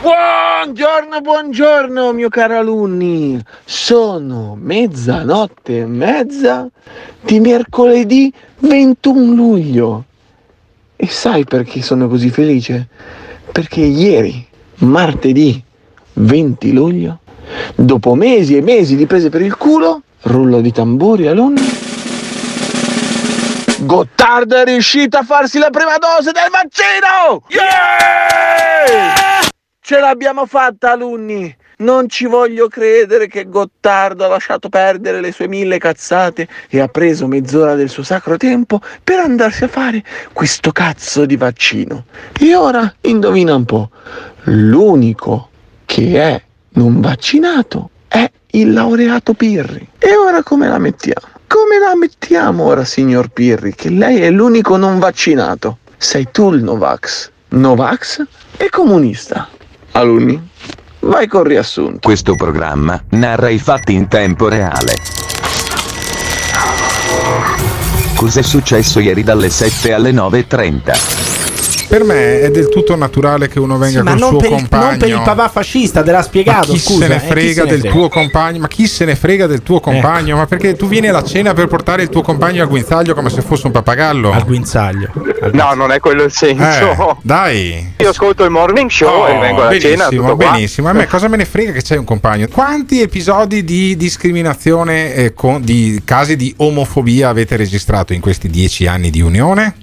Buongiorno, buongiorno mio caro alunni. Sono mezzanotte e mezza di mercoledì 21 luglio. E sai perché sono così felice? Perché ieri, martedì 20 luglio, dopo mesi e mesi di prese per il culo, rullo di tamburi alunni, Gottardo è riuscito a farsi la prima dose del vaccino! Yeah! Ce l'abbiamo fatta, alunni! Non ci voglio credere che Gottardo ha lasciato perdere le sue mille cazzate e ha preso mezz'ora del suo sacro tempo per andarsi a fare questo cazzo di vaccino. E ora, indovina un po', l'unico che è non vaccinato è il laureato Pirri. E ora come la mettiamo? Come la mettiamo ora, signor Pirri, che lei è l'unico non vaccinato? Sei tu il Novax. Novax e comunista. Alunni, vai col riassunto. Questo programma narra i fatti in tempo reale. Cos'è successo ieri dalle 7 alle 9.30? Per me è del tutto naturale che uno venga Sì, ma col suo per, il, compagno. non per il papà fascista, te l'ha Ma spiegato. chi scusa, se ne eh, frega se ne del frega? tuo compagno? Ma chi se ne frega del tuo compagno? Ma perché tu vieni alla cena per portare il tuo compagno al guinzaglio come se fosse un pappagallo? Al guinzaglio. No, non è quello il senso. Eh, dai. Io ascolto il morning show e Oh, vengo alla cena. benissimo, Tutto qua. benissimo. A me cosa me ne frega che c'hai un compagno? Quanti episodi di discriminazione, eh, con- di casi di omofobia avete registrato in questi dieci anni di unione?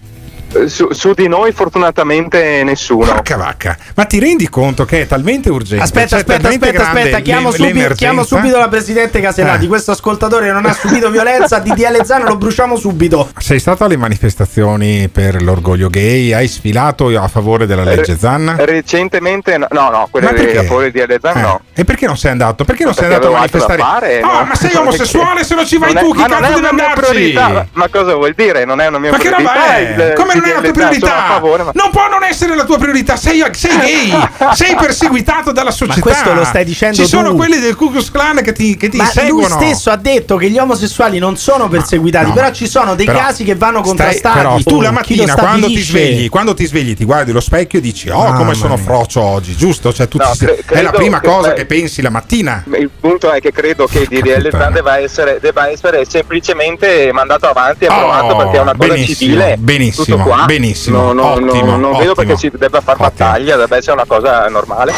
Su, su di noi fortunatamente nessuno. Porca vacca, ma ti rendi conto che è talmente urgente? Aspetta, cioè, aspetta, aspetta, aspetta, chiamo, l'e- subito, l'emergenza? chiamo subito la presidente Casellati. Eh. Questo ascoltatore non ha subito violenza. Di Zano lo bruciamo subito. Sei stato alle manifestazioni per l'orgoglio gay? Hai sfilato a favore della legge Re- Zanna? Recentemente, no, no, no Ma perché? a favore di Alezan Eh, no. E perché non sei andato? Perché non sei Perché andato a manifestare? fare, oh, no? ma sei è omosessuale che- se non ci vai non è- tu? Chi ma non cazzo è deve andarci? priorità. Ma cosa vuol dire? Non è una mia Ma che priorità. roba è? Come non è la tua Sono a priorità? favore, ma- Non può non essere la tua priorità. Sei, sei gay, sei perseguitato dalla società. questo lo stai dicendo Ci sono tu. quelli del Ku Klux Klan che ti, che ti Ma seguono. lui stesso ha detto che gli omosessuali non sono perseguitati, no, però ma- ci sono dei però casi che vanno stai- contrastati. però tu la Oh, lo mattina quando ti svegli, quando ti svegli, ti guardi allo specchio e dici: Oh, Mamma come sono frocio oggi, giusto? Cioè, tu No, ti- cre- è la prima che- cosa beh, che pensi la mattina. Il punto è che credo che il DDL. Zan debba essere, debba essere semplicemente mandato avanti e approvato Oh, perché è una cosa benissimo, civile. benissimo, qua. benissimo, No, no, no, ottimo, non vedo ottimo, perché si debba fare ottimo. battaglia, debba essere una cosa normale.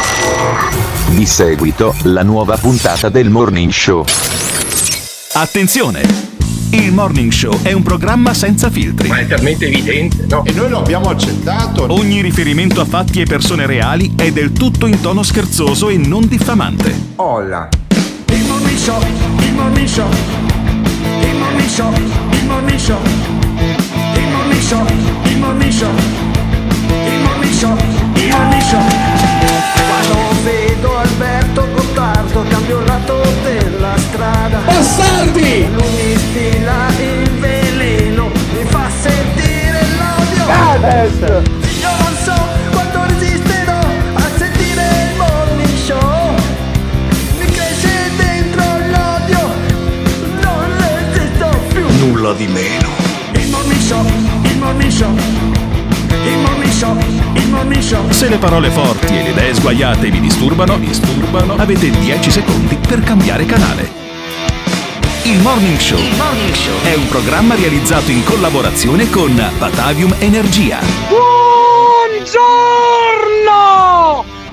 Di seguito, la nuova puntata del Morning Show. Attenzione! Il Morning Show è un programma senza filtri. Ma è talmente evidente, no? E noi lo abbiamo accettato. Ogni riferimento a fatti e persone reali è del tutto in tono scherzoso e non diffamante. Olla. Il morning show, il morning show, il morning show, il morning show, il morning show, il morning show, il morning show, il morning show. Quando vedo Alberto Gottardo cambio lato della strada. Bastardi! Lui mi stila il veleno, mi fa sentire l'odio. Io non so quanto resisterò a sentire il morning show. Mi cresce dentro l'odio, non resisto più. Nulla di meno. Il morning show, il morning show, il morning show, il morning show. Se le parole forti e le idee sguaiate vi disturbano, disturbano, avete 10 secondi per cambiare canale. Il Morning Show è un programma realizzato in collaborazione con Batavium Energia. Buongiorno!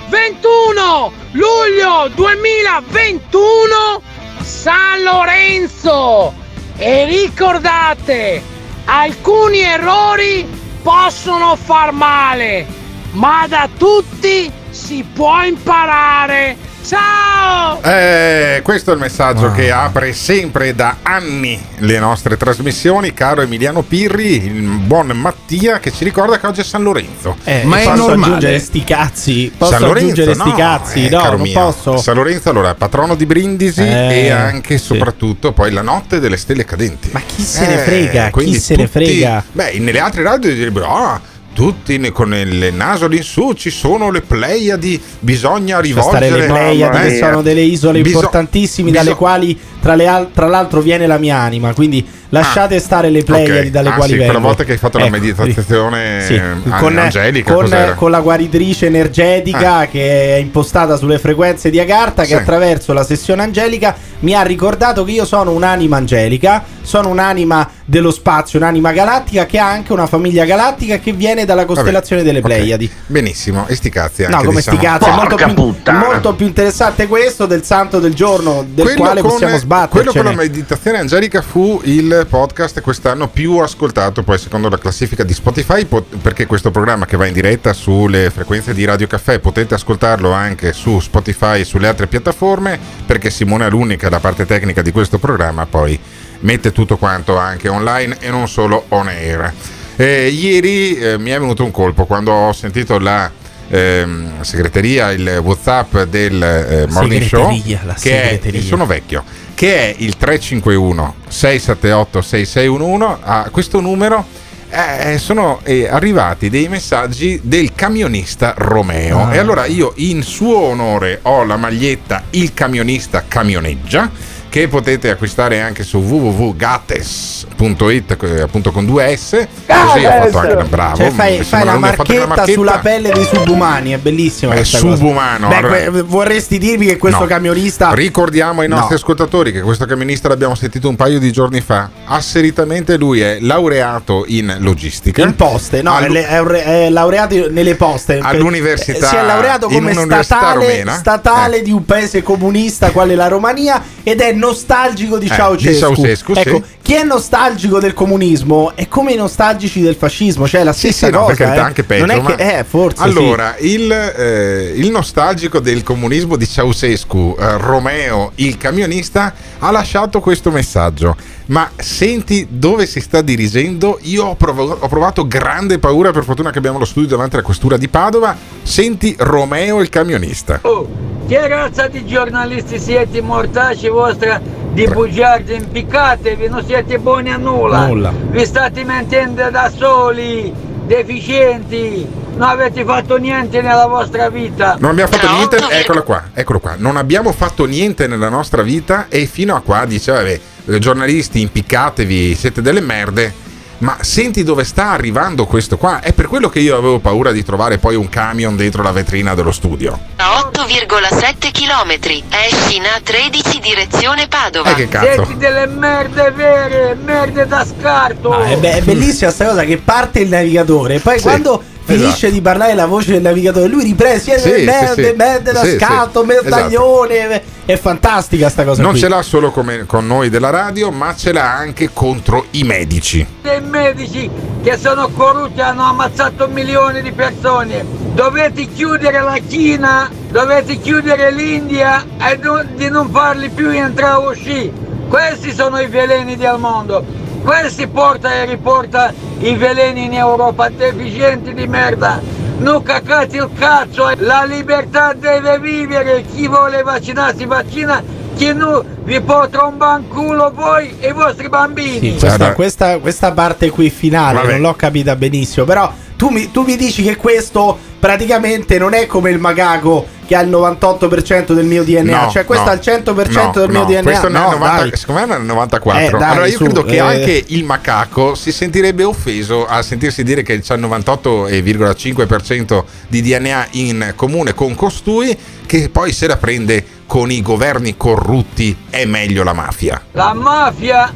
21 luglio 2021 San Lorenzo! E ricordate, alcuni errori possono far male, ma da tutti si può imparare. Ciao! Eh, questo è il messaggio che apre sempre da anni le nostre trasmissioni, caro Emiliano Pirri, il buon Mattia che ci ricorda che oggi è San Lorenzo. Eh, Ma è posso normale. aggiungere sti cazzi? Posso San Lorenzo, aggiungere sti no, cazzi? eh, no, caro non mio. posso. San Lorenzo allora patrono di Brindisi Eh, e anche e soprattutto poi la notte delle stelle cadenti. Ma chi se ne frega? Chi se ne frega? Beh, nelle altre radio direbbero "Ah, tutti con il naso lì in su ci sono le Pleiadi, bisogna rivolgere le Pleiadi che sono delle isole biso- importantissime biso- dalle quali tra, al- tra l'altro viene la mia anima quindi lasciate stare le Pleiadi Ok. dalle Ah, quali sì, vengo quella volta che hai fatto la Ecco, meditazione sì. eh, con, angelica con, con la guaritrice energetica che è impostata sulle frequenze di Agartha che Sì. attraverso la sessione angelica mi ha ricordato che io sono un'anima angelica sono un'anima dello spazio un'anima galattica che ha anche una famiglia galattica che viene dalla costellazione delle ok. Pleiadi benissimo e sti cazzi No, anche, come diciamo. sti cazzi, è molto più, molto più interessante questo del santo del giorno, del Quello quale con- possiamo sbatterci. Quello con la meditazione angelica fu il podcast quest'anno più ascoltato, poi secondo la classifica di Spotify, pot- perché questo programma che va in diretta sulle frequenze di Radio Caffè potete ascoltarlo anche su Spotify e sulle altre piattaforme, perché Simone Alunni, che è la parte tecnica di questo programma, poi mette tutto quanto anche online e non solo on air. Eh, ieri eh, mi è venuto un colpo quando ho sentito la ehm, segreteria, il WhatsApp del eh, Morning Show, che è, sono vecchio, che è il 351 678 6611. A questo numero eh, sono eh, arrivati dei messaggi del camionista Romeo. Ah. E allora io in suo onore ho la maglietta Il camionista camioneggia. Che potete acquistare anche su www.gates.it eh, appunto con due S. Così ho fatto anche bravo. Cioè, fai, fai la fatto anche marchetta, sulla pelle dei subumani, è bellissima. È subumano, Beh, allora- vorresti dirmi che questo No. camionista. Ricordiamo ai nostri No. ascoltatori che questo camionista l'abbiamo sentito un paio di giorni fa. Asseritamente lui è laureato in logistica. In poste, no, Allu- è, è- è laureato nelle poste. All'università- Eh, Si è laureato come statale, romena. statale di un paese comunista quale la Romania ed è nostalgico di Eh, Ceausescu. di Ceausescu, sì. Chi è nostalgico del comunismo è come i nostalgici del fascismo, cioè la Sì, stessa sì, no, cosa. per carità, eh. anche peggio. Non è ma- che, eh, forse. sì. allora, il, eh, il nostalgico del comunismo di Ceausescu, eh, Romeo, il camionista, ha lasciato questo messaggio. Ma senti dove si sta dirigendo? Io ho, prov- ho provato grande paura, per fortuna che abbiamo lo studio davanti alla questura di Padova. Senti Romeo, il camionista. Oh, che razza di giornalisti siete mortacci vostra di bugiardi impiccatevi, non siete buoni a nulla. Nulla. Vi state mentendo da soli, deficienti, non avete fatto niente nella vostra vita. Non abbiamo fatto niente, eccola qua, eccolo qua. Non abbiamo fatto niente nella nostra vita e fino a qua dice, vabbè, eh, giornalisti, impiccatevi, siete delle merde. Ma senti dove sta arrivando questo qua? È per quello che io avevo paura di trovare poi un camion dentro la vetrina dello studio. A 8,7 km. Esci in A13 direzione Padova. Eh, che cazzo. Siete delle merde vere, merde da scarto. Ah, è, be- è bellissima sta cosa che parte il navigatore e poi Sì, quando finisce esatto. di parlare la voce del navigatore lui riprende siete Sì, merde, sì. merde da Sì, sì, scatto, medaglione è fantastica sta cosa Non qui ce l'ha solo come con noi della radio, ma ce l'ha anche contro i medici. dei medici che sono corrotti hanno ammazzato milioni di persone. Dovete chiudere la Cina, dovete chiudere l'India e non- di non farli più entrare o uscire. Questi sono i veleni del mondo. Questi porta e riporta i veleni in Europa, deficienti di merda. Non cacate il cazzo, la libertà deve vivere, chi vuole vaccinarsi vaccina, chi no vi può trombare in culo voi e i vostri bambini. Sì, questa, questa- questa parte qui finale Vabbè. non l'ho capita benissimo però tu mi, tu mi dici che questo praticamente non è come il magago che ha il 98% del mio DNA No, cioè questo no, ha il 100% no, del mio no, DNA Questo no, 90 dai. secondo me nel 94. Eh, dai, allora io su, credo che eh. anche il macaco si sentirebbe offeso a sentirsi dire che c'ha il 98,5% di DNA in comune con costui, che poi se la prende con i governi corrotti è meglio la mafia. La mafia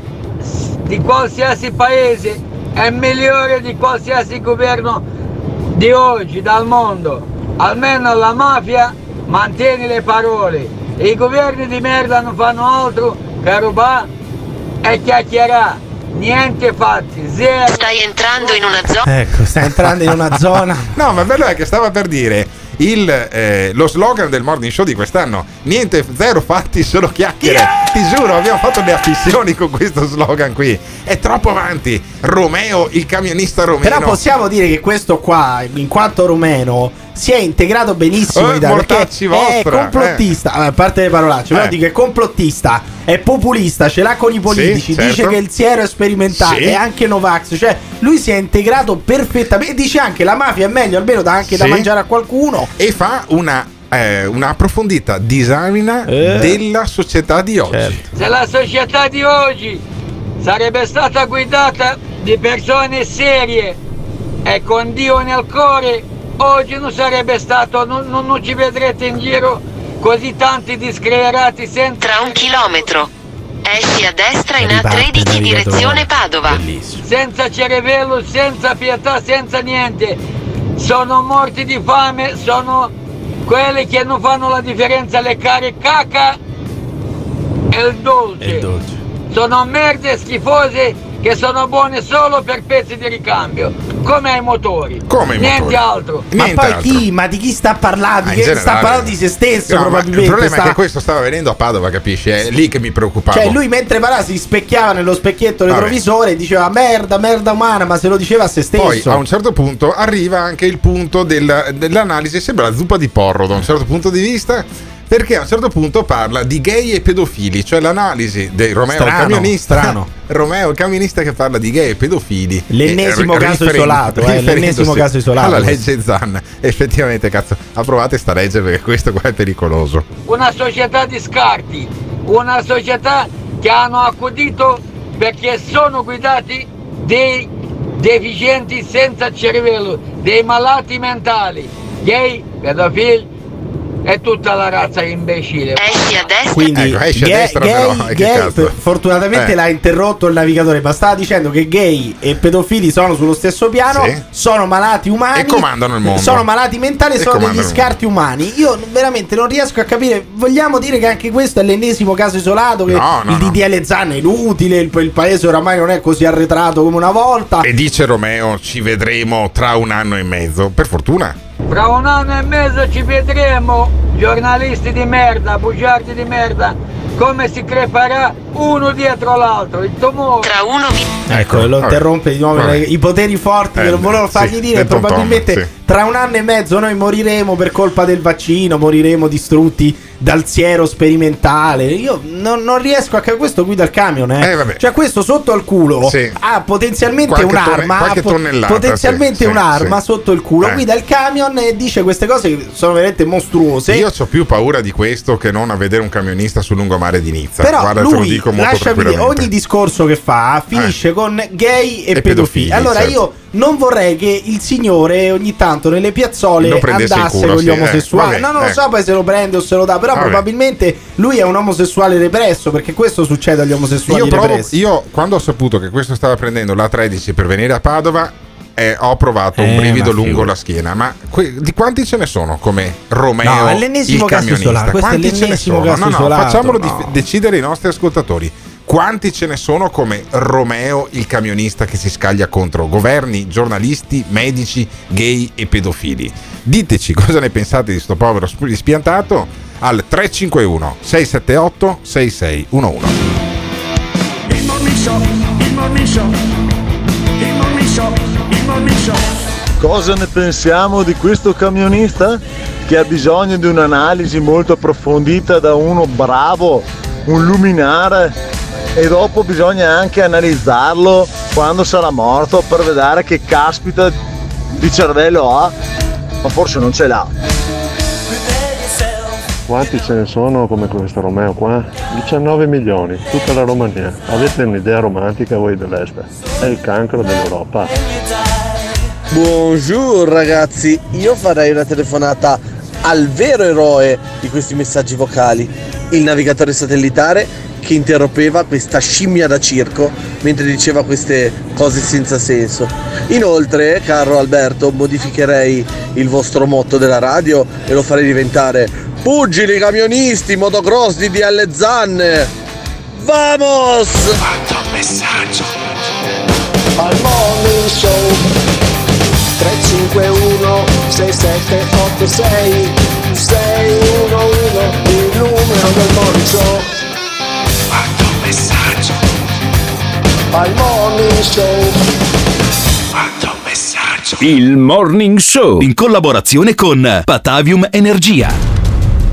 di qualsiasi paese è migliore di qualsiasi governo di oggi dal mondo. Almeno la mafia mantiene le parole. E I governi di merda non fanno altro che rubare e chiacchierare. Niente fatti, zero. Stai entrando in una zona. ecco stai entrando in una zona No, ma bello è che stava per dire il, eh, lo slogan del morning show di quest'anno. Niente, zero fatti, solo chiacchiere. Ti giuro, abbiamo fatto le affissioni con questo slogan qui. È troppo avanti. Romeo, il camionista romeno. Però possiamo dire che questo qua, in quanto rumeno, si è integrato benissimo Eh, in Italia, perché è complottista, a parte le parolacce, però Eh. dico è complottista, è populista, ce l'ha con i politici, certo. dice che il siero è sperimentale, Sì. è anche Novax, cioè lui si è integrato perfettamente, e dice anche la mafia è meglio, almeno dà anche da Sì. mangiare a qualcuno. E fa una, eh, una approfondita disamina Eh. della società di oggi. Certo. Se la società di oggi sarebbe stata guidata di persone serie e con Dio nel cuore, oggi non sarebbe stato, non, non- non ci vedrete in giro così tanti discreerati senza... Tra un chilometro. Esci a destra in Riparte il A13 navigatore. direzione Padova. Bellissimo. senza cervello, senza pietà, senza niente. Sono morti di fame, sono quelli che non fanno la differenza, le care caca e il dolce. È dolce. Sono merde schifose che sono buone solo per pezzi di ricambio, come ai motori. Come i Niente motori. altro. Ma Niente poi altro. chi? Ma di chi sta parlando? Ah, Di sta parlando di se stesso No, probabilmente. il problema sta- è che questo stava venendo a Padova, capisci? È lì che mi preoccupavo. Cioè, lui mentre parlava si specchiava nello specchietto retrovisore e diceva merda, merda umana, ma se lo diceva a se stesso. Poi a un certo punto arriva anche il punto del- dell'analisi, sembra la zuppa di porro da un certo punto di vista, perché a un certo punto parla di gay e pedofili, cioè l'analisi di Romeo Strano, camionista. strano. Romeo il camionista che parla di gay e pedofili. L'ennesimo eh, caso isolato, eh, l'ennesimo caso isolato. Alla legge Zan. Effettivamente, cazzo, approvate sta legge perché questo qua è pericoloso. Una società di scarti, una società che hanno accudito perché sono guidati dei deficienti senza cervello, dei malati mentali, gay, pedofili e tutta la razza imbecille. Esci a destra. Quindi Ecco, esce a gay- destra gay- però, eh, che gay- cazzo. fortunatamente Eh. l'ha interrotto il navigatore, ma stava dicendo che gay e pedofili sono sullo stesso piano, Sì. sono malati umani E comandano il mondo. Sono malati mentali e sono degli scarti umani. Io veramente non riesco a capire. Vogliamo dire che anche questo è l'ennesimo caso isolato? Che No, no, il no. DDL Zan è inutile, il, il paese oramai non è così arretrato come una volta. E dice Romeo, ci vedremo tra un anno e mezzo. Per fortuna. Fra un anno e mezzo ci vedremo, giornalisti di merda, bugiardi di merda, come si creperà uno dietro l'altro, il tumore. Tra uno vi- Ecco, lo interrompe di nuovo i poteri forti Eh, che non volevo sì, fargli dire. del Tom Probabilmente sì. Tra un anno e mezzo noi moriremo per colpa del vaccino, moriremo distrutti dal siero sperimentale. Io non, non riesco a capire. Questo guida il camion, eh. Eh. Cioè, questo sotto al culo Sì. ha potenzialmente Qualche un'arma. tonne- potenzialmente sì, un'arma sì. sotto il culo. Eh. Guida il camion e dice queste cose che sono veramente mostruose. Io ho più paura di questo che non a vedere un camionista sul lungomare di Nizza. Però Guarda, te lo lui, dico molto lasciami ogni discorso che fa finisce con gay e, E pedofili. pedofili, Allora certo. io non vorrei che il signore ogni tanto nelle piazzole Lo andasse culo, con gli sì, eh. omosessuali. Vabbè, no, non lo eh. so poi se lo prende o se lo dà, però Vabbè. probabilmente lui è un omosessuale represso, perché questo succede agli omosessuali Io, provo- repressi. io quando ho saputo che questo stava prendendo la 13 per venire a Padova, eh, ho provato un Eh, brivido lungo la schiena. Ma que- di quanti ce ne sono come Romeo? No, è l'ennesimo il camionista? questo è Quanti ce ne l'ennesimo sono? caso no, no, isolato, facciamolo no. dif- decidere i nostri ascoltatori. Quanti ce ne sono come Romeo il camionista che si scaglia contro governi, giornalisti, medici, gay e pedofili? Diteci cosa ne pensate di sto povero sp- spiantato al 351 678 6611. Il morning show, il morning show, il morning show, il morning show. Cosa ne pensiamo di questo camionista che ha bisogno di un'analisi molto approfondita da uno bravo, un luminare e dopo bisogna anche analizzarlo quando sarà morto per vedere che caspita di cervello ha, ma forse non ce l'ha. Quanti ce ne sono come questo Romeo qua? 19 milioni, tutta la Romania. Avete un'idea romantica voi dell'Est? È il cancro dell'Europa. Buongiorno ragazzi, io farei una telefonata al vero eroe di questi messaggi vocali, il navigatore satellitare che interrompeva questa scimmia da circo mentre diceva queste cose senza senso. Inoltre, caro Alberto, modificherei il vostro motto della radio e lo farei diventare Pugili camionisti, motocross di DL Zanne. Vamos! messaggio. Al morning show 3, 351 6786 611 il numero del morning show Al morning show. Quanto messaggio. Il Morning Show. In collaborazione con Patavium Energia.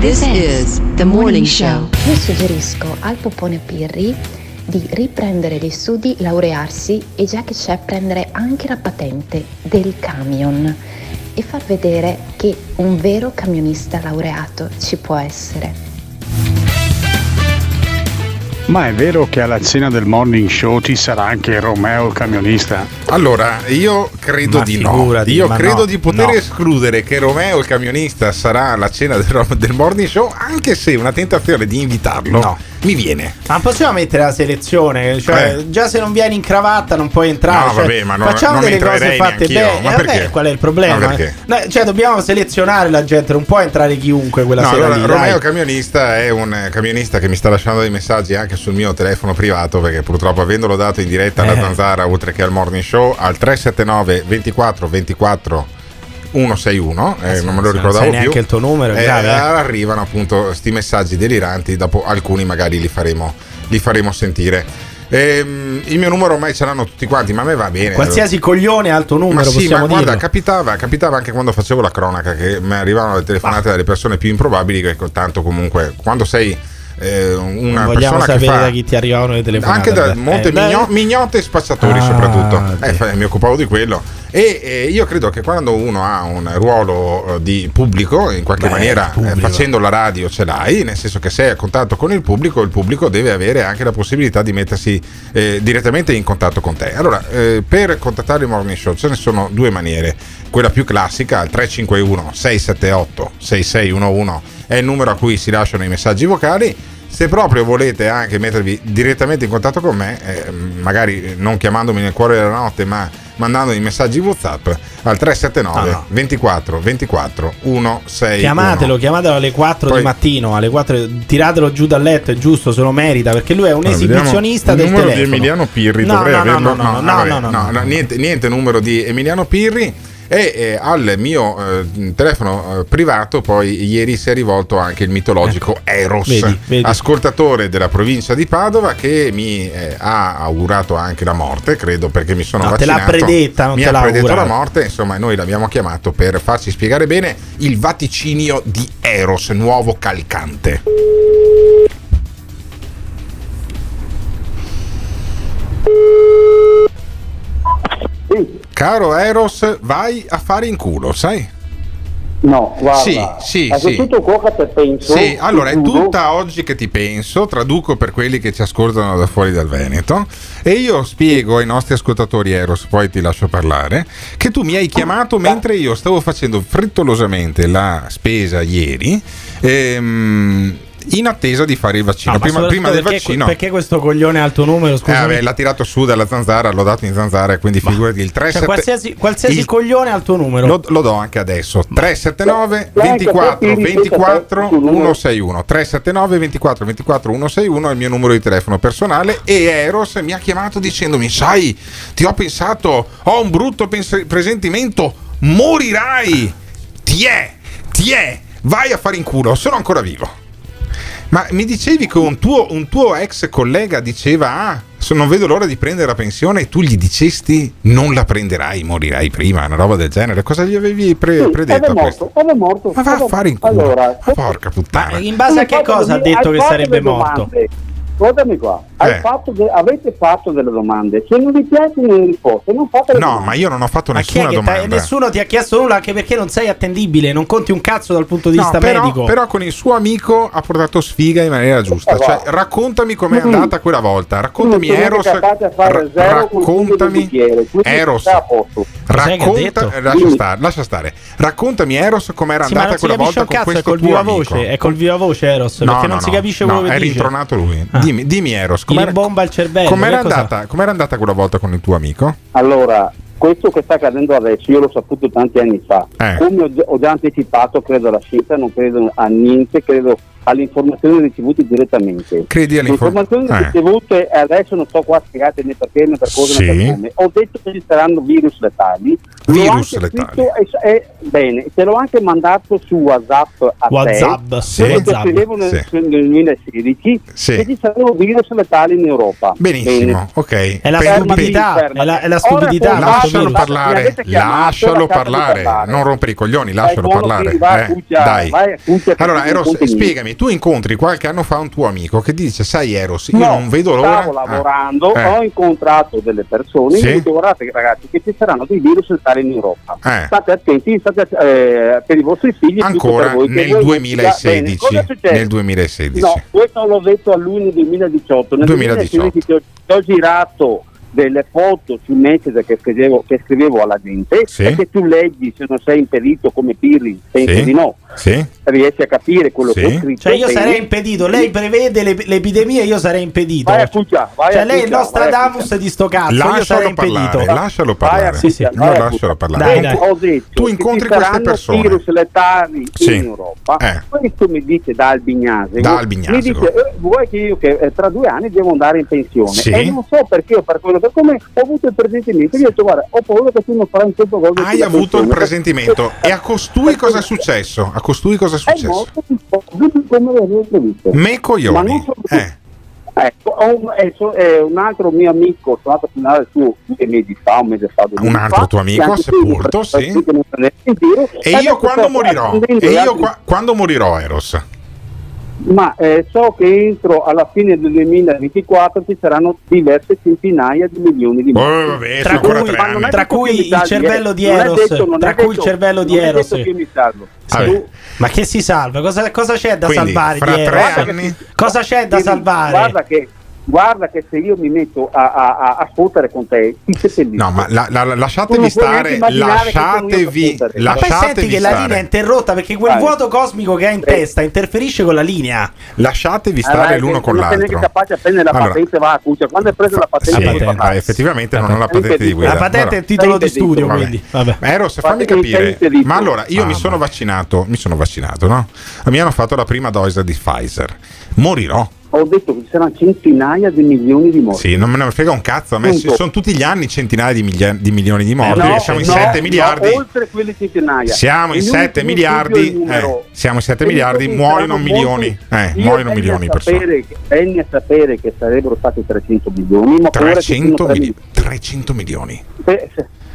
This is the morning show. Io suggerisco al Popone Pirri di riprendere gli studi, laurearsi e già che c'è prendere anche la patente del camion e far vedere che un vero camionista laureato ci può essere. Ma è vero che alla cena del morning show ci sarà anche Romeo il camionista? Allora, io credo Ma di no. Io credo no, di poter no. escludere che Romeo il camionista sarà alla cena del, del morning show, anche se una tentazione di invitarlo mi viene. Ma possiamo mettere la selezione? Cioè, Eh. già se non vieni in cravatta non puoi entrare. No, cioè, vabbè, ma non- facciamo non delle cose fatte bene. Ma Eh, vabbè, perché? qual è il problema? No, cioè, dobbiamo selezionare la gente, non può entrare chiunque quella No, sera allora, lì. Romeo dai. camionista è un camionista che mi sta lasciando dei messaggi anche sul mio telefono privato perché purtroppo avendolo dato in diretta alla Eh. Zanzara oltre che al morning show al 379 24 24 161 eh, Eh non me lo se non ricordavo sai più neanche il tuo numero, Eh, grave, eh. arrivano appunto sti messaggi deliranti dopo alcuni magari li faremo, li faremo sentire Ehm, il mio numero ormai ce l'hanno tutti quanti ma a me va bene Qualsiasi coglione ha il tuo ma numero, sì, ma guarda, dirlo. capitava, capitava anche quando facevo la cronaca che mi arrivavano le telefonate dalle persone più improbabili che tanto comunque quando sei eh, una Non vogliamo persona che sapere fa da chi ti arrivavano le telefonate. anche da molte Eh, migno- mignote e spacciatori Ah, soprattutto. Eh, fa- mi occupavo di quello. E eh, io credo che quando uno ha un ruolo eh, di pubblico in qualche Beh, maniera eh, facendo la radio ce l'hai nel senso che sei a contatto con il pubblico il pubblico deve avere anche la possibilità di mettersi eh, direttamente in contatto con te. Allora per contattare il morning show ce ne sono due maniere. Quella più classica al 351 678 6611 è il numero a cui si lasciano i messaggi vocali se proprio volete anche mettervi direttamente in contatto con me, eh, magari non chiamandomi nel cuore della notte, ma mandandomi messaggi WhatsApp al 379 No, no. 24 24 161. Chiamatelo, chiamatelo alle 4 Poi- di mattino, alle 4, tiratelo giù dal letto, è giusto, se lo merita, perché lui è un esibizionista del il numero telefono. di Emiliano Pirri No, dovrei no, no, averlo no, no, no, vabbè, no, no, no. no, niente, niente numero di Emiliano Pirri e eh, al mio eh, telefono eh, privato poi ieri si è rivolto anche il mitologico Eros Ecco. Vedi, vedi. ascoltatore della provincia di Padova che mi eh, ha augurato anche la morte credo perché mi sono No, te l'ha vaccinato predetta, non mi te ha l'ha predetto la morte insomma noi l'abbiamo chiamato per farci spiegare bene il vaticinio di Eros nuovo calcante Caro Eros, vai a fare in culo, sai? No, guarda. Sì, sì, è sì. tutto quello che te penso. Sì, allora è tutta oggi che ti penso, traduco per quelli che ci ascoltano da fuori dal Veneto e io spiego ai nostri ascoltatori Eros, poi ti lascio parlare, che tu mi hai chiamato mentre io stavo facendo frettolosamente la spesa ieri ehm, in attesa di fare il vaccino. No, ma prima, prima del perché, vaccino. perché questo coglione tuo numero? Eh, Scusa. vabbè, l'ha tirato su dalla zanzara, l'ho dato in zanzara, e quindi figurati il 3 Cioè, qualsiasi, qualsiasi il- coglione tuo numero. Lo, lo do anche adesso 379 Lei anche 24 te, Piri, 24 pensa te, 161 379 24 24 161 è il mio numero di telefono personale e Eros mi ha chiamato dicendomi sai ti ho pensato ho un brutto pens- presentimento morirai ti è ti è vai a fare in culo sono ancora vivo ma mi dicevi che un tuo, un tuo ex collega diceva ah non vedo l'ora di prendere la pensione e tu gli dicesti non la prenderai, morirai prima, una roba del genere. Cosa gli avevi pre- Sì, predetto era a questo? morto, era morto. Ma va a fare in culo. Allora, porca puttana. in base a che cosa ha detto che sarebbe morto? Guardami qua, Eh. fatto de- avete fatto delle domande, se non vi piacciono le risposte, non fate le No, domande. ma io non ho fatto Ma nessuna domanda. nessuno ti ha chiesto nulla anche perché non sei attendibile, non conti un cazzo dal punto di No, vista però, medico. però con il suo amico ha portato sfiga in maniera giusta. Eh, Cioè, va. raccontami com'è Mm. andata quella volta. Raccontami non Eros. del raccontami Eros. Racconta, detto? lascia stare, lascia stare. Raccontami Eros com'era Sì, andata quella volta con cazzo, è questo col tuo viva amico. voce, è col viva voce Eros, No, perché no, non si no, capisce no, quello che è rintronato lui. Ah. Dimmi, dimmi Eros, com'era, rimbomba il cervello. com'era andata, com'era andata quella volta con il tuo amico? Allora, questo che sta accadendo adesso io l'ho saputo tanti anni fa. Eh. Come ho, ho già anticipato, credo alla scienza, non credo a niente, credo alle informazioni ricevute direttamente. Credi Le alle info- informazioni eh. ricevute, e adesso non sto qua a spiegare né perché né per cosa Sì. né per come. Ho detto che ci saranno virus letali. Virus letali. scritto e- e- bene, te l'ho anche mandato su WhatsApp a WhatsApp, te. sì. WhatsApp. scrivevo nel, Sì. nel 2016 Sì. che ci saranno virus letali in Europa. Benissimo, Bene. ok. È la Per- stupidità, è la, è la Ora stupidità. questo Lascialo parlare, lascialo parlare, parlare. non rompere i coglioni, lascialo parlare. vai eh. Dai. vai Allora, Eros, spiegami, tu incontri qualche anno fa un tuo amico che dice, sai Eros, io No, non vedo l'ora. Stavo Ah. lavorando, Eh. ho incontrato delle persone Sì. e detto guardate ragazzi che ci saranno dei virus letali in Europa. Eh. State attenti, state, eh, per i vostri figli. Ancora voi, nel voi- 2016. Bene? Nel 2016. No, questo l'ho detto a luglio 2018. Nel 2018. 2016 ti ho, ti ho girato delle foto su Messenger che scrivevo, che scrivevo alla gente Sì. e che tu leggi se non sei impedito come Pirri, penso Sì. di no. Sì? Riesci a capire quello Sì. che ho scritto. Cioè, io sarei impedito. Lei prevede le, l'epidemia, io sarei impedito. Vai a Cuccia, vai cioè, a lei è il vai Nostradamus di sto cazzo. io Lascialo sarei parlare, impedito. lascialo Vai parlare. Sì, sì. vai No, a lascialo parlare. Dai, Comunque, Ho detto tu che incontri queste persone. virus letali Sì. in Europa. Eh. Questo mi dice da Albignase. Da Albignasego. Mi dice, eh, vuoi che io che eh, tra due anni devo andare in pensione? Sì. E non so perché o per quello per come ho avuto il presentimento. Io ho detto, guarda, ho paura che tu non farai un certo gol. Hai avuto il presentimento. E a costui cosa è successo? A costui cosa è È successo? Me coglioni. Eh. Ecco, ho un, eh, eh, altro mio amico, sono andato a finale suo due mesi fa, un mese fa, Un altro fa, tuo amico, Sepolto, sì. E io quando morirò? E io qua- quando morirò, Eros? Ma eh, so che entro alla fine del 2024 ci saranno diverse centinaia di milioni di morti. Oh, vabbè, Tra cui- Tra detto cui che il cervello eh. di Eros, detto- tra cui il detto- cervello di Eros. che. Tu- Ma che si salva? Cosa, cosa c'è da Quindi, salvare fra di tre Eros? anni- Cosa c'è da Quindi, salvare? Guarda che, guarda che se io mi metto a, a, a, a sfottere con te, ti seppellisco. No, ma la- la- la- lasciatevi non stare, lasciatevi, fottere. Ma poi senti lasciatevi che la linea è interrotta perché quel Vai. vuoto cosmico che ha in testa interferisce con la linea. Lasciatevi Allora, stare che l'uno con non sei l'altro. neanche capace a prendere la Allora, patente, va a cuccia. Quando hai preso la patente, Sì, puoi patente. ah, effettivamente non ho la patente di guida. La patente è Allora, il titolo di studio, Vabbè. quindi. Vabbè. Ma Eros, fammi capire. Ma allora, io mi Ah, sono vaccinato, mi sono vaccinato, no? Mi hanno fatto la prima dose di Pfizer. Morirò. Ho detto che ci saranno centinaia di milioni di morti. Sì, non me ne frega un cazzo. A me Punto. sono tutti gli anni centinaia di, miglia- di milioni di morti. Eh, no, siamo in no, 7 no, miliardi. oltre quelle centinaia. Siamo in Gli 7 ultimi miliardi. eh, siamo in 7 E miliardi. Muoiono milioni. Eh, Io muoiono milioni di persone. sapere che- Venni a sapere che sarebbero stati 300 milioni. Ma ora che 300, sono mili- 300 milioni. se-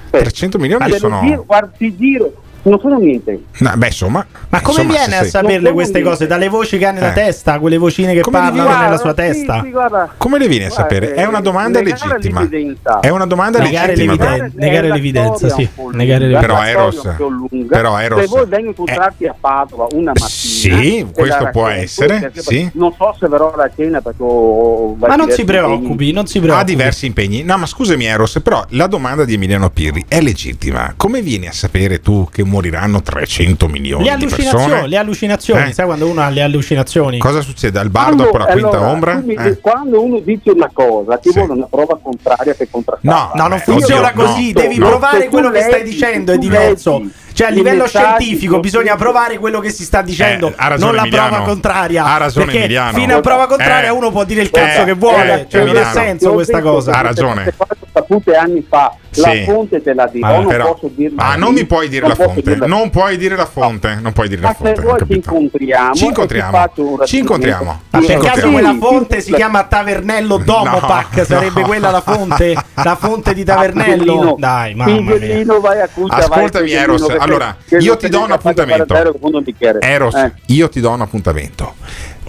300 milioni sono. guarda, ti giro, non sono niente. No, beh, insomma. Ma come insomma, viene a saperle Non queste cose? Dalle voci che ha nella Eh. testa, quelle vocine che Come parlano viene- nella sua Guarda, testa? sì, sì, guarda. Come le viene a Guarda, sapere? È una eh, domanda negare legittima. l'evidenza. È una domanda Negare legittima. l'evidenza. però. Negare- l'evidenza, sì. un Negare Però Eros- un però Eros- se voi a incontrarti a Padova una mattina Sì, questo può essere, sì. non so se verrò alla cena perché ho Ma non si preoccupi, non si preoccupi. Ha diversi impegni. No, ma scusami, Eros, però la domanda di Emiliano Pirri è legittima. Come vieni a sapere tu che moriranno 300 milioni Le di allucinazioni, persone. le allucinazioni, Eh? sai quando uno ha le allucinazioni? Cosa succede al bar Quando- dopo la quinta allora, ombra? tu mi- Eh. Quando uno dice una cosa, ti vuole una prova contraria per contrastarla. No, non Beh, funziona oddio, così, no. devi No, provare quello che stai dicendo, è diverso. leggi Cioè, a livello scientifico bisogna provare quello che si sta dicendo, Eh, ha ragione non la Emiliano. prova contraria. Ha ragione perché Emiliano. fino a prova contraria Eh. uno può dire il cazzo Eh, che vuole, eh, cioè non ha senso questa cosa. Ha ragione. sapute anni fa, la Sì. fonte te la dirò, Ah, non però- posso dirla. Ah, non mi puoi dire non la fonte. Non puoi dire la fonte. Non puoi dire la Ma se fonte. ho vuoi ci incontriamo, Ci incontriamo. Ci incontriamo. Ma per caso quella fonte si chiama Tavernello Domopac? No, Sarebbe no. quella la fonte? La fonte di Tavernello? Dai, mamma mia. Figellino, vai a cuccia, vai, Ascoltami, Eros. Allora, io ti do un appuntamento. Eros, Eh. io ti do un appuntamento.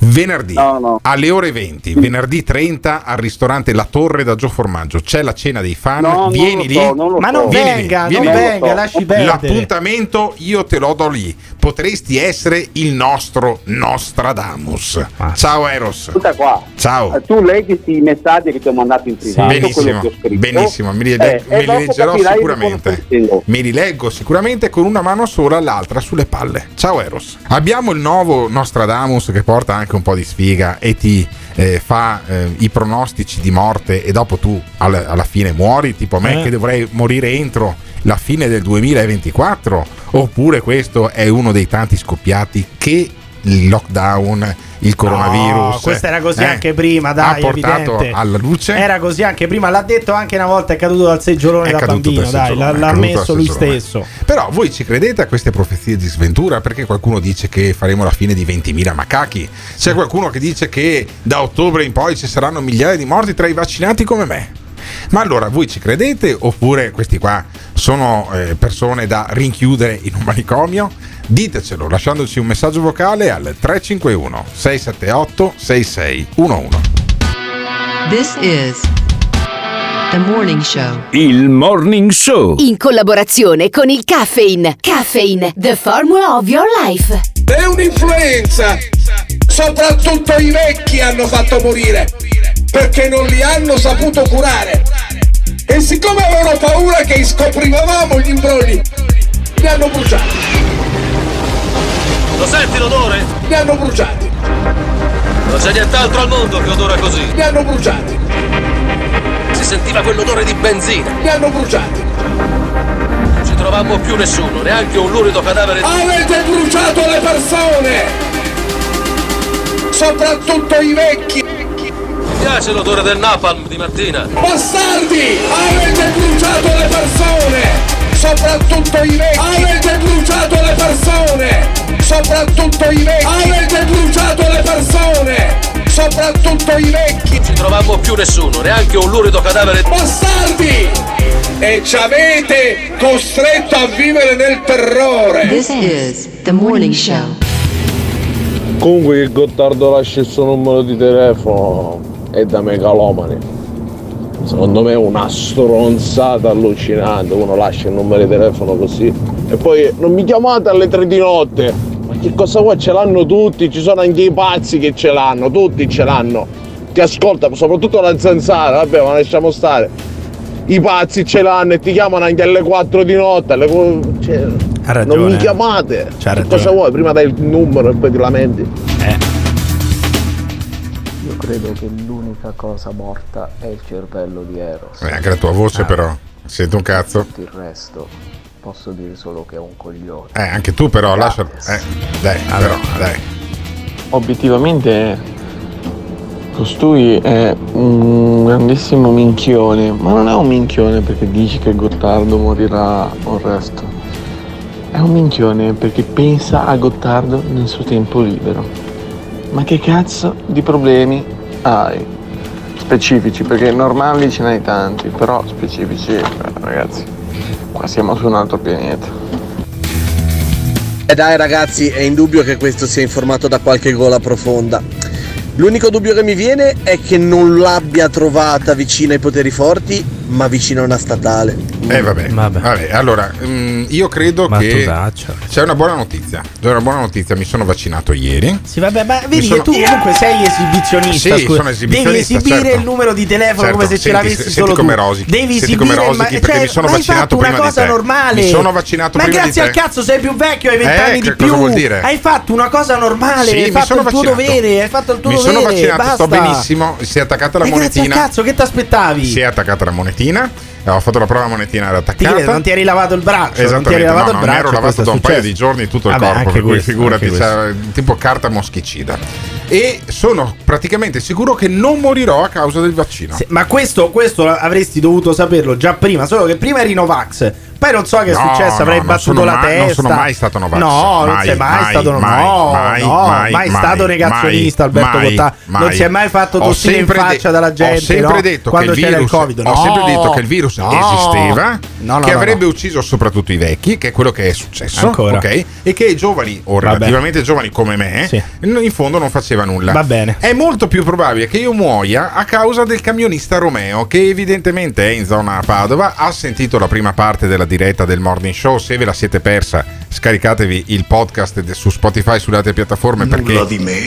Venerdì alle ore 20, venerdì 30 al ristorante La Torre da Gio Formaggio. C'è la cena dei fan. No, vieni lì. so, non lo Ma so. non Vieni lì, venga, vieni non lì. venga, lasci perdere. L'appuntamento io te lo do lì. Potresti essere il nostro Nostradamus. Ciao Eros. Ascolta qua. Ciao. Eh, Tu leggi i messaggi che ti ho mandato in privato, benissimo, benissimo, me li, Eh, me e li leggerò sicuramente. Me li leggo sicuramente con una mano sola, l'altra sulle palle. Ciao Eros. Abbiamo il nuovo Nostradamus che porta anche un po' di sfiga e ti eh, fa eh, i pronostici di morte e dopo tu al- alla fine muori, tipo me Eh. che dovrei morire entro la fine del 2024 oppure questo è uno dei tanti scoppiati che il lockdown, il coronavirus No, questa era così eh, anche prima, dai, ha portato evidente. alla luce Era così anche prima, l'ha detto anche una volta, è caduto dal seggiolone È da bambino, dai, l'ha, l'ha dal lui stesso. Però voi ci credete a queste profezie di sventura? Perché qualcuno dice che faremo la fine di 20.000 macachi? C'è qualcuno che dice che da ottobre in poi ci saranno migliaia di morti tra i vaccinati come me? Ma allora voi ci credete oppure questi qua sono eh, persone da rinchiudere in un manicomio? Ditecelo lasciandoci un messaggio vocale al 351 678 6611. This is the morning show. Il Morning Show. In collaborazione con il Caffeine. Caffeine, the formula of your life. È un'influenza! Soprattutto i vecchi hanno fatto morire perché non li hanno saputo curare. E siccome avevano paura che scoprivamo gli imbrogli, li hanno bruciati. Lo senti l'odore? Li hanno bruciati. Non c'è nient'altro al mondo che odora così. Li hanno bruciati. Si sentiva quell'odore di benzina. Li hanno bruciati. Non ci trovammo più nessuno, neanche un lurido cadavere di... Avete bruciato le persone! Soprattutto i vecchi! Mi piace l'odore del napalm di mattina. Bastardi! Avete bruciato le persone! Soprattutto i vecchi! Avete bruciato le persone! Soprattutto i vecchi! Avete bruciato le persone! Soprattutto i vecchi! Non ci trovammo più nessuno, neanche un lurido cadavere di... Bastardi! E ci avete costretto a vivere nel terrore! This is the morning show. Comunque che Gottardo lascia il suo numero di telefono è da megalomani. Secondo me è una stronzata allucinante, uno lascia il numero di telefono così. E poi non mi chiamate alle tre di notte. Che cosa vuoi? Ce l'hanno tutti, ci sono anche i pazzi che ce l'hanno, tutti ce l'hanno. Ti ascolta, soprattutto la zanzara, vabbè, ma lasciamo stare. I pazzi ce l'hanno e ti chiamano anche alle 4 di notte, alle... cioè, Ha ragione, non mi eh. chiamate. C'ha Che ragione. cosa vuoi? Prima dai il numero e poi ti lamenti. Io credo che l'unica cosa morta è il cervello di Eros. Eh, anche la tua voce però, sento un cazzo. Tutto il resto posso dire solo che è un coglione. Eh, anche tu però, lascia... Eh, dai, però, dai. Obiettivamente costui è un grandissimo minchione, ma non è un minchione perché dici che Gottardo morirà o il resto. È un minchione perché pensa a Gottardo nel suo tempo libero. Ma che cazzo di problemi hai? Specifici, perché normali ce n'hai tanti, però specifici, eh, ragazzi, qua siamo su un altro pianeta. E dai ragazzi, è indubbio che questo sia informato da qualche gola profonda. L'unico dubbio che mi viene è che non l'abbia trovata vicino ai poteri forti ma vicino a una statale. Eh vabbè, vabbè. allora mm, io credo Ma che daccia. c'è una buona notizia. C'è una buona notizia, mi sono vaccinato ieri. Sì, vabbè, ma vedi sono- che tu comunque sei esibizionista. Sì, scusa. sono esibizionista, Devi esibire certo. il numero di telefono Certo, come se ce senti, l'avessi senti solo come tu. rosichi, Devi senti come esibire, rosichi, ma, perché cioè, mi sono ma hai vaccinato fatto una prima di cosa normale. Mi sono vaccinato ma prima di grazie te. al cazzo sei più vecchio, hai Eh, vent'anni che di cosa più. vuol dire? Hai fatto una cosa normale, Sì, hai mi fatto il tuo dovere, hai fatto il tuo Mi dovere. sono vaccinato, sto benissimo. Si è attaccata la monetina. cazzo, che ti aspettavi? Si è attaccata la monetina. Ho fatto la prova, monetina era Ti attaccata. credo, non ti eri lavato il braccio, non ti eri lavato no, il non braccio. ero e lavato da un paio successo. di giorni tutto il Vabbè, corpo, per cui questo, figurati, c'è tipo carta moschicida. E sono praticamente sicuro che non morirò a causa del vaccino. Sì, ma questo, questo avresti dovuto saperlo già prima, solo che prima eri Novax. Poi non so che è No, successo, no, avrei non battuto la mai- testa. non sono mai stato Novax. No, non Mai, sei mai, mai, stato mai, no, mai, no, mai, mai stato negazionista Alberto Cottà. Non si è mai fatto tossire in faccia de- dalla gente Ho sempre no? detto quando che il c'era virus, il Covid. Ho sempre No, detto che il virus no. esisteva, No, no, che no, avrebbe no. ucciso soprattutto i vecchi, che è quello che è successo, Ancora. ok? E che i giovani o Vabbè. relativamente giovani come me, in fondo non faceva nulla. Va bene. È molto più probabile che io muoia a causa del camionista Romeo, che evidentemente è in zona Padova, ha sentito la prima parte della diretta del morning show. Se ve la siete persa, scaricatevi il podcast su Spotify, sulle altre piattaforme perché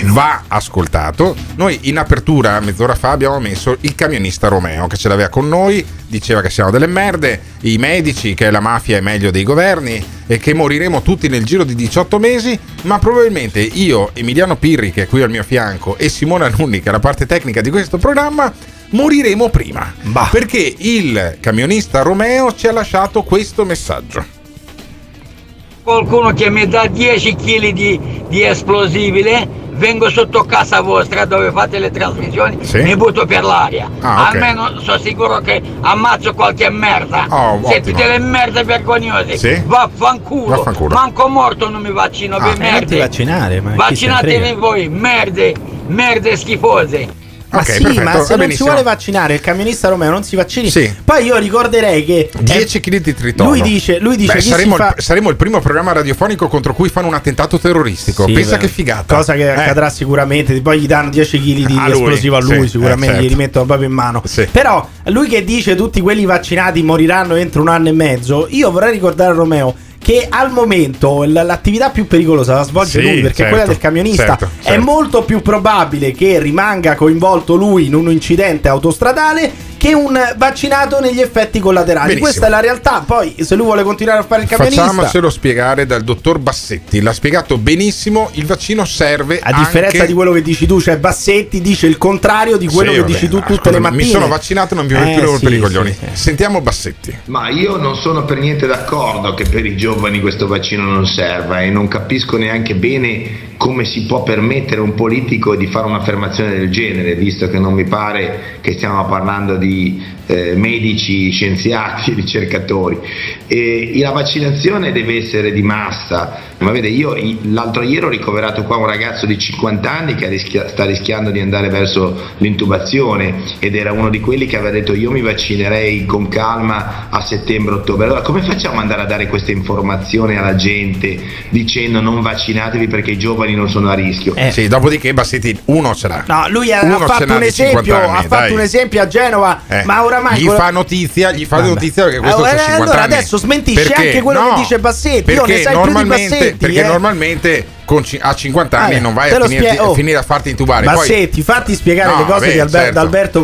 va ascoltato. Noi in apertura, mezz'ora fa, abbiamo messo il camionista Romeo che ce l'aveva con noi, diceva che siamo delle merde, i medici, che la mafia è meglio dei governi e che moriremo tutti nel giro di 18 mesi, ma probabilmente io, Emiliano Pirri, che è qui al mio fianco, e Simone Alunni, che è la parte tecnica di questo programma, moriremo prima. Perché il camionista Romeo ci ha lasciato questo messaggio. Qualcuno che mi dà 10 kg di, di esplosibile, vengo sotto casa vostra dove fate le trasmissioni, Sì. mi butto per l'aria. Ah, ok. Almeno sono sicuro che ammazzo qualche merda. Oh, Siete ottimo. delle merde vergognose. Sì. Vaffanculo. Vaffanculo. Manco morto non mi vaccino, Ah, eh, ti merde. vaccinare, ma se Vaccinatevi voi, merde, merde schifose. Ma Ok, sì, perfetto, ma va se non si vuole vaccinare il camionista Romeo non si vaccini. Sì. Poi io ricorderei che 10 kg di tritolo. Lui dice- lui dice Beh, saremo, fa- il, saremo il primo programma radiofonico contro cui fanno un attentato terroristico. Sì, Pensa beh, che figata. Cosa che Eh. accadrà sicuramente. Poi gli danno 10 kg di A lui, esplosivo a lui, sì, sicuramente eh, certo. gli rimettono proprio in mano. Sì. Però lui che dice tutti quelli vaccinati moriranno entro un anno e mezzo, io vorrei ricordare a Romeo che al momento l- l'attività più pericolosa la svolge Sì, lui perché certo, quella del camionista certo, è certo. molto più probabile che rimanga coinvolto lui in un incidente autostradale che un vaccinato negli effetti collaterali. Benissimo. Questa è la realtà. Poi se lui vuole continuare a fare il camionista Facciamocelo spiegare dal dottor Bassetti. L'ha spiegato benissimo. Il vaccino serve A differenza anche... di quello che dici tu, cioè Bassetti dice il contrario di quello Sì, che vabbè, dici tu ma tutte scusami, le mattine. Mi sono vaccinato, non vi ho Eh, più sì, per i sì, coglioni. sì. Sentiamo Bassetti. Ma io non sono per niente d'accordo che per i giovani questo vaccino non serva e non capisco neanche bene come si può permettere a un politico di fare un'affermazione del genere, visto che non mi pare che stiamo parlando di que eh, medici, scienziati, ricercatori. E la vaccinazione deve essere di massa, ma vede, io l'altro ieri ho ricoverato qua un ragazzo di 50 anni che rischia- sta rischiando di andare verso l'intubazione ed era uno di quelli che aveva detto io mi vaccinerei con calma a settembre-ottobre. Allora come facciamo ad andare a dare questa informazione alla gente dicendo non vaccinatevi perché i giovani non sono a rischio? Sì, dopodiché Bassetti uno ce l'ha. No, lui ha, Uno fatto un di 50 esempio, anni, ha fatto un esempio a Genova, Eh, ma oramai gli quello- fa notizia, gli fa Vabbè. notizia che questo Allora, c'ha 50 allora adesso smentisce Perché? anche quello No, che dice Bassetti. Io Perché ne sai più di normalmente, Bassetti, perché eh. normalmente ci- a 50 anni Vabbè, non vai a, lo finirti- spie- oh. finire a farti intubare. Poi- Bassetti, fatti spiegare No, le cose vabbè, di Alber- certo. Alberto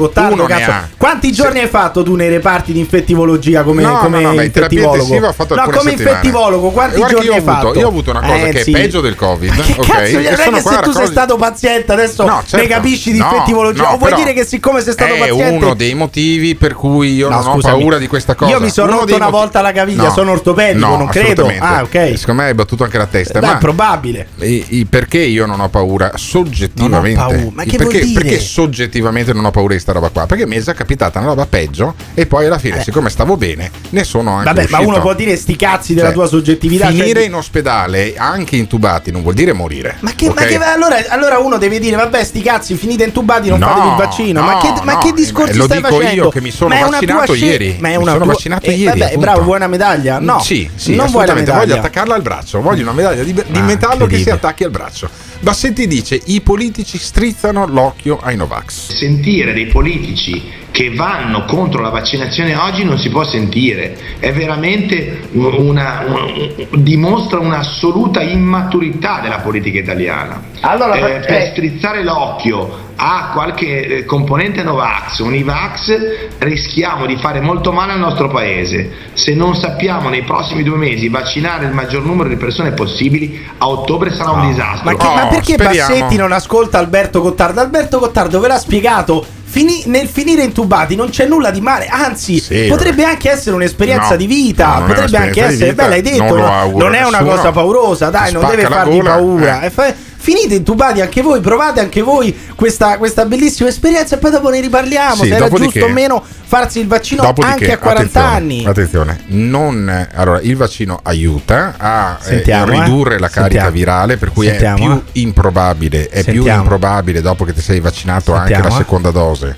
ha. Quanti giorni hai fatto tu nei reparti di infettivologia come, No, come no, no, infettivologo? intensiva ho fatto no, come settimane. infettivologo, quanti Guarda giorni hai avuto- fatto? io ho avuto una cosa Eh, che è sì. peggio del Covid. Che ok? cazzo, non è che se tu sei stato paziente adesso No, ne certo. capisci di infettivologia? o vuoi dire che siccome sei stato è paziente uno dei motivi per cui io No, non ho paura di questa cosa. Io mi sono rotto una volta la caviglia, No, sono ortopedico, no, non credo. Ah, ok. Secondo me hai battuto anche la testa. Ma è probabile. I- i- perché io non ho paura soggettivamente? Ho paura. Ma che perché, perché soggettivamente non ho paura di sta roba qua? Perché mi è già capitata una roba peggio e poi alla fine, siccome stavo bene, ne sono anche Vabbè, ma uscito. uno può dire sti cazzi della Cioè, tua soggettività. cioè- Finire in ospedale anche intubati non vuol dire morire. Ma che, ma ok? che- allora, allora uno deve dire, vabbè, sti cazzi, finite intubati, non No, fatevi il vaccino. ma no, che, ma no, che discorsi eh, lo stai dico facendo? io che mi sono Ma vaccinato ieri. Ma è Mi una sono tua- vaccinato eh, ieri, Vabbè, bravo, vuoi una medaglia? No, Sì, sì, non vuoi la. Voglio attaccarla al braccio. Voglio una medaglia di, di metallo che si attacchi al braccio. Bassetti dice i politici strizzano l'occhio ai Novax. Sentire dei politici che vanno contro la vaccinazione oggi non si può sentire, è veramente una, un- dimostra un'assoluta immaturità della politica italiana. Allora, Eh, eh, per strizzare l'occhio a qualche eh, componente Novax, Univax, rischiamo di fare molto male al nostro paese. Se non sappiamo nei prossimi due mesi vaccinare il maggior numero di persone possibili, a ottobre sarà un disastro. Ma, che- ma perché Bassetti non ascolta Alberto Gottardo? Alberto Gottardo ve l'ha spiegato. Fini- nel finire intubati non c'è nulla di male, anzi, Sì, potrebbe anche essere un'esperienza No, di vita. no, potrebbe anche essere, vita, beh, l'hai detto, non non è una cosa paurosa, dai, non deve gola, paura. eh. Fa- finite intubati anche voi, provate anche voi questa, questa bellissima esperienza e poi dopo ne riparliamo. Sì, se era giusto o meno farsi il vaccino anche a 40 attenzione, anni. Attenzione, non, allora, il vaccino aiuta a eh, Sentiamo, eh. ridurre la carica Sentiamo. virale, per cui Sentiamo, è più eh. improbabile, è più improbabile dopo che ti sei vaccinato anche la eh. seconda dose.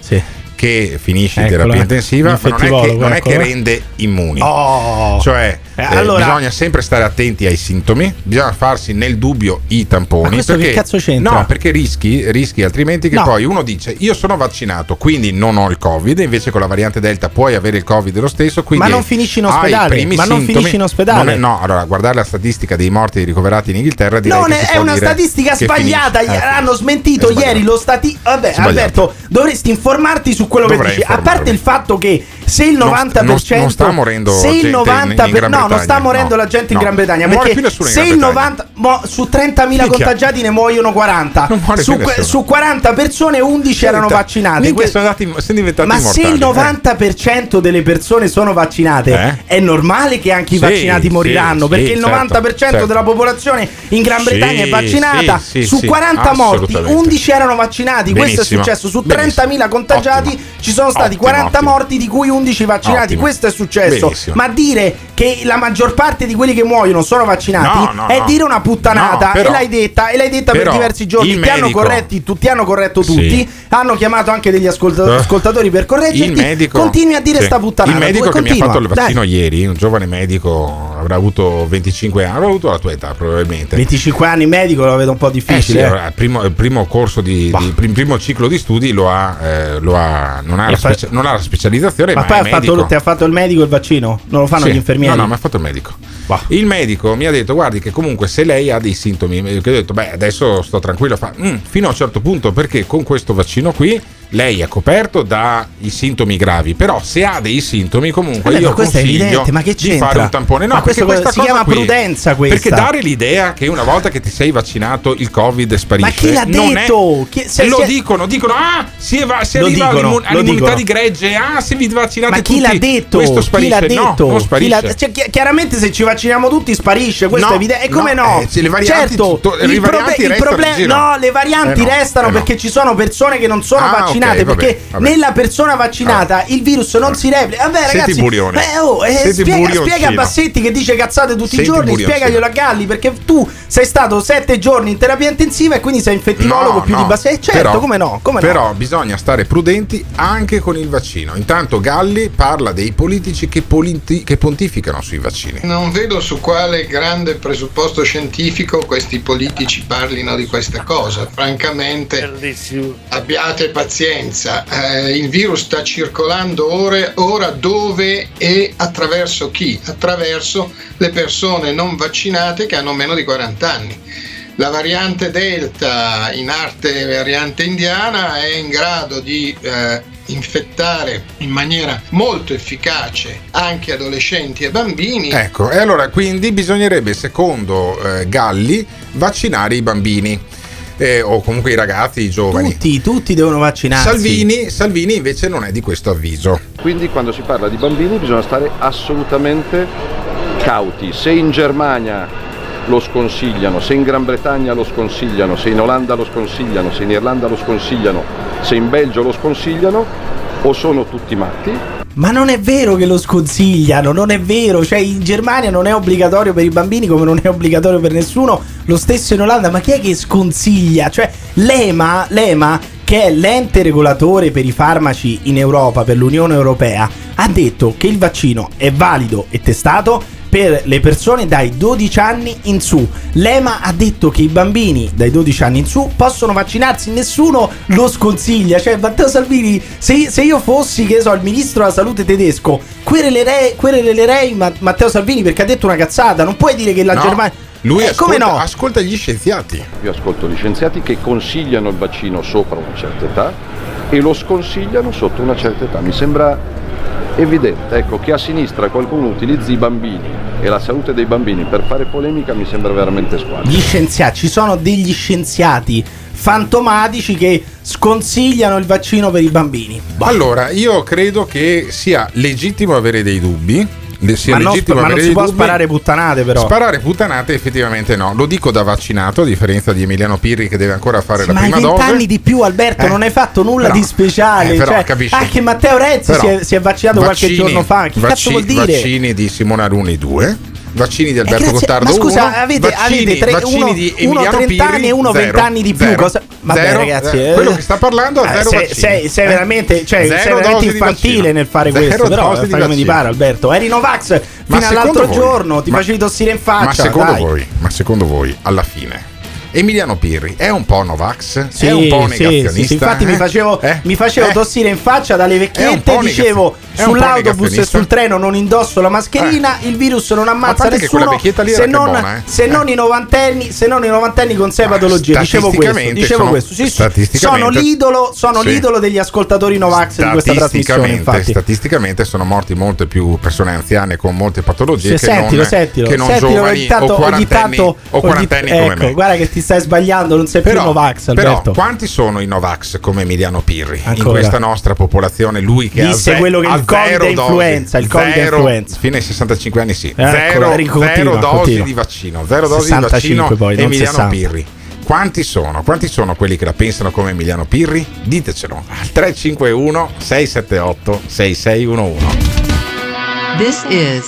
Che finisci in terapia intensiva, ma non è che, non è che rende immuni. Oh. Cioè, Eh, eh, allora- bisogna sempre stare attenti ai sintomi, bisogna farsi nel dubbio i tamponi. Ma questo che perché, cazzo c'entra? No, perché rischi, rischi altrimenti che No. poi uno dice io sono vaccinato, quindi non ho il Covid, invece con la variante Delta puoi avere il Covid lo stesso. Quindi Ma non finisci in ospedale, ma non sintomi. finisci in ospedale. È- no, allora guardare la statistica dei morti ricoverati in Inghilterra direi Non è, è una statistica sbagliata. Eh, hanno smentito ieri lo stati. Vabbè, Sbagliato. Alberto, dovresti informarti su quello Dovrei che dici. A parte il fatto che se il Non- 90%. non- non sta morendo se il gente in- 90 in per- Gran no, non sta Bretagna, morendo no. la gente in No. Gran Bretagna. Non muore Perché più nessuno se il Bretagna. 90. mo- su 30.000 Minchia. contagiati ne muoiono 40. muore Su, su 40 persone 11 erano Minchia, vaccinate. minchia, sono, diventati ma se il immortali, eh. 90% delle persone sono vaccinate, è normale che anche i Sì, vaccinati sì, moriranno. sì, perché il certo, 90% certo. della popolazione in Gran Sì, Bretagna è vaccinata. sì, sì, Su sì, 40 morti, assolutamente. 11 erano vaccinati. Questo è Benissimo. successo. Su Benissimo. 30.000 contagiati ci sono stati Ottimo, 40 ottimo. morti, di cui 11 vaccinati. Questo è successo. Benissimo. Ma dire che la maggior parte di quelli che muoiono sono vaccinati No, no, è no. dire una puttanata. Però- e l'hai detta, e l'hai detta per diversi giorni. il Ti hanno medico- corretti, tutti hanno corretto tutti. Sì. Hanno chiamato anche degli ascolta- Eh. ascoltatori per correggerti. Il medico, Continui a dire sì. sta puttanata. Il medico che mi ha continua. fatto il vaccino Dai. ieri, un giovane medico, avrà avuto 25 anni, avrà avuto la tua età probabilmente. 25 anni medico lo vedo un po' Eh sì, difficile. eh. allora, il, primo, il primo corso di, di- prim- primo ciclo di studi lo ha, eh, lo ha- non, ha la fa- non ha la specializzazione, Ma ma, poi ha fatto, ti ha fatto il medico il vaccino? Non lo fanno Sì. gli infermieri? No, no, fatto il medico. Il medico mi ha detto: Guardi, che comunque se lei ha dei sintomi, che ho detto, beh, adesso sto tranquillo. Fa, "Mm, fino a un certo punto, perché con questo vaccino qui lei è coperto dai sintomi gravi. Però se ha dei sintomi, comunque Vabbè, io ma questo è consiglio evidente, ma che di c'entra? fare un tampone. No, Ma questo perché questa si chiama qui- prudenza questa. Perché dare l'idea che una volta che ti sei vaccinato il Covid sparisce. Ma chi l'ha non è- detto? Chi- se- lo se- dicono, dicono, ah, si, eva- si arriva dicono, all'immunità di gregge, ah, se vi vaccinate Ma chi tutti, l'ha detto? Questo Chi sparisce. l'ha No, detto? non Chi sparisce. l'ha- cioè, chi- chiaramente se ci vacciniamo tutti sparisce, questo No, è evidente. E come no, no? eh, le varianti certo, tutto- il, varianti il problema- no, le varianti Eh no, restano eh no. perché ci sono persone che non sono Ah, vaccinate. Ok, vabbè, perché vabbè. nella persona vaccinata il virus non si replica. Vabbè, Senti ragazzi, Burione. eh, oh, eh, Senti spiega, spiega a Bassetti che dice cazzate tutti Senti i giorni. Burioncino. Spiegaglielo a Galli perché tu sei stato sette giorni in terapia intensiva e quindi sei infettivologo più di Bassetti. Certo, Però- come no? Come no? però bisogna stare prudenti anche con il vaccino. Intanto Galli parla dei politici che, politi- che pontificano sui vaccini. Non vedo su quale grande presupposto scientifico questi politici parlino di questa cosa. Francamente, abbiate pazienza. Eh, il virus sta circolando ore- ora dove e attraverso chi? Attraverso le persone non vaccinate che hanno meno di 40 anni. La variante Delta, in arte variante indiana, è in grado di eh, infettare in maniera molto efficace anche adolescenti e bambini. Ecco, e allora quindi bisognerebbe, secondo eh, Galli, vaccinare i bambini. Eh, o comunque i ragazzi, i giovani. Tutti, tutti devono vaccinarsi. Salvini, Salvini invece non è di questo avviso. Quindi quando si parla di bambini bisogna stare assolutamente cauti. Se in Germania lo sconsigliano, se in Gran Bretagna lo sconsigliano, se in Olanda lo sconsigliano, se in Irlanda lo sconsigliano, se in Belgio lo sconsigliano, o sono tutti matti Ma non è vero che lo sconsigliano, non è vero. Cioè, in Germania non è obbligatorio per i bambini come non è obbligatorio per nessuno. Lo stesso in Olanda, ma chi è che sconsiglia? Cioè, l'EMA, l'EMA che è l'ente regolatore per i farmaci in Europa, per l'Unione Europea, ha detto che il vaccino è valido e testato per le persone dai 12 anni in su. L'EMA ha detto che i bambini dai 12 anni in su possono vaccinarsi, nessuno lo sconsiglia. Cioè, Matteo Salvini, se, se io fossi, che so, il ministro della salute tedesco, querelerei, querelerei Ma- Matteo Salvini perché ha detto una cazzata. Non puoi dire che la No, Germania. Lui Eh, ascolta, come no? ascolta gli scienziati. Io ascolto gli scienziati che consigliano il vaccino sopra una certa età e lo sconsigliano sotto una certa età. Mi sembra evidente, ecco, che a sinistra qualcuno utilizzi i bambini e la salute dei bambini per fare polemica mi sembra veramente squadra. Gli scienziati, ci sono degli scienziati fantomatici che sconsigliano il vaccino per i bambini. Allora, io credo che sia legittimo avere dei dubbi. Sia ma non, legittimo ma non si può dubbi. sparare puttanate, però. Sparare puttanate effettivamente no, lo dico da vaccinato a differenza di Emiliano Pirri che deve ancora fare la ma hai prima dose. vent'anni di più, Alberto, Eh. non hai fatto nulla Però- di speciale. eh, però cioè, capisci. anche Matteo Renzi Però si, è, si è vaccinato qualche vaccini- giorno fa. Che cazzo vacci- vuol dire? Vaccini di Simona Runi 2, vaccini di Alberto Eh, Gottardo ma scusa, 1, avete, vaccini, avete tre- vaccini uno, di uno Emiliano 30 anni Pirri, e uno zero, 20 anni di più. zero, Cosa- Vabbè, zero, ragazzi, eh, eh. quello che sta parlando ha Eh, zero sei, sei, sei Eh? veramente, cioè, sei veramente infantile nel fare Zero questo. Però dosi di pare, Alberto. Eri Novax fino all'altro voi- giorno, ti ma- facevi tossire in faccia. Ma secondo voi, ma secondo voi, alla fine, Emiliano Pirri è un po' Novax? Sì, è un po' negazionista? sì, sì, infatti mi eh? facevo, Eh? mi facevo Eh? tossire in faccia dalle vecchiette dicevo sull'autobus e sul treno non indosso la mascherina, il virus non ammazza quella nessuno lì se, non, buona, eh. se non i novantenni, se non i novantenni con sei patologie. Dicevo questo, dicevo sono- questo. Sono l'idolo, sono l'idolo degli ascoltatori Novax di questa trasmissione, Statisticamente, infatti. statisticamente sono morti molte più persone anziane con molte patologie Sì, che, sentilo, non, sentilo, che non sentilo, giovani ogni tanto- o ogni quarantenni, tanto- o ogni- quarantenni come ecco, me. guarda che ti stai sbagliando, non sei più Novax, Però Alberto. quanti sono i Novax come Emiliano Pirri in Ancora. questa nostra popolazione? Lui che Disse ha quello che il Covid influenza, il Covid influenza. Fino ai 65 anni sì. Ecco, zero continua, zero dosi continua. di vaccino. Zero dosi di 65 vaccino poi, Emiliano 60. Pirri. Quanti sono? Quanti sono quelli che la pensano come Emiliano Pirri? Ditecelo al 351 678 6611. This is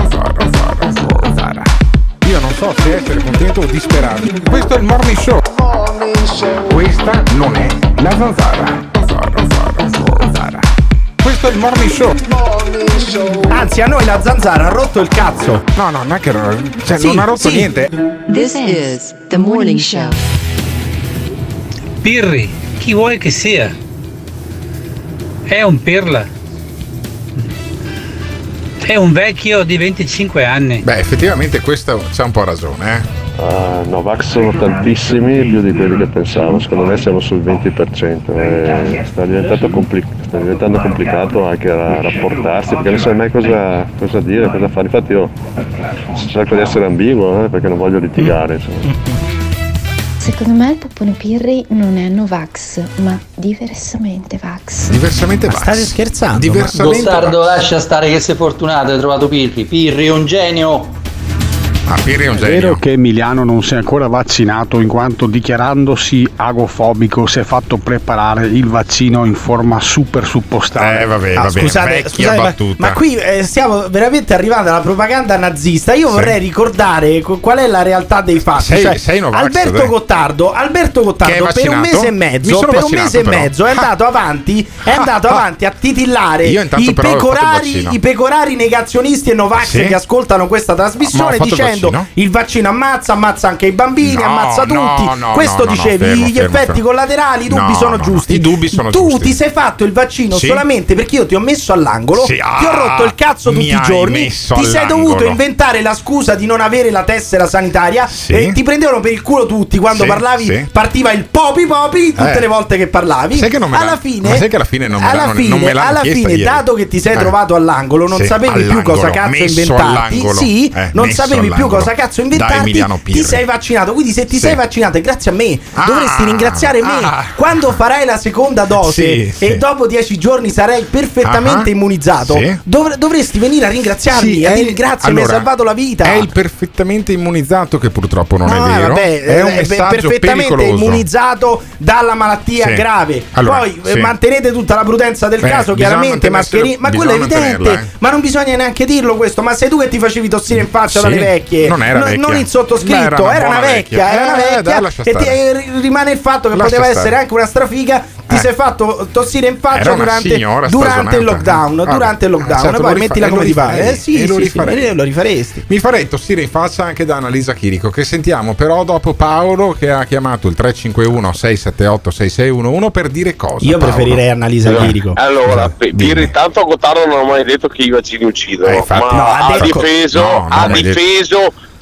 Non so se essere contento o disperato. Questo è il morning show. Questa non è la zanzara. Zanzara, zanzara, zanzara. Questo è il morning show. Anzi, a noi la zanzara ha rotto il cazzo. No, no, non è che cioè, Sì, non ha rotto sì. niente. This is the morning show. Pirri, chi vuoi che sia? È un pirla. È un vecchio di 25 anni. Beh, effettivamente questo c'ha un po' ragione, eh. Ah, Novax sono tantissimi più di quelli che pensavo, secondo me siamo sul 20%, e sta, diventando compli- sta diventando complicato anche a rapportarsi perché non sai mai cosa, cosa dire, cosa fare, infatti io cerco di essere ambiguo eh, perché non voglio litigare. insomma. Secondo me il Poppone Pirri non è Novax, ma diversamente Vax. Diversamente Ma state scherzando? Diversamente Gottardo, lascia stare che sei fortunato, hai trovato Pirri. Pirri è un genio. Ah, Pirri è un È vero che Emiliano non si è ancora vaccinato in quanto dichiarandosi agofobico si è fatto preparare il vaccino in forma super suppostale. Eh vabbè, Ah, vabbè, scusate, vecchia scusate, ma, battuta. ma qui eh, stiamo veramente arrivando alla propaganda nazista. Io Sì. vorrei ricordare co- qual è la realtà dei fatti. Sei- Cioè, sei Novax, Alberto dai. Gottardo, Alberto Gottardo per un mese e Mi mezzo, sono per un mese e però. mezzo è andato avanti, è andato avanti a titillare i pecorari, i pecorari negazionisti e Novax Sì. che ascoltano questa trasmissione il dicendo vaccino? il vaccino ammazza, ammazza anche i bambini, No, ammazza tutti. no, Questo no, no, dicevi, fermo, gli fermo, effetti fermo. collaterali, i dubbi No, sono no, no, giusti. i dubbi sono tu giusti. ti sei fatto il vaccino Sì. solamente perché io ti ho messo all'angolo, Sì, ti ho ah, rotto il cazzo tutti i giorni, ti sei all'angolo. dovuto inventare la scusa di non avere la tessera sanitaria Sì. e ti prendevano per il culo tutti quando parlavi, partiva il popi popi tutte Eh. le volte che parlavi. Sai che non me la- alla fine, ma sai che alla fine non me alla fine, non me l'hanno alla fine, dato che ti sei Eh. trovato all'angolo, non sapevi più cosa cazzo inventarti. Sì, Eh, non sapevi più. Cosa cazzo inventarti? Ti sei vaccinato. Quindi se ti Sì. sei vaccinato è grazie a me. Ah, Dovresti ringraziare me. ah. Quando farai la seconda dose Sì, e sì. dopo dieci giorni sarai perfettamente Ah, immunizzato, sì. dovre- dovresti venire a ringraziarmi Sì, e dire grazie, mi hai allora, salvato la vita. È il perfettamente immunizzato che purtroppo non Ah, è vero. vabbè, è un eh, messaggio perfettamente pericoloso. immunizzato dalla malattia grave. Allora, Poi eh, mantenete tutta la prudenza del Eh, caso, chiaramente, mascherine. Ma quello è evidente. eh. Ma non bisogna neanche dirlo questo. Ma sei tu che ti facevi tossire in faccia dalle vecchie. Non era No- vecchia. Non il sottoscritto, Beh, era una era, una vecchia. vecchia. Era una Eh, vecchia. dai, lascia e ti- eh, rimane il fatto che Lascia poteva stare. essere anche una strafiga. Ti Eh. sei fatto tossire in faccia durante, durante il lockdown. Vabbè. durante il lockdown. Certo, e poi lo metti rifa- la lo come ti pare. Eh, sì, E lo sì, sì, rifarei. lo rifaresti. Mi farei tossire in faccia anche da Annalisa Chirico, che sentiamo però dopo Paolo che ha chiamato il 351 678 6611 per dire cosa. Io Paolo? preferirei Annalisa. Chirico. Allora, P- Pirri, tanto Gottardo non ha mai detto che i vaccini uccidono, Eh, infatti- ma No, ha difeso,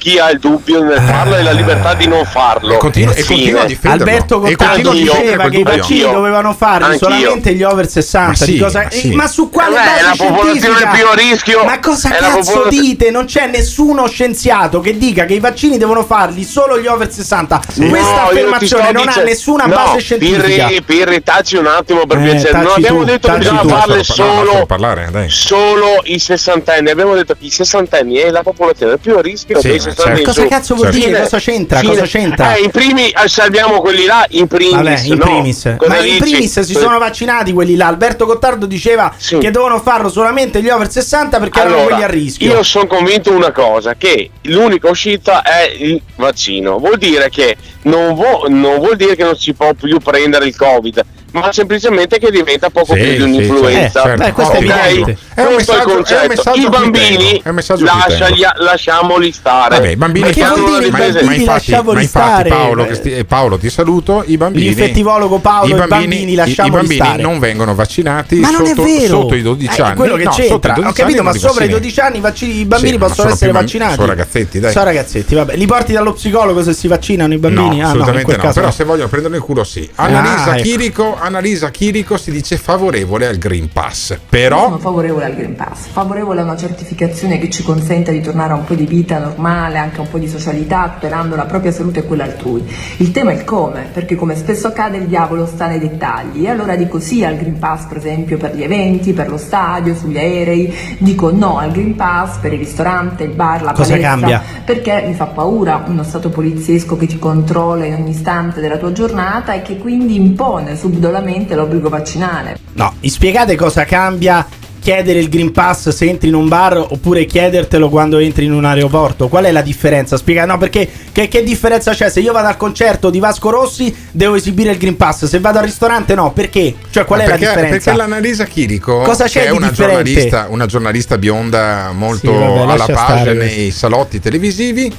no, ha ha chi ha il dubbio nel farlo e la libertà di non farlo. E continua- e Fine. continua a difenderlo. Alberto a diceva che i vaccini dovevano farli Anch'io. solamente gli over 60. Ma sì, di cosa- ma sì. ma su quale Eh beh, base è la popolazione scientifica? più a rischio. Ma cosa cazzo popolazione- dite? Non c'è nessuno scienziato che dica che i vaccini devono farli solo gli over 60. No, io Questa ti affermazione non ha dice- nessuna no, base scientifica. Pirri, Pirri, taci un attimo per Eh, piacere. Non abbiamo tu, detto che bisogna farle no, solo, parlare, solo i sessantenni. Abbiamo detto che i sessantenni è la popolazione più a rischio Sì, dei. Certo. in Cosa su. cazzo vuol Fine. dire? Cosa c'entra? Cosa c'entra? Eh, in primi eh, salviamo quelli là, in primis. Vabbè, in no? primis. Cosa Ma in dici? primis si sono vaccinati quelli là. Alberto Gottardo diceva Sì. che devono farlo solamente gli over 60 perché erano Allora, quelli a rischio. Io sono convinto una cosa, che l'unica uscita è il vaccino. Vuol dire che non, vo- non vuol dire che non si può più prendere il Covid, ma semplicemente che diventa poco Sì, più di sì, un'influenza. certo. Eh, beh, questo è Ok? evidente. È un Questo il messaggio- è un concetto. messaggio I bambini è messaggio lasciagli- lasciamoli stare. Vabbè, i bambini Ma che vuol dire bambini ma infatti, lasciamoli ma infatti stare? Paolo, che sti- eh, Paolo, ti saluto. I bambini, L'infettivologo Paolo, i bambini i- lasciamoli i bambini stare. non vengono vaccinati Ma non sotto, è vero. sotto i 12 Eh, anni. quello che No, sotto i c'entra. 12 Ho capito, anni ma sopra i vaccini. 12 anni i, bambini Sì, possono sono essere vaccinati. sono ragazzetti, dai. Sono ragazzetti, vabbè. Li porti dallo psicologo se si vaccinano i bambini? No, ah, no, assolutamente no. Però se vogliono prenderlo in culo, sì. Annalisa, Ah, ecco. Chirico, Annalisa Chirico si dice favorevole al Green Pass. Io Però sono favorevole al Green Pass, favorevole a una certificazione che ci consenta di tornare a un po' di vita normale, anche un po' di socialità, tutelando la propria salute e quella altrui. Il tema è il come, perché come spesso accade il diavolo sta nei dettagli. E allora dico sì al Green Pass, per esempio, per gli eventi, per lo stadio, sugli aerei, dico no al Green Pass per il ristorante, il bar, la Cosa palestra, cambia? perché mi fa paura uno stato poliziesco che ti controlla in ogni istante della tua giornata e che quindi impone subdolamente l'obbligo vaccinale. No, mi spiegate cosa cambia chiedere il Green Pass se entri in un bar oppure chiedertelo quando entri in un aeroporto? Qual è la differenza? Spiega, no, perché che, che differenza c'è? Se io vado al concerto di Vasco Rossi devo esibire il Green Pass, se vado al ristorante no, perché? Cioè qual è perché, la differenza? Perché l'Annalisa Chirico, Cosa c'è che è di una giornalista, una giornalista bionda molto Sì, vabbè, alla stare nei salotti televisivi,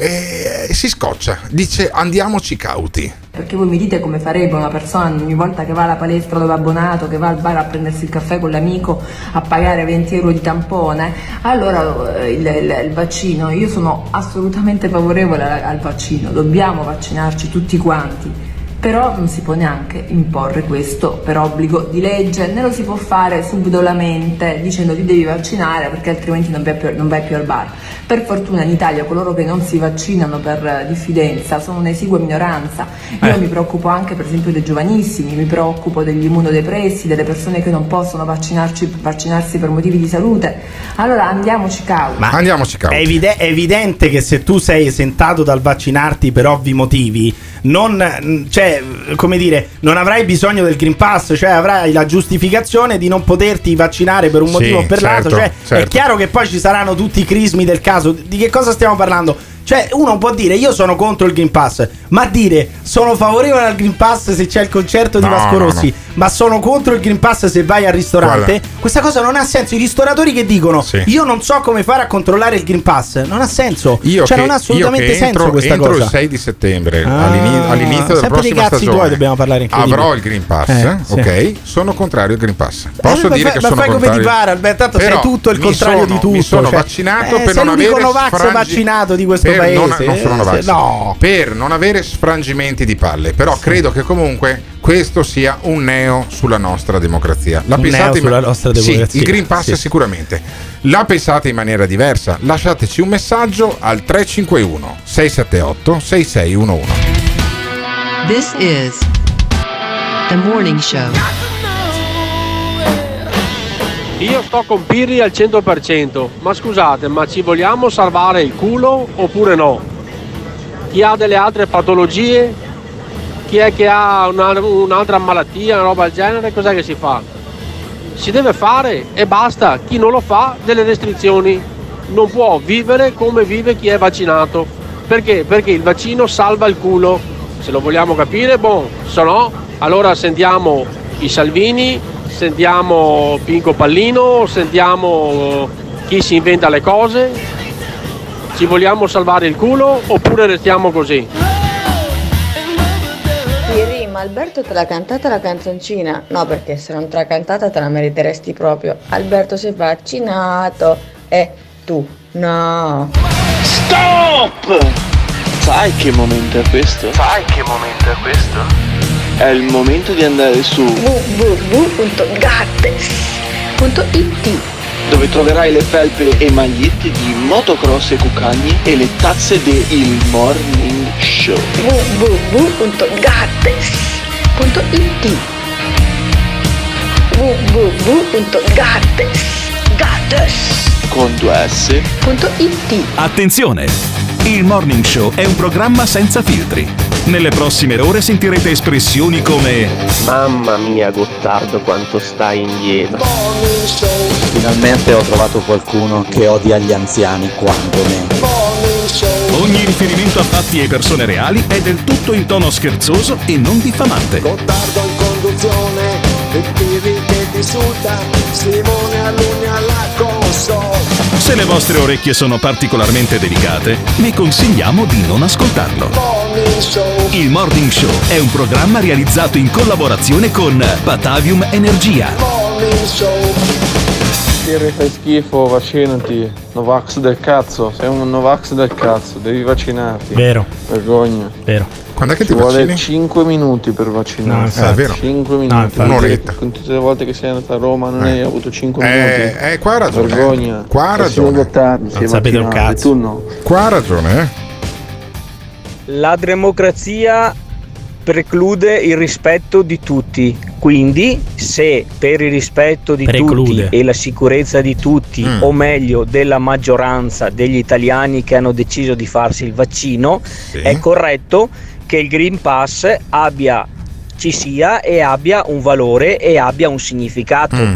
eh, si scoccia, dice andiamoci cauti. Perché voi mi dite come farebbe una persona ogni volta che va alla palestra dove è abbonato, che va al bar a prendersi il caffè con l'amico a pagare 20 euro di tampone? Allora eh, il, il- il vaccino, io sono assolutamente favorevole al, al vaccino, dobbiamo vaccinarci tutti quanti. Però non si può neanche imporre questo per obbligo di legge, né lo si può fare subdolamente dicendo ti devi vaccinare perché altrimenti non vai più, non vai più al bar. Per fortuna in Italia coloro che non si vaccinano per eh, diffidenza sono un'esigua minoranza. Io mi preoccupo anche per esempio dei giovanissimi, mi preoccupo degli immunodepressi, delle persone che non possono vaccinarci- vaccinarsi per motivi di salute. Allora andiamoci cauti. Ma È, evide- è evidente che se tu sei esentato dal vaccinarti per ovvi motivi, non, cioè, come dire, non avrai bisogno del Green Pass, cioè avrai la giustificazione di non poterti vaccinare per un Sì, motivo o per l'altro. certo, Cioè, è certo. chiaro che poi ci saranno tutti i crismi del caso. Di che cosa stiamo parlando? Cioè, uno può dire io sono contro il Green Pass, ma dire sono favorevole al Green Pass se c'è il concerto di No, Vasco no, Rossi, no. Ma sono contro il Green Pass se vai al ristorante, Guarda. questa cosa non ha senso. I ristoratori che dicono Sì. io non so come fare a controllare il Green Pass, non ha senso. Io cioè, che, non ha assolutamente senso entro, questa entro cosa. il 6 di settembre, Ah, all'ini- all'inizio della prossima cazzi stagione, tuoi dobbiamo parlare, avrò il Green Pass, Eh, sì. ok? Sono contrario al Green Pass. Posso Eh, ma dire fai- che ma sono fai come contrario. ti pare, Alberto, tanto sei Però tutto il contrario sono- di tutto. Mi sono cioè, vaccinato eh, per sei non avere Novax sfrangi- vaccinato di questo non- paese. Non, sono Eh, no. Per non avere sfrangimenti di palle. Però credo che comunque questo sia un neo sulla nostra democrazia. La Un pensate neo in sulla nostra Sì, democrazia, il Green Pass sì. sicuramente. La pensate in maniera diversa? Lasciateci un messaggio al 351 678 6611. This is the morning show. Io sto con Pirri al 100%, ma scusate, ma ci vogliamo salvare il culo oppure no? Chi ha delle altre patologie? Chi è che ha una- un'altra malattia, una roba del genere? Cos'è che si fa? Si deve fare e basta. Chi non lo fa, delle restrizioni. Non può vivere come vive chi è vaccinato. Perché? Perché il vaccino salva il culo. Se lo vogliamo capire, buon, se no, allora sentiamo i Salvini, sentiamo Pinco Pallino, sentiamo chi si inventa le cose. Ci vogliamo salvare il culo oppure restiamo così? Ma Alberto te l'ha cantata la canzoncina? No, perché se non te l'ha cantata te la meriteresti proprio. Alberto si è vaccinato e tu no. Stop! Sai che momento è questo? Sai che momento è questo? È il momento di andare su www.gattes.it dove troverai le felpe e magliette di motocross e cucagni e le tazze del Morning Show. www.gattes.it www.gattes.it Con 2S. Attenzione! Il Morning Show è un programma senza filtri. Nelle prossime ore sentirete espressioni come Mamma mia Gottardo quanto stai indietro. Finalmente ho trovato qualcuno che odia gli anziani quanto me. Ogni riferimento a fatti e persone reali è del tutto in tono scherzoso e non diffamante. Gottardo in conduzione, e che ti insulta, Simone all'ugna alla console. Se le vostre orecchie sono particolarmente delicate, vi consigliamo di non ascoltarlo. Il Morning Show è un programma realizzato in collaborazione con Batavium Energia. Morning Show. Pirri fai schifo, vaccinati. Novax del cazzo, sei un Novax del cazzo, devi vaccinarti. Vero. Vergogna. Vero. Quando è che Ci ti vuole vaccini? 5 minuti per No, vaccinarti. infatti. È vero. 5 No, minuti. infatti. Un'oretta. Con tutte le volte che sei andata a Roma non Eh. hai avuto 5 Eh, minuti. eh, qua ha ragione. Vergogna. Qua ha ragione. È Non sapete un e cazzo. Tu no. Qua ha ragione, eh? La democrazia preclude il rispetto di tutti. Quindi, se per il rispetto di Preclude. tutti e la sicurezza di tutti, Mm. o meglio della maggioranza degli italiani che hanno deciso di farsi il vaccino, è corretto che il Green Pass abbia, ci sia e abbia un valore e abbia un significato. Mm.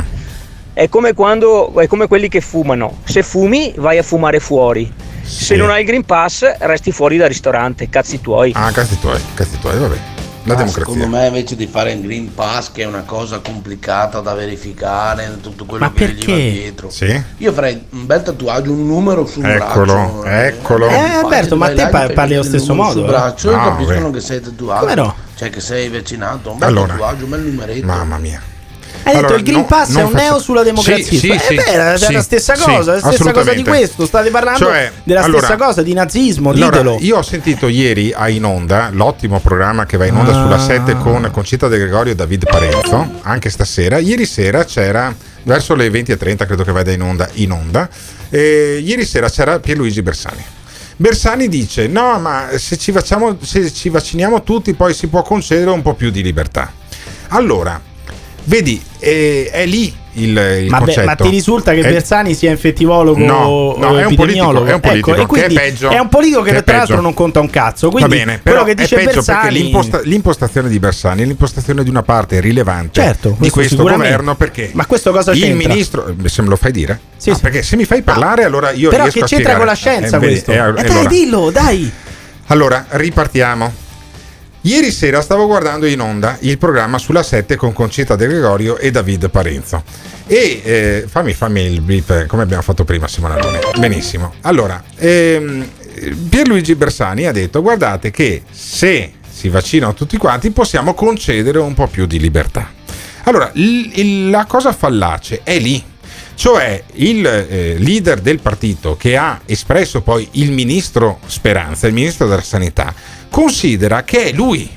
È come quando è come quelli che fumano. Se fumi, vai a fumare fuori. Se non hai il Green Pass, resti fuori dal ristorante. Cazzi tuoi. Ah, cazzi tuoi, cazzi tuoi, vabbè. La democrazia. Secondo me invece di fare il Green Pass, che è una cosa complicata da verificare, tutto quello Ma che gli va perché? dietro. Sì. Io farei un bel tatuaggio, un numero sul Eccolo, braccio. eccolo. Eh, Alberto, ma te là, pa- gli fai parli allo stesso numero modo, Sul eh? braccio e No, capiscono beh. che sei tatuato. Come no? Cioè che sei vaccinato. Un bel Allora. tatuaggio, un bel numeretto. Mamma mia. Hai detto Allora, il Green no- Pass è un faccia- neo sulla democrazia. Sì, sì, è sì, vero, è la stessa cosa, è la stessa cosa di questo. State parlando Cioè, della allora- stessa cosa, di nazismo, Allora, ditelo. io ho sentito ieri a In Onda, l'ottimo programma che va in onda Ah. sulla 7 con Concita De Gregorio e David Parenzo, anche stasera. Ieri sera c'era, verso le 20.30 credo che vada in onda, in onda ieri sera c'era Pierluigi Bersani. Bersani dice: No, ma se ci, facciamo, se ci vacciniamo tutti, poi si può concedere un po' più di libertà. Allora, vedi, eh, è lì il, il Ma, beh, ma ti risulta che È- Bersani sia infettivologo No, no, è un politico, è un politico, Ecco, e quindi che è peggio, è un politico che, che è tra l'altro non conta un cazzo. Quindi Va bene, quello però che dice è peggio Bersani perché l'imposta- l'impostazione di Bersani è l'impostazione di una parte rilevante Certo, di questo governo perché Ma questo cosa il c'entra? ministro se me lo fai dire Ah, perché se mi fai parlare allora io Però che c'entra spiegare. con la scienza Eh, questo? eh, Eh, allora- dai, dillo, dai. allora, ripartiamo. Ieri sera stavo guardando in onda il programma sulla 7 con Concita De Gregorio e David Parenzo. E eh, fammi, fammi il beep come abbiamo fatto prima, Simone Alone. Benissimo. Allora, ehm, Pierluigi Bersani ha detto: guardate che se si vaccinano tutti quanti possiamo concedere un po' più di libertà. Allora, il- il- la cosa fallace è lì. Cioè il eh, leader del partito che ha espresso poi il ministro Speranza, il ministro della Sanità, considera che è lui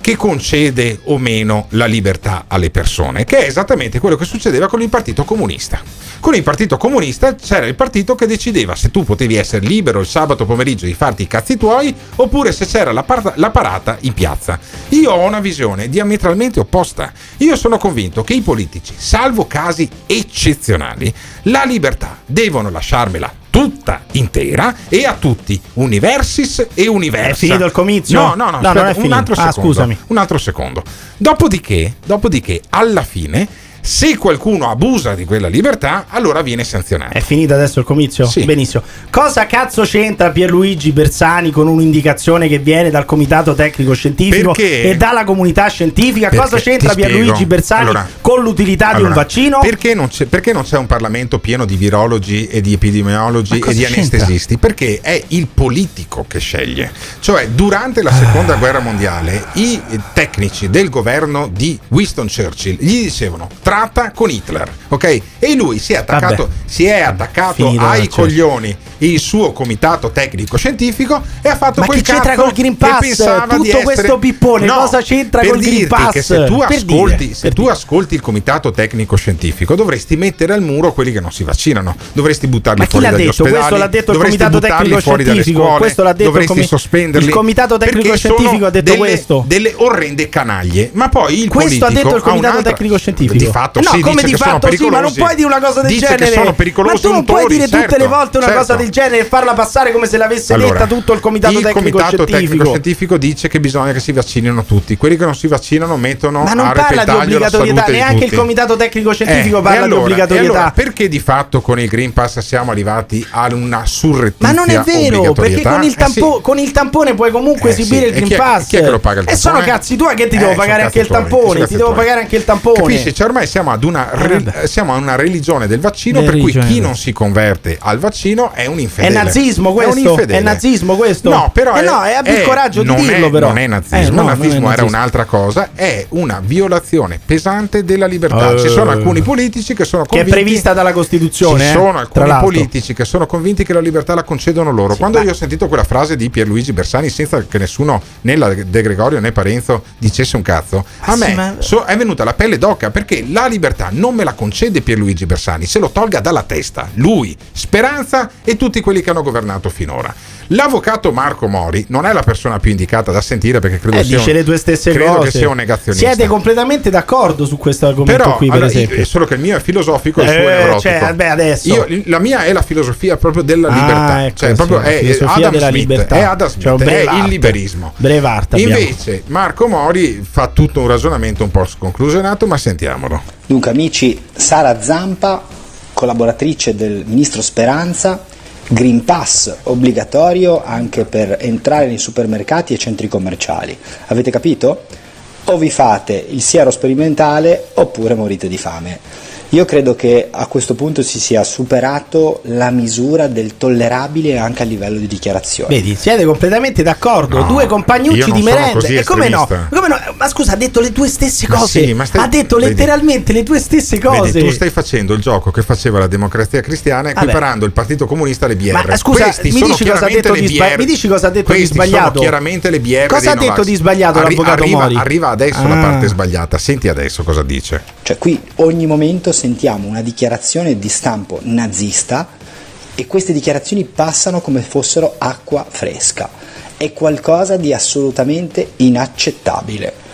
che concede o meno la libertà alle persone, che è esattamente quello che succedeva con il Partito Comunista. Con il Partito Comunista c'era il partito che decideva se tu potevi essere libero il sabato pomeriggio di farti i cazzi tuoi oppure se c'era la, par- la parata in piazza. Io ho una visione diametralmente opposta. Io sono convinto che i politici, salvo casi eccezionali, la libertà devono lasciarmela tutta intera e a tutti, Universis e Universa. È finito il comizio? No, no, no, No, aspetta, non è un finito. altro Ah, secondo. scusami. Un altro secondo. Dopodiché, dopodiché, alla fine, se qualcuno abusa di quella libertà, allora viene sanzionato. È finito adesso il comizio? Sì. Benissimo. Cosa cazzo c'entra Pierluigi Bersani con un'indicazione che viene dal comitato tecnico scientifico Perché? e dalla comunità scientifica? Perché? Cosa c'entra. Pierluigi Bersani Allora- con l'utilità di un Allora, vaccino? Perché non, c'è, perché non c'è un Parlamento pieno di virologi e di epidemiologi e di anestesisti? Perché è il politico che sceglie. Cioè, durante la seconda Ah. guerra mondiale, i tecnici del governo di Winston Churchill gli dicevano tratta con Hitler, ok? E lui si è attaccato, Vabbè. si è attaccato ai cioè. coglioni il suo comitato tecnico scientifico e ha fatto Ma quel che c'entra cazzo col Green Pass? Tutto essere- questo pippone, No, cosa c'entra col Green Pass? che se tu Per ascolti, dire, se tu ascolti il comitato tecnico scientifico dovresti mettere al muro quelli che non si vaccinano dovresti buttarli Ma chi fuori l'ha dagli detto? ospedali Questo l'ha detto il comitato tecnico scientifico. scuole, Questo l'ha detto il dovresti comi- sospenderli il comitato tecnico scientifico ha detto delle, questo. delle orrende canaglie ma poi il Questo ha detto il comitato tecnico scientifico. di fatto Eh no, sì, come di fatto sì, ma non puoi dire una cosa del dice genere. che sono pericolosi ma tu non puoi dire tutte certo, le volte una certo. cosa del genere e farla passare come se l'avesse Allora, detta tutto il comitato il tecnico comitato scientifico. tecnico scientifico dice che bisogna che si vaccinino tutti. Quelli che non si vaccinano mettono Ma non parla di obbligatorietà, neanche il comitato tecnico scientifico Eh, parla allora- di obbligatorietà. allora, perché di fatto con il Green Pass siamo arrivati a una surrettizia Ma non è vero, perché con il, Eh, tampo- sì. con il tampone puoi comunque Eh, sì. esibire il E Green chi è- Pass. chi è che lo paga il E sono tampone? cazzi tuoi che ti Eh, devo sono pagare anche il tampone. Ti devo pagare anche il tampone. Capisci? Cioè, ormai siamo ad una, Eh, re- siamo a una religione del vaccino per cui chi non si converte al vaccino è un È infedele. nazismo È un questo? infedele. È nazismo questo? No, però Eh è- no, e abbi il è- coraggio di dirlo è, però. Non è nazismo, Eh, no, il non è nazismo era nazismo. un'altra cosa, è una violazione pesante della libertà. Ci sono Eh. alcuni politici che sono Che è convinti prevista dalla Costituzione. ci eh, sono alcuni politici che sono convinti che la libertà la concedono loro. Quando io ho sentito quella frase di Pierluigi Bersani senza che nessuno né la De Gregorio né Parenzo dicesse un cazzo, a Ah, sì, me ma- so- è venuta la pelle d'oca perché la libertà non me la concede Pierluigi Bersani, se lo tolga dalla testa. Lui, Speranza e tutti quelli che hanno governato finora. L'avvocato Marco Mori non è la persona più indicata da sentire perché credo Eh, sia dice un, le tue stesse credo cose. che sia un negazionista. Siete completamente d'accordo su questo argomento Però, qui, per allora, esempio. io- solo che il mio è filosofico e il suo Eh, è neurotico. cioè, vabbè, adesso. Io- la mia è la filosofia proprio della Ah, libertà. ecco, cioè, sì, proprio la è, Adam della Smith, libertà. È Adam Smith, Cioè, un è il liberismo. Brevard abbiamo. Invece, Marco Mori fa tutto un ragionamento un po' sconclusionato, ma sentiamolo. Dunque amici, Sara Zampa, collaboratrice del ministro Speranza, Green Pass obbligatorio anche per entrare nei supermercati e centri commerciali. Avete capito? O vi fate il siero sperimentale oppure morite di fame. Io credo che a questo punto si sia superato la misura del tollerabile anche a livello di dichiarazione. Vedi, siete completamente d'accordo. No, Due compagnucci di merenda. E come no? come no? Ma scusa, ha detto le tue stesse Ma cose. sì, ma stai- ha detto vedi. letteralmente le tue stesse cose. Vedi, tu stai facendo il gioco che faceva la democrazia cristiana Vabbè. equiparando il Partito Comunista alle BR. Ma scusa, Questi mi dici, cosa ha detto le di sba- BR. mi dici cosa ha detto di Questi sbagliato? Sono chiaramente le BR. Cosa dei ha detto Novax. di sbagliato Arri- l'avvocato arriva, Mori? arriva adesso la Ah. parte sbagliata. Senti adesso cosa dice. Cioè qui ogni momento sentiamo una dichiarazione di stampo nazista e queste dichiarazioni passano come fossero acqua fresca. È qualcosa di assolutamente inaccettabile.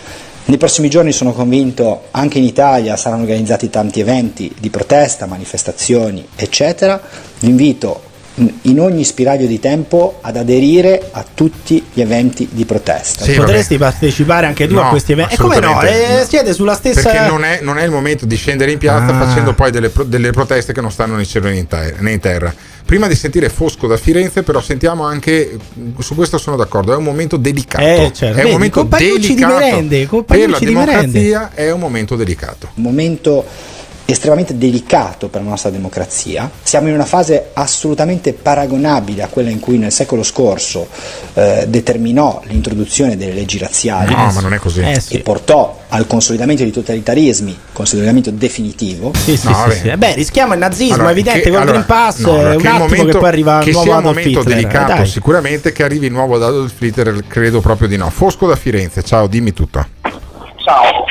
Nei prossimi giorni sono convinto anche in Italia saranno organizzati tanti eventi di protesta, manifestazioni, eccetera. Vi invito in- ogni spiraglio di tempo ad aderire a tutti gli eventi di protesta. Potresti partecipare anche tu No, a questi eventi. E come no? Eh, siete sulla stessa. Perché non è, non è il momento di scendere in piazza Ah. facendo poi delle, pro- delle proteste che non stanno né in cielo né in, ter- né in terra. Prima di sentire Fosco da Firenze, però sentiamo anche, su questo sono d'accordo, è un momento delicato. Eh, certo. È un Vedi, momento compagnucci di delicato. merende, per la di merende. democrazia è un momento delicato. Un momento estremamente delicato per la nostra democrazia. Siamo in una fase assolutamente paragonabile a quella in cui nel secolo scorso eh, determinò l'introduzione delle leggi razziali No, ma non è così. Eh, sì. e portò al consolidamento di totalitarismi, consolidamento definitivo. Sì, sì, No, sì. Eh Beh, rischiamo il nazismo, Allora, è evidente, che- allora, Green Pass no, allora, è un che il attimo momento- che poi arriva il che nuovo sia un Adolf momento Hitler. delicato Dai. sicuramente che arrivi il nuovo Adolf Hitler credo proprio di no Fosco da Firenze ciao dimmi tutto Ciao.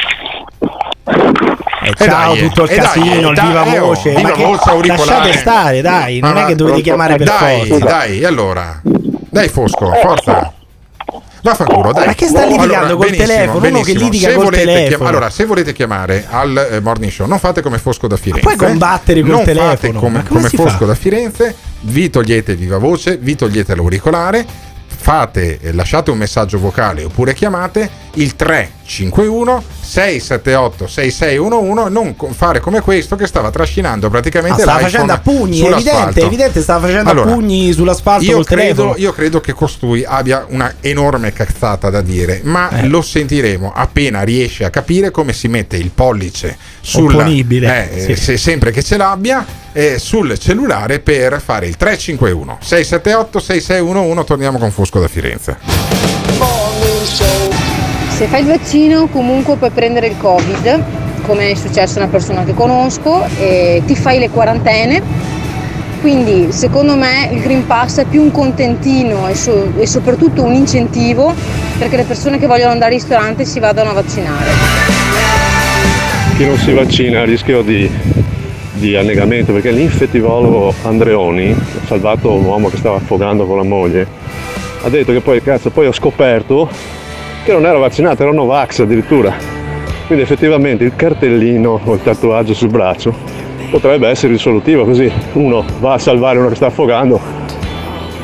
Eh, E ciao, dai, tutto il casino, il dai, viva eh, oh, voce. viva ma voce auricolare. lasciate stare, dai, non Ma è che dovete chiamare per dai forza. dai allora dai Fosco forza Vaffanculo, dai. Ma che sta litigando col benissimo, telefono? Uno che benissimo. litiga Se col telefono. chiam- allora, se volete chiamare al eh, morning show, non fate come Fosco da Firenze. puoi combattere col non telefono? Fate come, Ma come Fosco fa? da Firenze, vi togliete il viva voce, vi togliete l'auricolare, fate, eh, lasciate un messaggio vocale oppure chiamate il 351 678 6611 non fare come questo che stava trascinando Ah, praticamente stava l'iPhone facendo a pugni, è evidente, è evidente, stava facendo Allora, a pugni sull'asfalto io credo, io credo che costui abbia una enorme cazzata da dire, ma Eh. lo sentiremo appena riesce a capire come si mette il pollice sul eh, sì. se- sempre che ce l'abbia eh, sul cellulare per fare il 351 678 6611. Torniamo con Fosco da Firenze. Se fai il vaccino comunque puoi prendere il Covid, come è successo a una persona che conosco, e ti fai le quarantene. Quindi secondo me il Green Pass è più un contentino e, so- e soprattutto un incentivo perché le persone che vogliono andare al ristorante si vadano a vaccinare. Chi non si vaccina ha rischio di, di annegamento perché l'infettivologo Andreoni, salvato un uomo che stava affogando con la moglie, ha detto che poi cazzo poi ho scoperto che non era vaccinato, era Novax addirittura. Quindi effettivamente il cartellino o il tatuaggio sul braccio potrebbe essere risolutivo, così uno va a salvare uno che sta affogando,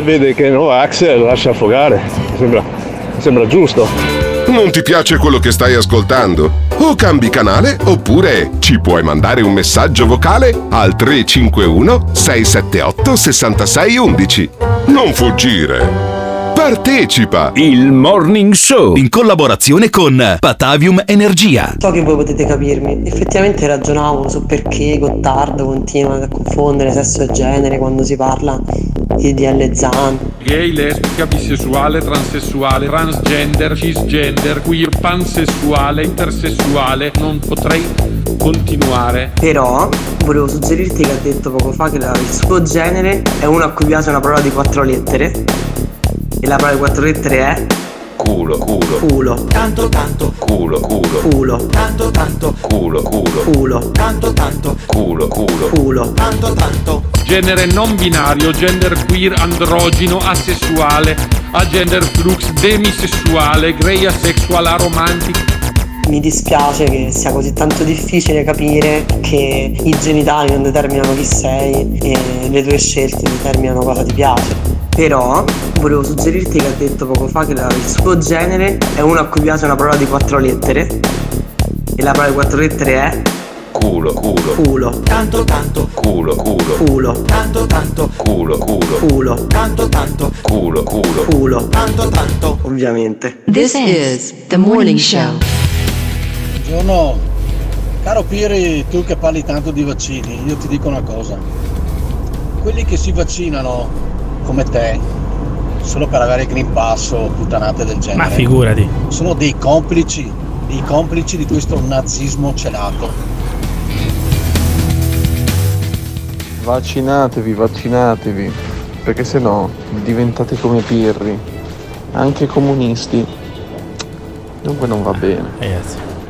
vede che Novax e lo lascia affogare. Sembra, sembra giusto. Non ti piace quello che stai ascoltando? O cambi canale oppure ci puoi mandare un messaggio vocale al 351 678 6611. Non fuggire. Partecipa! Il Morning Show in collaborazione con Patavium Energia. So che voi potete capirmi, effettivamente ragionavo su perché Gottardo continua a confondere sesso e genere quando si parla di DL Zan. Gay, lesbica, bisessuale, transessuale, transgender, cisgender, queer, pansessuale, intersessuale, non potrei continuare. Però volevo suggerirti che ha detto poco fa che la- il suo genere è uno a cui piace una parola di quattro lettere. E la parola di quattro lettere è Culo, culo. culo. Tanto tanto Culo, culo. culo. Tanto tanto Culo, culo. culo. Tanto tanto Culo, culo. culo. Tanto tanto Genere non binario, gender queer, androgino, asessuale, agender flux, demisessuale, grey asexual, aromantic. Mi dispiace che sia così tanto difficile capire che i genitali non determinano chi sei e le tue scelte determinano cosa ti piace. Però volevo suggerirti che ha detto poco fa che la- il suo genere è uno a cui piace una parola di quattro lettere. E la parola di quattro lettere è Culo, culo. culo. Tanto tanto Culo, culo. culo. Tanto tanto Culo, culo. culo. Tanto tanto Culo, culo. culo. Tanto tanto ovviamente. This is the morning show. Buongiorno, caro Piri, tu che parli tanto di vaccini, io ti dico una cosa. Quelli che si vaccinano come te, solo per avere il Green Pass o puttanate del genere, Ma figurati. sono dei complici, dei complici di questo nazismo celato. Vaccinatevi, vaccinatevi, perché se no diventate come Pirri, anche comunisti. Dunque non va bene.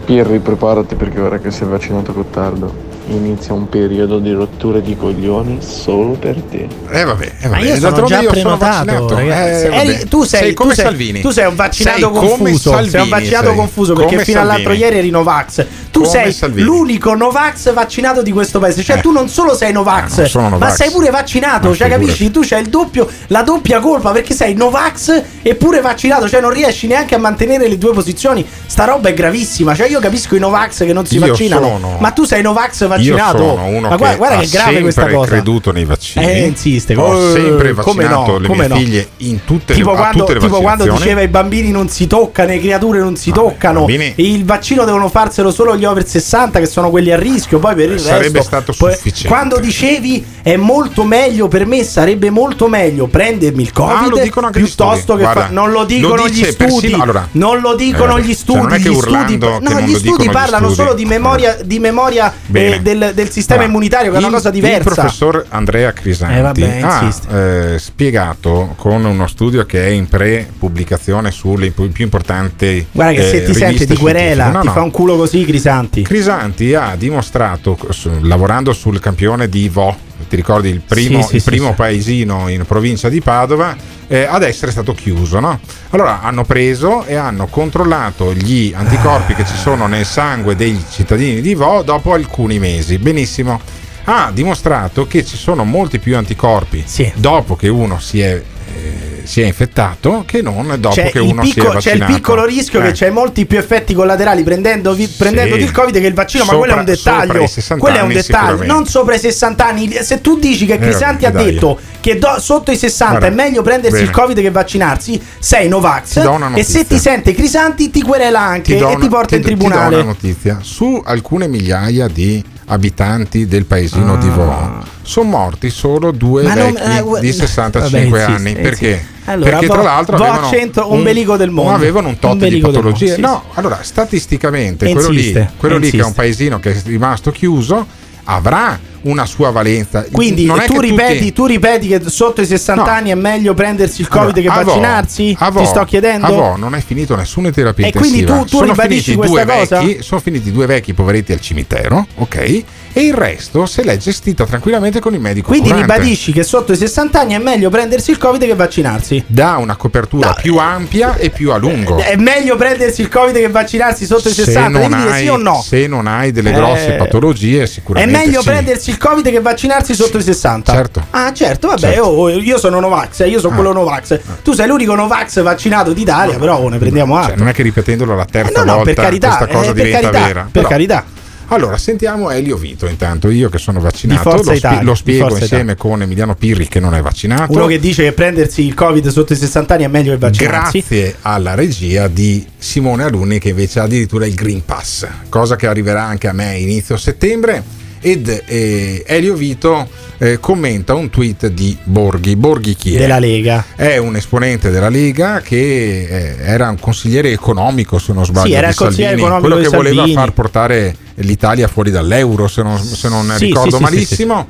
Pirri, preparati perché ora che sei vaccinato Gottardo, inizia un periodo di rotture di coglioni solo per te. Eh vabbè, eh Ma vabbè. io sono già io sono prenotato, ragazzi. Eh, Eri- vabbè. tu sei, come tu sei- Salvini. Tu sei un vaccinato Sei come confuso. sei un Salvini, vaccinato sei. confuso Come perché fino all'altro Salvini. ieri eri Novax. Tu Come sei Salvini. l'unico Novax vaccinato di questo paese. Cioè, Eh. tu non solo sei Novax, sono Novax. ma sei pure vaccinato. Cioè, capisci? Tu c'hai il doppio, la doppia colpa perché sei Novax e pure vaccinato. Cioè, non riesci neanche a mantenere le due posizioni. Sta roba è gravissima. Cioè, io capisco i Novax che non si Io vaccinano. sono- Ma tu sei Novax Io vaccinato. sono uno ma guarda, che guarda che grave questa cosa. creduto nei vaccini. Eh, insiste. Ho Eh, sempre come vaccinato no, le come mie no. figlie in tutte tipo le, quando, tutte le tipo quando diceva i bambini non si toccano, le creature non si toccano, bambini- il vaccino devono farselo solo gli over 60 che sono quelli a rischio, poi per il Sarebbe resto stato poi- sufficiente. Quando dicevi è molto meglio per me, sarebbe molto meglio prendermi il Covid Ah, anche gli piuttosto che Guarda, fa- non lo dicono lo gli studi. persino- allora, non lo dicono eh, gli cioè, studi, non è che gli studi, no, non gli studi dicono gli parlano studi. solo di memoria, di memoria eh, del, del sistema Allora, immunitario, che è una il- cosa Il diversa. professor Andrea Crisanti Eh, vabbè, ha eh, spiegato con uno studio che è in pre-pubblicazione sulle più importanti Guarda che se eh, ti sente riviste ti querela. No, ti no. fa un culo così, Crisanti. Crisanti ha dimostrato, lavorando sul campione di Vo, ti ricordi il primo, Sì, sì, il primo sì. paesino in provincia di Padova, eh, ad essere stato chiuso. No? Allora hanno preso e hanno controllato gli anticorpi che ci sono nel sangue dei cittadini di Vo dopo alcuni mesi. Benissimo. Ha dimostrato che ci sono molti più anticorpi dopo che uno si è, eh, si è infettato che non dopo C'è che uno si è picco- c'è vaccinato. il piccolo rischio Eh. che c'è molti più effetti collaterali prendendo prendendoti il Covid che il vaccino, ma Sopra- quello è un dettaglio. i 60 Quello è un dettaglio, non sopra i 60 anni. Se tu dici che Eh, Crisanti ha dai. detto che do- sotto i 60 Guarda, è meglio prendersi bene. il Covid che vaccinarsi, sei Novax. Ti E se ti sente Crisanti, ti querela anche do e una- ti porta in ti- Ti do tribunale. una notizia. Su alcune migliaia di abitanti del paesino di Vo sono morti solo due Ma non- vecchi eh, gu- di 65 vabbè, anni. insiste, Perché? insiste. Allora, Perché tra l'altro Vo avevano centro ombelico del mondo. avevano un tot di patologie. mondo, sì, no, allora statisticamente quello, lì, quello lì che è un paesino che è rimasto chiuso avrà una sua valenza. Quindi non tu, ripeti, tutti- tu ripeti che sotto i 60 No. anni è meglio prendersi il Covid Allora, che vaccinarsi? Vo- Ti sto chiedendo? A Vo non è finito nessuna terapia E quindi intensiva. tu- tu sono ribadisci questa cosa? vecchi, sono finiti due vecchi poveretti al cimitero, ok? E il resto se l'è gestita tranquillamente con il medico Quindi curante. ribadisci che sotto i 60 anni è meglio prendersi il Covid che vaccinarsi. dà una copertura più ampia e più a lungo. È meglio prendersi il Covid che vaccinarsi sotto i 60? Devi dire sì o no? se non hai delle grosse Eh, patologie, È sicuramente meglio sì. prendersi il Covid che vaccinarsi sotto i 60? Certo. Ah, certo, vabbè, Certo. oh, io sono Novax, eh, io sono Ah. quello Novax. Tu sei l'unico Novax vaccinato d'Italia, però oh, ne prendiamo Cioè, altro. non è che ripetendolo la terza Eh, no, no, volta per carità, questa cosa eh, diventa carità, vera. per Però- carità. Allora, sentiamo Elio Vito intanto, io che sono Di vaccinato, lo, Italia, lo di spiego insieme con Emiliano Pirri che non è vaccinato. Uno che dice che prendersi il Covid sotto i 60 anni è meglio che vaccinarsi. Grazie alla regia di Simone Alunni che invece ha addirittura il Green Pass, cosa che arriverà anche a me inizio settembre. Ed eh, Elio Vito eh, commenta un tweet di Borghi. Borghi chi è? Della Lega. È un esponente della Lega che eh, era un consigliere economico, se non sbaglio, Sì, era di il consigliere Salvini, quello di che voleva Salvini. far portare l'Italia fuori dall'euro, se non, se non Sì, ricordo sì, sì, malissimo.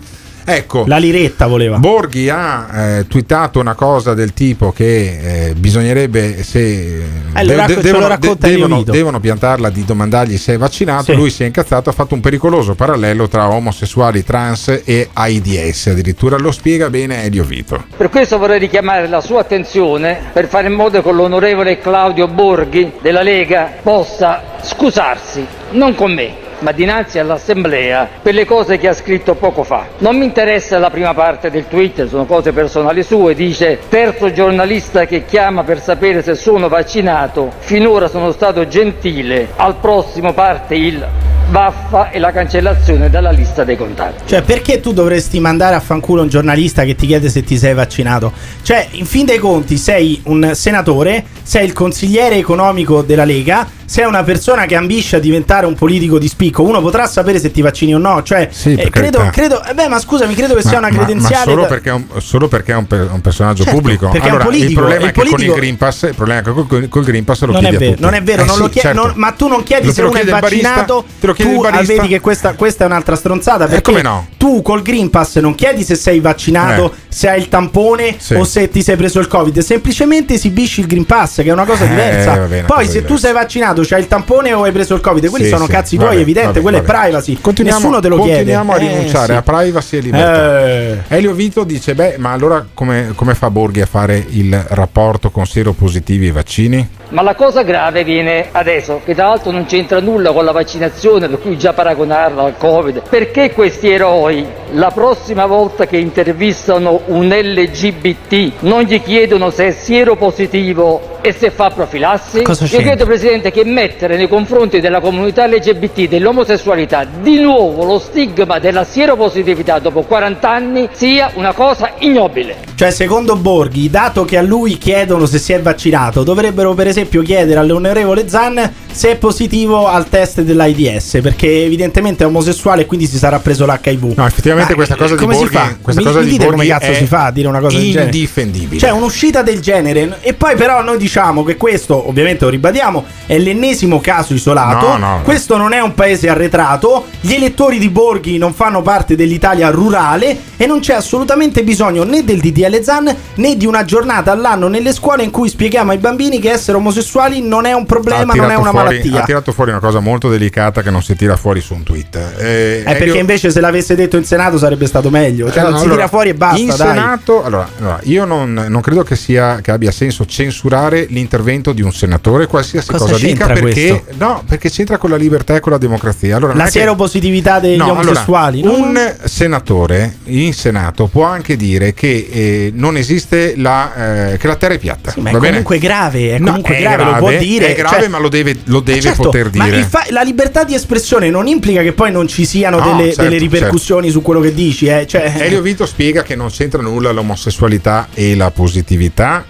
Ecco, La liretta voleva. Borghi ha eh, twittato una cosa del tipo che eh, bisognerebbe se Eh, lo racco- devono, Elio devono- devono piantarla di domandargli se è vaccinato. Sì. Lui si è incazzato, ha fatto un pericoloso parallelo tra omosessuali, trans e AIDS. Addirittura lo spiega bene Elio Vito. Per questo vorrei richiamare la sua attenzione per fare in modo che l'onorevole Claudio Borghi della Lega possa scusarsi, non con me, ma dinanzi all'Assemblea per le cose che ha scritto poco fa. Non mi interessa la prima parte del tweet, sono cose personali sue, dice terzo giornalista che chiama per sapere se sono vaccinato, finora sono stato gentile, al prossimo parte il vaffa e la cancellazione dalla lista dei contatti. Cioè, perché tu dovresti mandare a fanculo un giornalista che ti chiede se ti sei vaccinato? Cioè, in fin dei conti, sei un senatore, sei il consigliere economico della Lega, sei una persona che ambisce a diventare un politico di spicco. Uno potrà sapere se ti vaccini o no. Cioè, Sì, eh, credo, credo. eh, beh, ma scusami, credo che sia una Ma- ma- credenziale. Ma solo, da- perché è un, solo perché è un, per- un personaggio Certo, pubblico. perché è un allora, politico, il problema è il che con politico- il Green Pass, il problema è che col, col Green Pass lo non è chiedi a vero, non è vero, Eh non sì, lo chiedi- certo. non- ma tu non chiedi Lo- se lo uno è il barista, vaccinato. te lo chiede tu il barista. vedi che questa, questa è un'altra stronzata. Perché come no? tu col Green Pass non chiedi se sei vaccinato, Eh. se hai il tampone Sì. o se ti sei preso il Covid. Semplicemente esibisci il Green Pass, che è una cosa Eh, diversa. bene, Poi, se tu sei vaccinato, c'hai il tampone o hai preso il Covid, quelli Sì, sono sì. cazzi Vabbè, tuoi, evidente. vabbè, quella vabbè. è privacy. Continuiamo, Nessuno te lo chiede. continuiamo a Eh, rinunciare sì. a privacy e libertà. Eh. Elio Vito dice: Beh, ma allora come, come fa Borghi a fare il rapporto con seropositivi e vaccini? Ma la cosa grave viene adesso, che tra l'altro non c'entra nulla con la vaccinazione, per cui già paragonarla al Covid. Perché questi eroi, la prossima volta che intervistano un LGBT, non gli chiedono se è sieropositivo e se fa profilassi? Cosa Io c'entra? credo, Presidente, che mettere nei confronti della comunità LGBT, dell'omosessualità, di nuovo lo stigma della sieropositività dopo 40 anni sia una cosa ignobile. Cioè, secondo Borghi, dato che a lui chiedono se si è vaccinato, dovrebbero per esempio chiedere all'onorevole Zan se è positivo al test dell'AIDS, perché evidentemente è omosessuale e quindi si sarà preso l'HIV. No, effettivamente questa cosa di come Borghi, si fa? questa mi, cosa mi di dite come Borghi cazzo è si fa a dire una cosa del genere? indifendibile. Cioè, un'uscita del genere. E poi, però, noi diciamo che questo, ovviamente, lo ribadiamo, è l'ennesimo caso isolato. No, no. Questo non è un paese arretrato. Gli elettori di Borghi non fanno parte dell'Italia rurale. E non c'è assolutamente bisogno né del DDL Zan né di una giornata all'anno nelle scuole in cui spieghiamo ai bambini che essere omosessuali non è un problema, non è una fuori- malattia. Ha tirato fuori una cosa molto delicata che non si tira fuori su un tweet. Eh, Eh, perché invece se l'avesse detto in Senato sarebbe stato meglio. Cioè, Eh, non si allora, tira fuori e basta. In dai. Senato, allora, allora, io non, non credo che, sia, che abbia senso censurare l'intervento di un senatore, qualsiasi Cosa cosa, dica, c'entra perché, questo? no, perché c'entra con la libertà e con la democrazia. Allora, La sieropositività degli No, allora, omosessuali. no? un senatore in Senato può anche dire che eh, non esiste la, eh, che la terra è piatta. Ma è va bene? comunque grave, è No, comunque è grave, lo può grave, dire. È grave, cioè- ma lo deve, lo deve certo, poter dire. fa- la libertà di espressione non implica che poi non ci siano No, delle, certo, delle ripercussioni su quello che dici. Eh. Cioè, Elio Vito spiega che non c'entra nulla l'omosessualità e la positività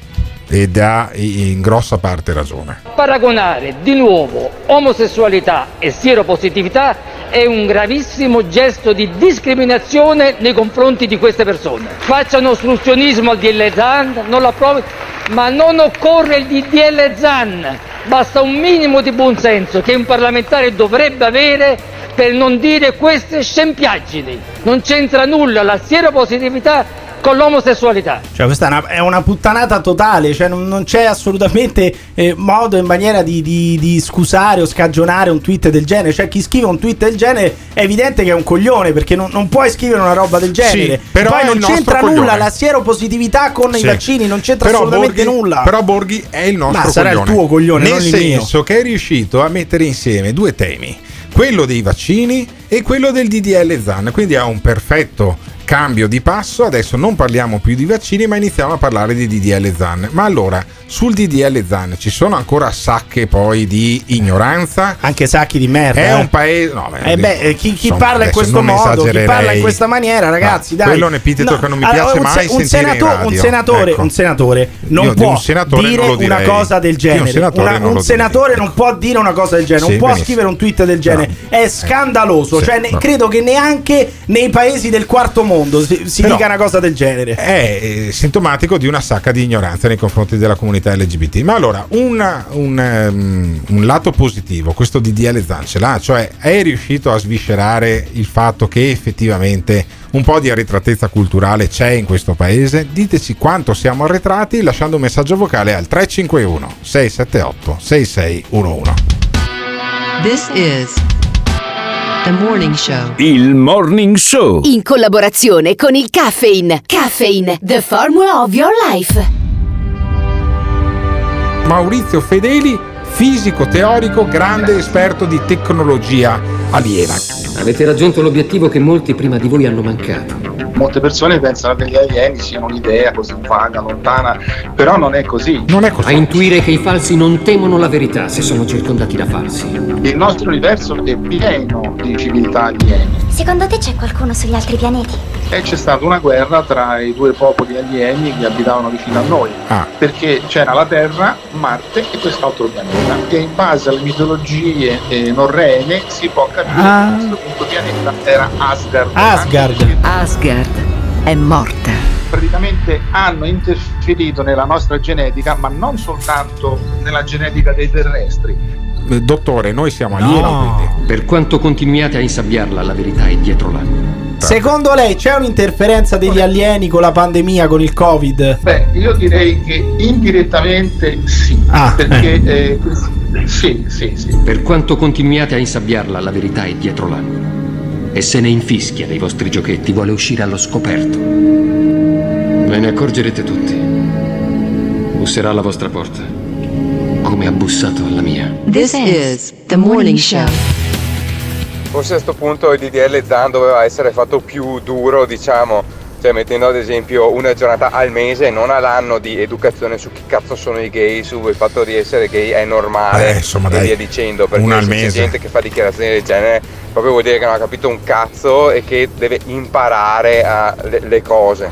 ed ha in grossa parte ragione. Paragonare di nuovo omosessualità e sieropositività è un gravissimo gesto di discriminazione nei confronti di queste persone. Facciano ostruzionismo al DL Zan, non lo approvi, ma non occorre il DDL Zan, basta un minimo di buonsenso che un parlamentare dovrebbe avere per non dire queste scempiaggini. Non c'entra nulla la sieropositività con l'omosessualità. Cioè, questa è una, è una puttanata totale. Cioè, non, non c'è assolutamente eh, modo e maniera di, di- di scusare o scagionare un tweet del genere. Cioè, chi scrive un tweet del genere è evidente che è un coglione perché non, non puoi scrivere una roba del genere. Sì, però Poi non il c'entra coglione. nulla la sieropositività con i Sì. vaccini, non c'entra Però assolutamente Borghi- nulla. Però Borghi è il nostro Ma sarà il coglione. tuo coglione, Nel non il mio. senso che è riuscito a mettere insieme due temi, quello dei vaccini e quello del DDL Zan. Quindi ha un perfetto cambio di passo. Adesso non parliamo più di vaccini, ma iniziamo a parlare di DDL Zan. Ma allora, sul DDL Zan ci sono ancora sacche poi di ignoranza? Anche sacchi di merda. È eh. un paese. No, beh, Eh beh, eh, chi, chi insomma, parla in questo modo, chi parla in questa maniera, ragazzi, No, dai. quello è un epiteto che non mi piace un, mai un, senato- un senatore, Ecco. un senatore non Io di può un senatore dire non una cosa del Di un genere. senatore Una- non un senatore non può dire una cosa del genere, Sì, non può benissimo. scrivere un tweet del genere. È scandaloso. Sì, cioè, no. credo che neanche nei paesi del quarto mondo si, si Però- dica una cosa del genere. è eh, sintomatico di una sacca di ignoranza nei confronti della comunità LGBT. Ma allora, un, un, ehm, un lato positivo, questo DDL Zan ce l'ha, cioè è riuscito a sviscerare il fatto che effettivamente un po' di arretratezza culturale c'è in questo paese. Diteci quanto siamo arretrati lasciando un messaggio vocale al 351 678 6611. This is morning show. Il Morning Show. In collaborazione con il Caffeine. Caffeine, the formula of your life. Maurizio Fedeli, fisico teorico, grande esperto di tecnologia aliena. Avete raggiunto l'obiettivo che molti prima di voi hanno mancato. Molte persone pensano che gli alieni siano un'idea così vaga, lontana, però non è così. Non è A intuire che i falsi non temono la verità se sono circondati da falsi. Il nostro universo è pieno di civiltà alieni Secondo te c'è qualcuno sugli altri pianeti? e c'è stata una guerra tra i due popoli alieni che abitavano vicino a noi, Ah. perché c'era la Terra, Marte e quest'altro pianeta. E in base alle mitologie eh, norrene si può capire Ah. che questo pianeta era Asgard. Asgard. Asgard è morta. praticamente hanno interferito nella nostra genetica, ma non soltanto nella genetica dei terrestri. Eh, Dottore, noi siamo alieni. Per quanto continuiate a insabbiarla, la verità è dietro l'angolo. Secondo lei c'è un'interferenza degli alieni con la pandemia, con il Covid? Beh, io direi che indirettamente sì, Ah, perché eh, sì, sì, sì. Per quanto continuiate a insabbiarla, la verità è dietro l'angolo. E se ne infischia dei vostri giochetti, vuole uscire allo scoperto. Ve ne accorgerete tutti. Busserà alla vostra porta, come ha bussato alla mia. This is the morning show. Forse a questo punto il DDL ZAN doveva essere fatto più duro, diciamo, cioè mettendo ad esempio una giornata al mese e non all'anno di educazione su chi cazzo sono i gay, sul fatto di essere gay è normale Eh, insomma, e dai, via dicendo, perché una c'è mese. gente che fa dichiarazioni del genere proprio vuol dire che non ha capito un cazzo e che deve imparare a- le, le cose.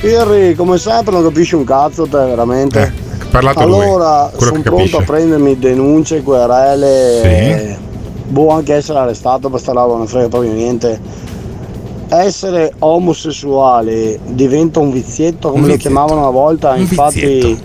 Pirri, come sempre non capisci un cazzo te, veramente. parlato lui, allora, sono pronto a prendermi denunce, querele. Sì. e- Boh, anche essere arrestato per sta roba, non frega proprio niente. Essere omosessuale diventa un vizietto come Un lo vizietto. chiamavano una volta, Un infatti vizietto.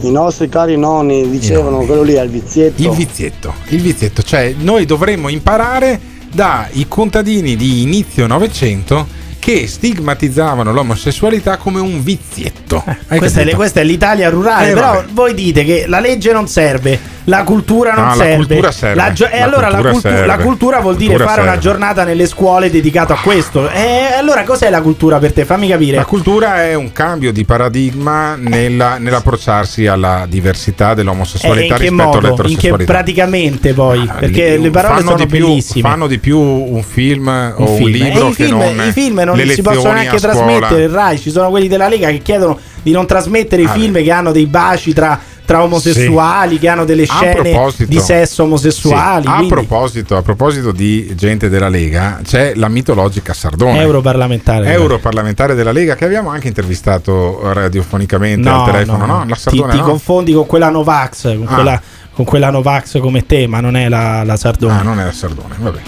i nostri cari nonni dicevano nonni. quello lì è il vizietto. Il vizietto, il vizietto, cioè noi dovremmo imparare dai contadini di inizio Novecento che stigmatizzavano l'omosessualità come un vizietto. Questa è, questa è l'Italia rurale, Eh, però vabbè. voi dite che la legge non serve, la cultura non No, la serve. cultura serve. La gio- e La allora la, cultura cultu- serve. la cultura vuol La dire cultura fare una serve. giornata nelle scuole dedicato a questo. E allora cos'è la cultura per te? Fammi capire. La cultura è un cambio di paradigma nella- nell'approcciarsi alla diversità Eh, dell'omosessualità in che rispetto modo? In che all'eterosessualità. praticamente poi? Perché le parole sono di più, bellissime. Fanno di più un film o un film. libro e i che film, non i film non si possono neanche trasmettere. Rai, ci sono quelli della Lega che chiedono di non trasmettere i Ah, film che hanno dei baci tra, tra omosessuali, che hanno delle scene di sesso omosessuali. Sì, a, quindi- proposito, a proposito di gente della Lega, c'è la mitologica Sardone. Europarlamentare. Europarlamentare della Lega che abbiamo anche intervistato radiofonicamente No, al telefono, no, no? La ti, Sardone ti no? confondi con quella Novax, con, Ah. quella, con quella Novax come te, ma non è la, la Sardone. Ah, non è la Sardone, vabbè.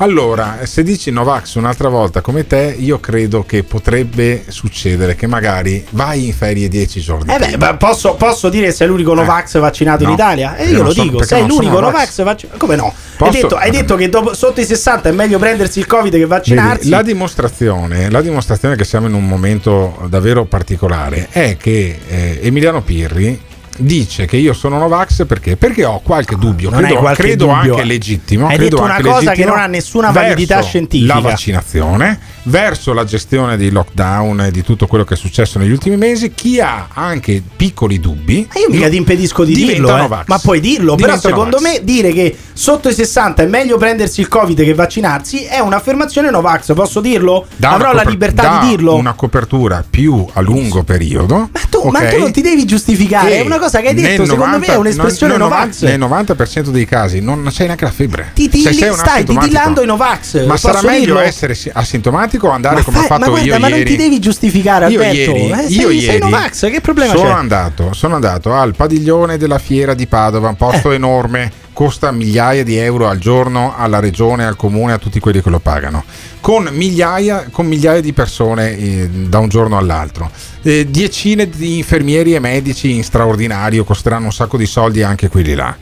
Allora, se dici Novax un'altra volta come te, io credo che potrebbe succedere che magari vai in ferie dieci giorni. Eh beh, posso, posso dire che sei l'unico Novax vaccinato in no, Italia? E io lo sono- dico, sei l'unico Novax. Vaccinato. Come no? Hai Posso- detto, hai detto che dopo, sotto i 60 è meglio prendersi il Covid che vaccinarsi. Vedi, la, dimostrazione, la dimostrazione che siamo in un momento davvero particolare è che eh, Emiliano Pirri dice che io sono Novax perché? Perché ho qualche dubbio, non credo, qualche credo dubbio. anche legittimo. Hai credo detto una cosa che non ha nessuna validità scientifica. La vaccinazione, verso la gestione dei lockdown e di tutto quello che è successo negli ultimi mesi. Chi ha anche piccoli dubbi, Ma io mica ti impedisco di dirlo, eh. Ma puoi dirlo. Però Diventa secondo Novax. me dire che sotto i 60 è meglio prendersi il Covid che vaccinarsi è un'affermazione Novax. Posso dirlo? una Avrò la coper- libertà dà di dirlo. Una copertura più a lungo periodo. Ma tu, ma tu non ti devi giustificare, è una cosa che hai detto, secondo me è un'espressione nel Novax. Nel 90% dei casi non c'è neanche la febbre. Ti- ti- Se sei stai titillando i Novax. Ma sarà meglio dirlo? essere si- asintomatico o andare Ma come ho fai- fatto ma guarda, io ma ieri? non ti devi giustificare, Io Alberto. ieri, Eh, sei- io sei ieri Novax, che problema sono c'è? Andato, sono andato al padiglione della fiera di Padova, un posto enorme, costa migliaia di euro al giorno alla regione, al comune, a tutti quelli che lo pagano, con migliaia, con migliaia di persone eh, da un giorno all'altro. Eh, decine di infermieri e medici in straordinario, costeranno un sacco di soldi anche quelli là.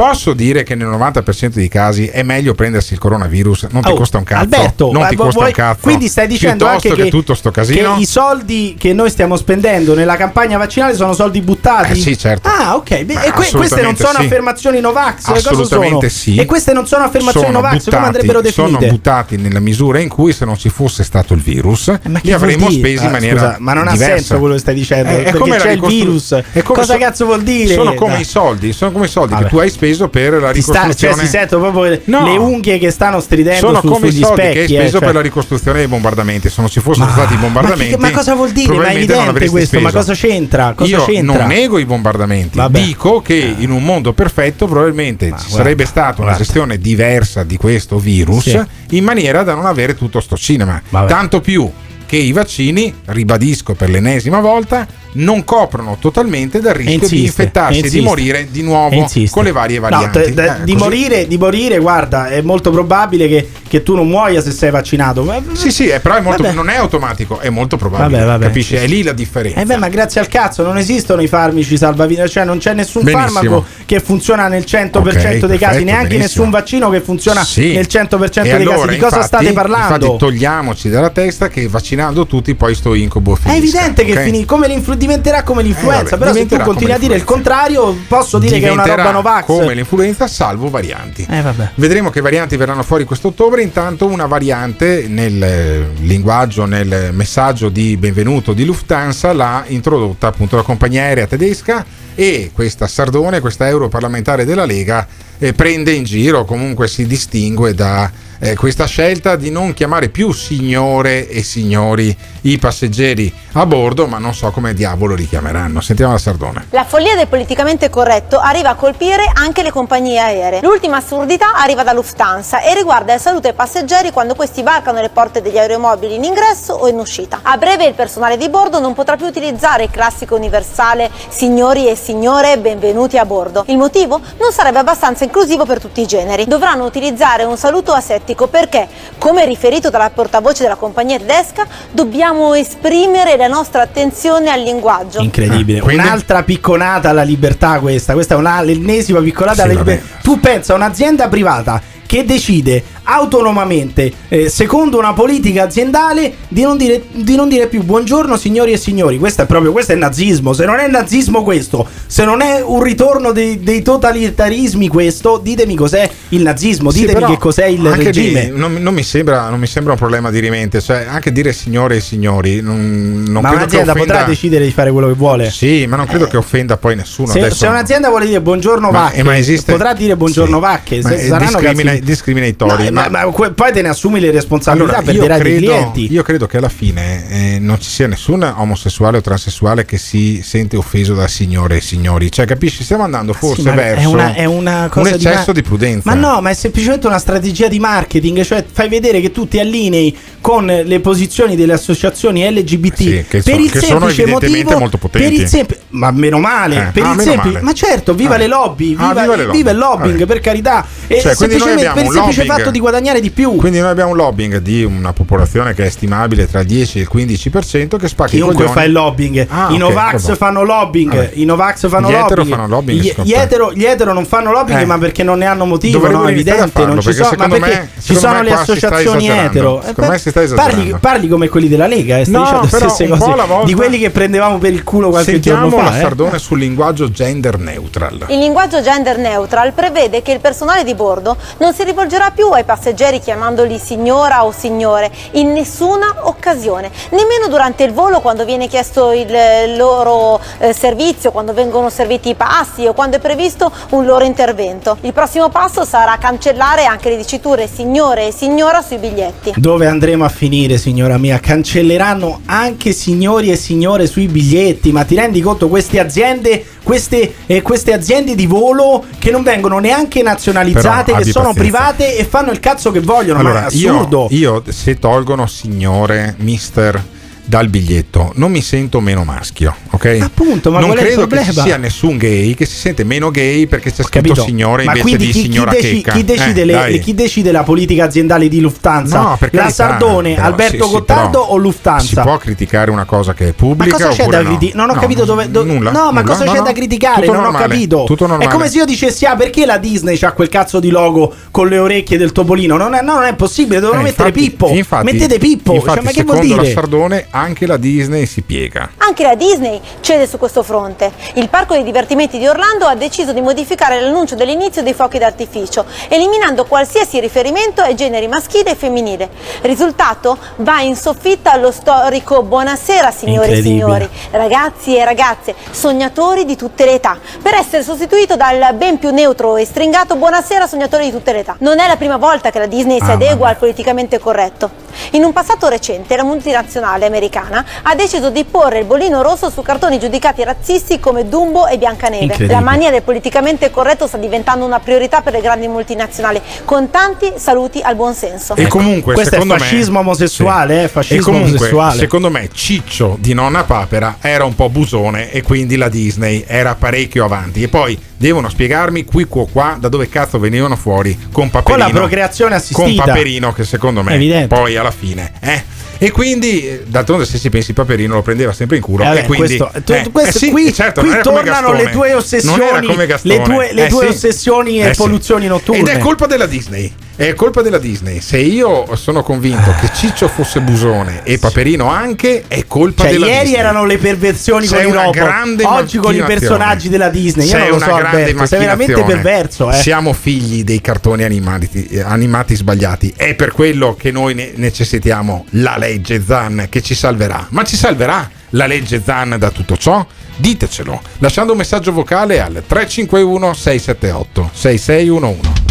Posso dire che nel 90% dei casi è meglio prendersi il coronavirus, non ti Oh, costa un cazzo. Alberto, non ti costa vuoi- un cazzo. Quindi stai dicendo anche che, tutto sto casino. che i soldi che noi stiamo spendendo nella campagna vaccinale sono soldi buttati? Eh sì, certo. Ah, ok. Beh, e que- queste non sono sì. affermazioni Novax? Assolutamente sì. E queste non sono affermazioni Sono Novax? come buttati- andrebbero definite? Sono buttati nella misura in cui se non ci fosse stato il virus Eh, li che avremmo dire? spesi in Ah, maniera scusa, ma non ha diversa. senso quello che stai dicendo, Eh, è perché come c'è il virus. come Cosa cazzo vuol dire? Sono come i soldi, sono come i soldi che tu hai speso per la Ti sta- cioè, ricostruzione. si sento proprio No. le unghie che stanno stridendo sono su- come i sugli specchi. che hai eh, speso cioè. per la ricostruzione dei bombardamenti. Se non ci fossero stati i Ma, bombardamenti, che- ma cosa vuol dire? Ma è evidente questo, ma speso. cosa c'entra? Cosa Io c'entra? non nego i bombardamenti, Vabbè. dico che in un mondo perfetto probabilmente ci guarda, sarebbe stata una gestione diversa di questo virus Sì. in maniera da non avere tutto sto cinema. Vabbè. Tanto più che i vaccini, ribadisco per l'ennesima volta, non coprono totalmente dal rischio Insiste, di infettarsi e di insiste. morire di nuovo Insiste. con le varie No, varianti. t- t- Eh, di, morire, di morire, guarda, è molto probabile che, che tu non muoia se sei vaccinato. Ma- Sì, sì, è- però è molto- non è automatico, è molto probabile. Vabbè, vabbè, capisci? sì, È lì la differenza. Eh beh, ma grazie al cazzo non esistono i farmaci salvavita, cioè non c'è nessun Benissimo. farmaco che funziona nel 100% dei Ok, casi, perfetto, neanche benissimo. nessun vaccino che funziona Sì. nel 100% E dei allora, casi. Di cosa infatti- state parlando? Infatti, togliamoci dalla testa che vaccinando tutti poi sto incubo È finisca, evidente che ok? finì come l'influ- diventerà come l'influenza, Eh, vabbè, però se tu diventerà continui a dire il contrario, posso dire che è una Diventerà roba Novax. come l'influenza salvo varianti Eh vabbè. vedremo che varianti verranno fuori quest'ottobre intanto una variante nel linguaggio nel messaggio di benvenuto di Lufthansa l'ha introdotta appunto la compagnia aerea tedesca e questa Sardone questa europarlamentare della Lega eh, prende in giro comunque si distingue da eh, questa scelta di non chiamare più signore e signori i passeggeri a bordo, ma non so come diavolo li chiameranno. Sentiamo la Sardone. La follia del politicamente corretto arriva a colpire anche le compagnie aeree. L'ultima assurdità arriva da Lufthansa e riguarda il saluto ai passeggeri quando questi varcano le porte degli aeromobili in ingresso o in uscita. A breve il personale di bordo non potrà più utilizzare il classico universale signori e signore benvenuti a bordo. Il motivo non sarebbe abbastanza inclusivo per tutti i generi. Dovranno utilizzare un saluto asettico perché, come riferito dalla portavoce della compagnia tedesca, dobbiamo esprimere la nostra attenzione al linguaggio. Incredibile. Ah, quindi- Un'altra picconata alla libertà questa. Questa è una, l'ennesima picconata Sì, alla libertà. Tu pensa a un'azienda privata che decide autonomamente, eh, secondo una politica aziendale, di non, dire, di non dire più buongiorno signori e signori. Questo è proprio questo è nazismo. Se non è nazismo questo, se non è un ritorno dei, dei totalitarismi questo, ditemi cos'è il nazismo, Sì, ditemi che cos'è il regime. di- non, non mi sembra, non mi sembra un problema di rimente, cioè anche dire signore e signori non, non Ma un'azienda offenda... potrà decidere di fare quello che vuole. Sì, ma non credo che offenda poi nessuno. Se, se un'azienda vuole dire buongiorno Ma- vacche, ma esiste- potrà dire buongiorno Sì. vacche. Se saranno discrimina- discriminatori, No, ma, ma- ma poi te ne assumi le responsabilità, Allora, io perderai dei credo, clienti. io credo che alla fine eh, non ci sia nessun omosessuale o transessuale che si sente offeso da signore e signori. Cioè, capisci? Stiamo andando forse Sì, verso è una, è una un eccesso ma- di, prudenza. Ma no, ma è semplicemente una strategia di marketing, cioè fai vedere che tu ti allinei con le posizioni delle associazioni LGBT Sì, che per so- il che sono semplice evidentemente motivo molto potenti. Per il sempli- ma meno male, Eh, per ah, il meno sempli- male. ma certo, viva Ah. le lobby, Ah, viva, viva le lobby. viva il lobbying, per carità. E Cioè, quindi noi abbiamo per il semplice lobbying- fatto di guadagnare di più. Quindi noi abbiamo un lobbying di una popolazione che è stimabile tra il 10 e il 15% che spacca i Chiunque coglioni. fa il lobbying, Ah, i Novax vabbè. fanno lobbying, Vabbè. i Novax fanno Gli etero lobbying. fanno lobbying, Gli, gli te? etero, gli etero non fanno lobbying, Eh. ma perché non ne hanno motivo, Dovremmo no? a Evidente, farlo, non ci sono, ma perché me- ci sono le associazioni etero. Sta parli, come quelli della Lega, eh, stai No, dicendo stesse cose di quelli che prendevamo per il culo qualche Sentiamo giorno fa. eh. Sardone sul linguaggio gender neutral. Il linguaggio gender neutral prevede che il personale di bordo non si rivolgerà più ai passeggeri chiamandoli signora o signore in nessuna occasione, nemmeno durante il volo quando viene chiesto il eh, loro eh, servizio, quando vengono serviti i pasti o quando è previsto un loro intervento. Il prossimo passo sarà cancellare anche le diciture signore e signora sui biglietti. Dove andremo a finire, signora mia? Cancelleranno anche signori e signore sui biglietti, ma ti rendi conto queste aziende, queste, eh, queste aziende di volo che non vengono neanche nazionalizzate, Però che sono pazienza. Private e fanno il cazzo che vogliono, ma è Allora, assurdo. io, io se tolgono signore, mister dal biglietto, non mi sento meno maschio, ok? Appunto, ma non credo che ci sia nessun gay che si sente meno gay perché c'è scritto signore Ma invece quindi di chi, chi signora deci- checca. chi decide Eh, le- chi decide la politica aziendale di Lufthansa? No, per la carità, Sardone, però, Alberto sì, sì, Gottardo però o Lufthansa? Si può criticare una cosa che è Ma pubblica cosa c'è da no? criticare? Non ho No, capito dove. do- nulla, no, ma nulla, cosa no, c'è no. da criticare? Tutto non normale, ho capito. tutto normale. È come se io dicessi: Ah, perché la Disney ha quel cazzo di logo con le orecchie del topolino? Non è, no, non è possibile, devono Eh, mettere infatti- Pippo. infatti- Mettete Pippo. Infatti, Cioè, ma che vuol secondo la dire? Sardone, anche la Disney si piega. Anche la Disney cede su questo fronte. Il parco dei divertimenti di Orlando ha deciso di modificare l'annuncio dell'inizio dei fuochi d'artificio, eliminando qualsiasi riferimento ai generi maschile e femminile. Risultato? Va in soffitta allo storico Buonasera signori e signori, ragazzi e ragazze, sognatori di tutte le età, per essere sostituito dal ben più neutro e stringato Buonasera sognatori di tutte le età. Non è la prima volta che la Disney si Ah, adegua al politicamente corretto. In un passato recente la multinazionale americana ha deciso di porre il bollino rosso su cartoni giudicati razzisti come Dumbo e Biancaneve. La mania del politicamente corretto sta diventando una priorità per le grandi multinazionali, con tanti saluti al buon senso. E comunque, questo è secondo me- fascismo omosessuale, Sì. eh, fascismo e comunque, omosessuale. secondo me, Ciccio di Nonna Papera era un po' busone e quindi la Disney era parecchio avanti. E poi devono spiegarmi qui qua qua da dove cazzo venivano fuori con Paperino. Con la procreazione assistita. Con Paperino che secondo me Evidente. poi alla fine, eh. E quindi, eh, d'altronde, se ci pensi, Paperino lo prendeva sempre in culo. Eh, vabbè, e quindi, questo- tu- eh, questo- eh sì, qui, certo, qui tornano le tue ossessioni, le tue, le Eh tue sì. ossessioni e Eh sì. poluzioni notturne. Ed è colpa della Disney. È colpa della Disney. Se io sono convinto che Ciccio fosse busone e Paperino anche, è colpa Cioè, della ieri Disney. erano le perversioni Sei con i robot, oggi con i personaggi della Disney. Io Sei non lo so, Alberto, sei veramente perverso. Eh. Siamo figli dei cartoni animati, animati sbagliati. È per quello che noi ne- necessitiamo la legge Zan che ci salverà. Ma ci salverà la legge Zan da tutto ciò? Ditecelo lasciando un messaggio vocale al 351 678 6611.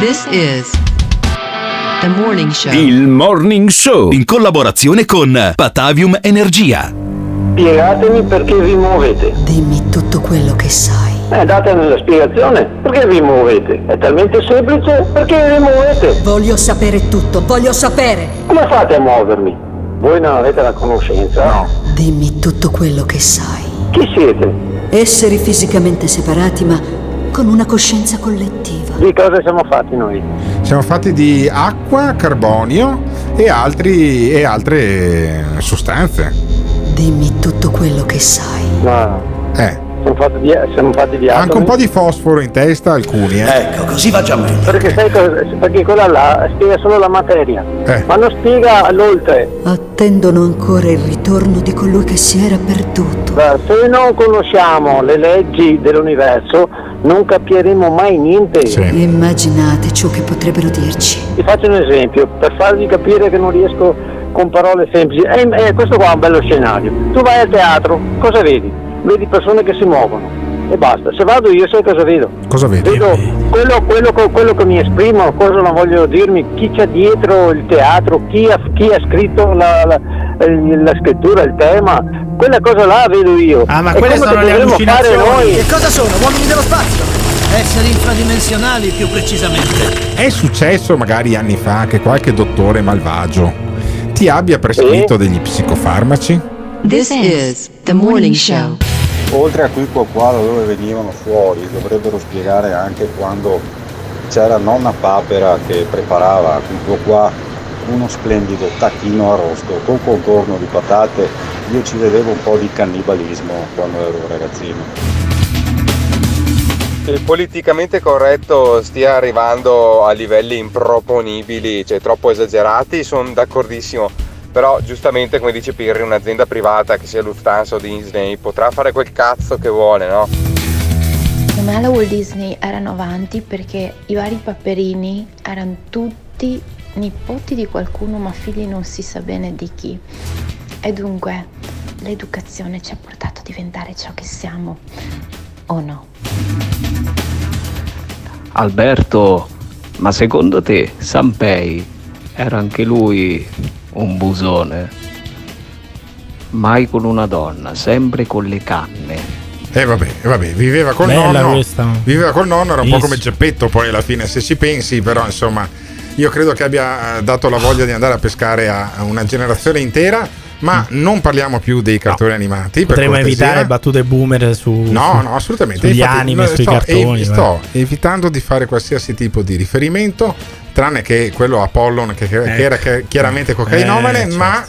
This is The Morning Show. Il Morning Show in collaborazione con Patavium Energia. Spiegatemi perché vi muovete. Dimmi tutto quello che sai. Eh, datemi la spiegazione. Perché vi muovete? È talmente semplice. Perché vi muovete? Voglio sapere tutto, voglio sapere. Come fate a muovermi? Voi non avete la conoscenza? No. Dimmi tutto quello che sai. Chi siete? Esseri fisicamente separati ma con una coscienza collettiva. Di cosa siamo fatti noi? Siamo fatti di acqua, carbonio e, altri, e altre sostanze. Dimmi tutto quello che sai. No. Eh. Siamo fatti di, siamo fatti di Anche un po' di fosforo in testa alcuni, eh. Ecco, così va già meglio. Perché, sai cosa- perché quella là spiega solo la materia, Eh. ma non spiega l'oltre. Attendono ancora il ritorno di colui che si era perduto. Beh, Se non conosciamo le leggi dell'universo, non capiremo mai niente. Immaginate ciò che potrebbero dirci. Ti faccio un esempio, per farvi capire che non riesco con parole semplici. Eh, eh, questo qua è un bello scenario. Tu vai al teatro, cosa vedi? Vedi persone che si muovono e basta. Se vado io sai cosa vedo? Cosa vedi? Vedo quello, quello, co- quello che mi esprimo, cosa non voglio dirmi, chi c'è dietro il teatro, chi ha, chi ha scritto la, la- la scrittura, il tema, quella cosa là vedo io. Ah, ma È quelle sono che le allucinazioni. noi. Che cosa sono? Uomini dello spazio? Esseri infradimensionali più precisamente. È successo magari anni fa che qualche dottore malvagio ti abbia prescritto degli psicofarmaci? This is The Morning Show. Oltre a qui qua qua da dove venivano fuori, dovrebbero spiegare anche quando c'era nonna Papera che preparava qui qua qua uno splendido tacchino arrosto con contorno di patate. Io ci vedevo un po' di cannibalismo quando ero ragazzino. Che il politicamente corretto stia arrivando a livelli improponibili, cioè troppo esagerati, sono d'accordissimo. Però giustamente come dice Pirri, un'azienda privata che sia Lufthansa o Disney potrà fare quel cazzo che vuole, no? Secondo me la Walt Disney erano avanti perché i vari paperini erano tutti nipoti di qualcuno ma figli non si sa bene di chi. E dunque l'educazione ci ha portato a diventare ciò che siamo, o no? Alberto, ma secondo te Sanpei era anche lui un busone? Mai con una donna, sempre con le canne. E vabbè, e vabbè, viveva col Bella nonno. questa. Viveva col nonno, era un po' Yes. come Geppetto poi alla fine, se ci pensi, però insomma, io credo che abbia eh, dato la voglia di andare a pescare a a una generazione intera. Ma non parliamo più dei cartoni animati. per Potremmo evitare battute boomer su No, no, assolutamente. sugli Infatti, anime, no, sui sto, cartoni. ev- va. sto evitando di fare qualsiasi tipo di riferimento, tranne che quello Apollon, che, che- che era che- chiaramente cocainomane, Eh, certo. ma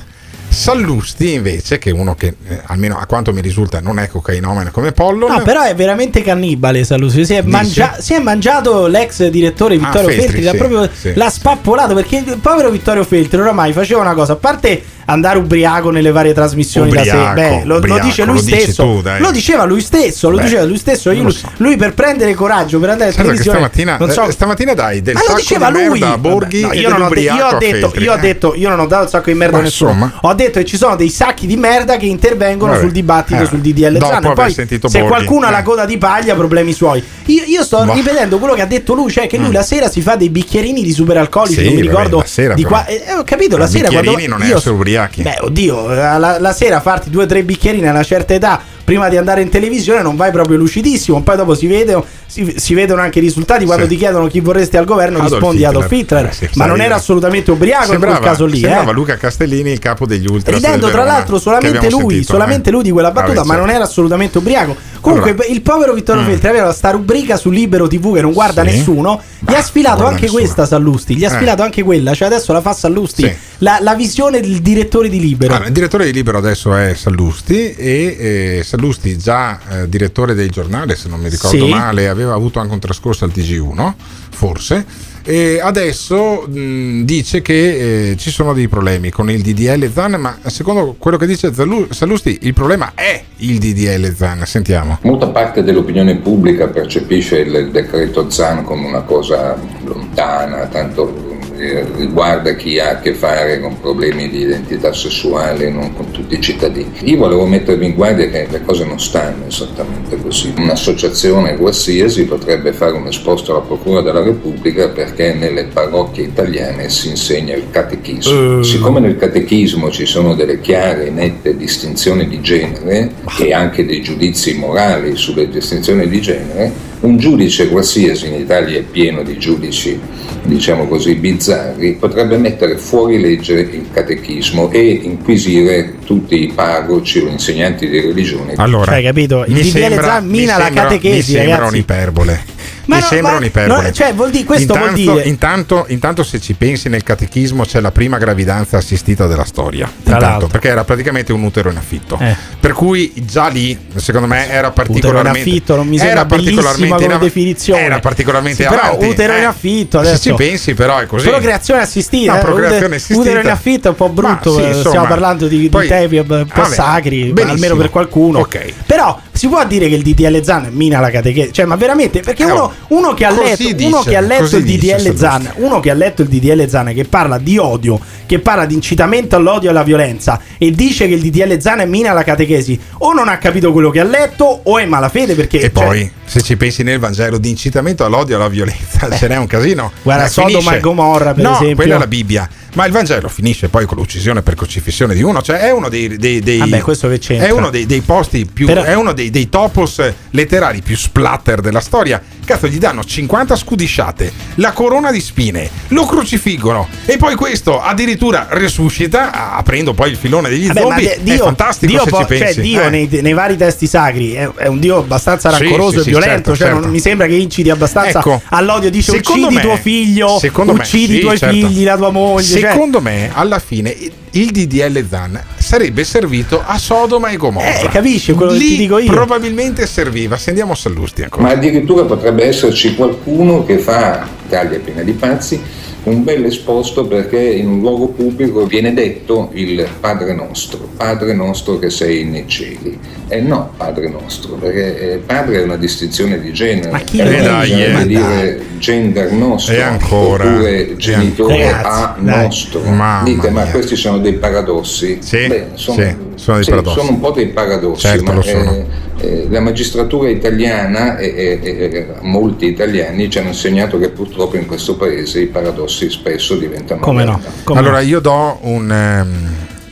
Sallusti invece, che è uno che eh, almeno a quanto mi risulta non è cocainomane come Pollon. No, però è veramente cannibale Sallusti. Si è, mangia- si è mangiato l'ex direttore Vittorio Ah, Feltri, Feltri, l'ha sì, proprio sì. l'ha spappolato perché il povero Vittorio Feltri oramai faceva una cosa, a parte andare ubriaco nelle varie trasmissioni da Ubriaco, sé, beh, lo, lo ubriaco, dice lui lo stesso. tu, lo diceva lui stesso, lo Beh, diceva lui stesso. Io- lo so. Lui per prendere coraggio, per andare in Certo televisione, stamattina, non so- eh, stamattina dai del Ma lo sacco diceva di lui merda a Borghi Vabbè, no, io, non ho de- io ho a detto, Feltri, io ho eh. detto io non ho dato un sacco di merda a Ma nessuno insomma. ho detto che ci sono dei sacchi di merda che intervengono Vabbè. sul dibattito Eh, sul DDL dopo poi se Borghi, qualcuno ha eh. la coda di paglia problemi suoi io, io sto Boh. ripetendo quello che ha detto lui cioè che lui Mm. la sera si fa dei bicchierini di superalcolici Sì, non mi ricordo la sera di qua eh, ho capito la sera quando bicchierini non è ubriachi. beh oddio eh, la, la sera farti due o tre bicchierini a una certa età prima di andare in televisione non vai proprio lucidissimo poi dopo si, vede, si, si vedono anche i risultati quando Sì. ti chiedono chi vorresti al governo Adolf rispondi Hitler. Adolf Hitler Eh sì, ma non era assolutamente ubriaco in sembrava, quel caso lì sembrava eh. Luca Castellini, il capo degli ultras. Ridendo tra Verona, l'altro solamente lui, sentito, solamente eh. lui di quella battuta, Vabbè, ma certo. non era assolutamente ubriaco. Comunque Allora. il povero Vittorio Mm. Feltri aveva sta rubrica su Libero TV che non guarda Sì. nessuno, gli ha sfilato anche nessuno. questa Sallusti, gli ha Eh. sfilato anche quella, cioè adesso la fa Sallusti, Sì. la, la visione del direttore di Libero. Allora, il direttore di Libero adesso è Sallusti e eh, Sallusti già eh, direttore del giornale se non mi ricordo Sì. male aveva avuto anche un trascorso al TG1 forse e adesso mh, dice che eh, ci sono dei problemi con il DDL Zan ma secondo quello che dice Sallusti il problema è il DDL Zan sentiamo Molta parte dell'opinione pubblica percepisce il decreto Zan come una cosa lontana, tanto riguarda chi ha a che fare con problemi di identità sessuale, non con tutti i cittadini. Io volevo mettervi in guardia che le cose non stanno esattamente così. Un'associazione qualsiasi potrebbe fare un esposto alla Procura della Repubblica perché nelle parrocchie italiane si insegna il catechismo. Eh. Siccome nel catechismo ci sono delle chiare e nette distinzioni di genere e anche dei giudizi morali sulle distinzioni di genere, un giudice qualsiasi, in Italia è pieno di giudici, diciamo così, bizzarri, potrebbe mettere fuori legge il catechismo e inquisire tutti i parroci o insegnanti di religione. Allora, Cioè, capito? Il mi DDL sembra- Zan mi mina la sembra- catechesi, Mi sembra un'iperbole. Ma mi no, sembra un'iperbole. no, cioè, vuol dire- questo vuol intanto, dire- Intanto, intanto se ci pensi nel catechismo c'è la prima gravidanza assistita della storia. Intanto, perché era praticamente un utero in affitto. Eh. Per cui già lì, secondo me, era Utero in particolarmente. affitto non mi era sembra bellissima particolarmente in av- definizione. Era particolarmente Sì, però avanti. utero in eh. affitto Se adesso. ci pensi, però è così. Procreazione assistita, No, eh, procreazione uter- assistita. utero in affitto è un po' brutto, Ma sì, eh, insomma. stiamo parlando di, di Poi- temi un po' vabbè, sacri, almeno per qualcuno. Ok. Però si può dire che il DDL Zan mina la catechesi, cioè ma veramente perché Eh, uno, oh, uno che ha letto, dice, uno che ha letto il DDL. Zan, uno che ha letto il DDL Zan che parla di odio, che parla di incitamento all'odio e alla violenza e dice che il DDL Zan mina la catechesi, o non ha capito quello che ha letto o è malafede perché E cioè, poi, se ci pensi nel Vangelo di incitamento all'odio e alla violenza, ce n'è un casino. Guarda, Sodoma e Gomorra, per no, esempio. quella è la Bibbia. Ma il Vangelo finisce poi con l'uccisione per crocifissione di uno. Cioè, è uno dei. dei, dei- Vabbè. È uno dei, dei posti più. Però- È uno dei, dei topos letterari più splatter della storia. Cazzo, gli danno 50 scudisciate, la corona di spine, lo crocifiggono. E poi questo addirittura resuscita, aprendo poi il filone degli Vabbè, zombie. de- Dio, è fantastico Dio se po- ci pensi. Cioè, Dio Eh. nei, nei vari testi sacri è, è un Dio abbastanza rancoroso sì, e sì, violento. certo, cioè, certo. non mi sembra che incidi abbastanza Ecco, all'odio. Dice uccidi me- tuo figlio, secondo me, uccidi sì, i tuoi certo. figli, la tua moglie. Cioè- Secondo me, alla fine, il DDL Zan sarebbe servito a Sodoma e Gomorra. Eh, capisci quello che Lì ti dico io? Probabilmente serviva. Sentiamo Sallusti ancora. Ma addirittura potrebbe esserci qualcuno che fa, Italia piena di pazzi, un bel esposto perché in un luogo pubblico viene detto il Padre nostro, Padre nostro che sei nei cieli. E no, Padre nostro, perché eh, padre è una distinzione di genere. Ma chi E dice? bisogna Ma dire gender nostro E ancora? oppure genitore a dai. nostro. Mamma Dite, ma mia. questi sono dei paradossi? Sì, Beh, sono, sì, sono dei sì, paradossi. sono un po' dei paradossi, Certo, ma lo sono. eh, eh, la magistratura italiana e- molti italiani ci hanno insegnato che purtroppo in questo paese i paradossi spesso diventano Come no? Come allora, no? io do un, ehm,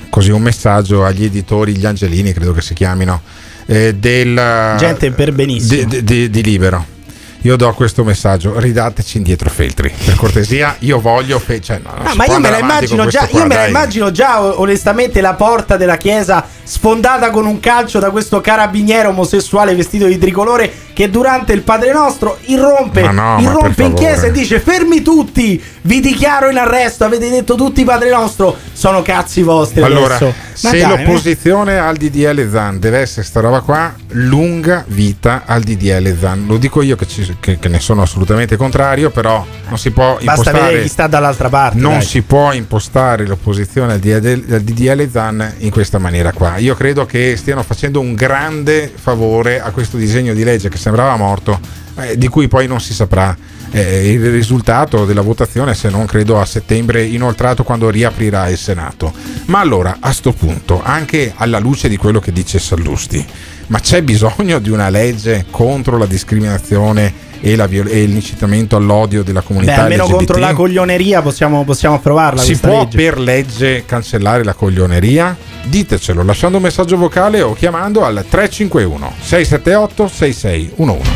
così, un messaggio agli editori, gli Angelini, credo che si chiamino, eh, del, Gente per benissimo. di, di- di Libero. Io do questo messaggio, ridateci indietro Feltri, per cortesia, io voglio... Fe- cioè, no, Ah, ma io me la immagino già, qua, me la immagino già onestamente la porta della chiesa sfondata con un calcio da questo carabiniere omosessuale vestito di tricolore che durante il Padre Nostro irrompe, no, irrompe in chiesa e dice fermi tutti, vi dichiaro in arresto, avete detto tutti Padre Nostro, sono cazzi vostri Allora, adesso. Ma se dai, l'opposizione al DDL Zan deve essere sta roba qua, lunga vita al DDL Zan. Lo dico io che, ci- che- che ne sono assolutamente contrario, però non si può basta impostare. vedere chi sta dall'altra parte. non dai. si può impostare l'opposizione al DDL, al DDL Zan in questa maniera qua. Io credo che stiano facendo un grande favore a questo disegno di legge che sembrava morto, eh, di cui poi non si saprà eh, il risultato della votazione se non credo a settembre inoltrato quando riaprirà il Senato. Ma allora a sto punto, anche alla luce di quello che dice Sallusti, ma c'è bisogno di una legge contro la discriminazione e, la viol- e l'incitamento all'odio della Beh, comunità almeno LGBT? contro la coglioneria possiamo, possiamo approvarla Si può legge. per legge cancellare la coglioneria? Ditecelo lasciando un messaggio vocale o chiamando al 351 678 6611.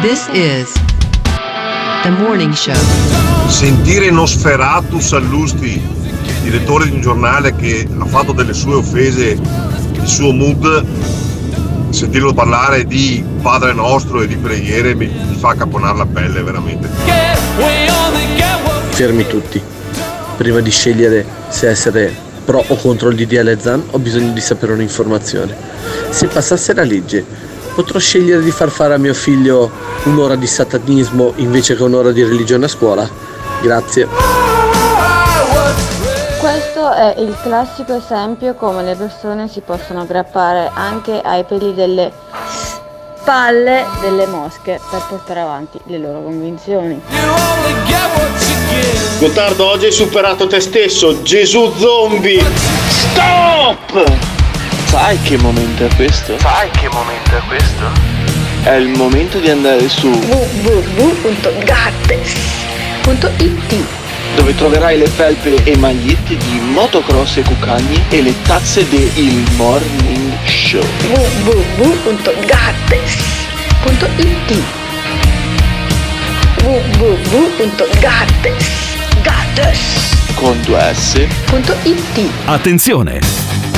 This is the morning show. Sentire Nosferatu Sallusti, direttore di un giornale che ha fatto delle sue offese il suo mood, sentirlo parlare di Padre Nostro e di preghiere mi, mi fa caponare la pelle veramente. Fermi tutti. Prima di scegliere se essere pro o contro il DDL Zan ho bisogno di sapere un'informazione. Se passasse la legge, potrò scegliere di far fare a mio figlio un'ora di satanismo invece che un'ora di religione a scuola? Grazie. Questo è il classico esempio come le persone si possono aggrappare anche ai peli delle palle delle mosche per portare avanti le loro convinzioni. Gottardo, oggi hai superato te stesso, Gesù zombie! Stop! Sai che momento è questo? Sai che momento è questo? È il momento di andare su www.gattes.it dove troverai le felpe e magliette di motocross e cucagni e le tazze del Il Morning Show. www.gattes.it www.gattes.it Con due S. Attenzione!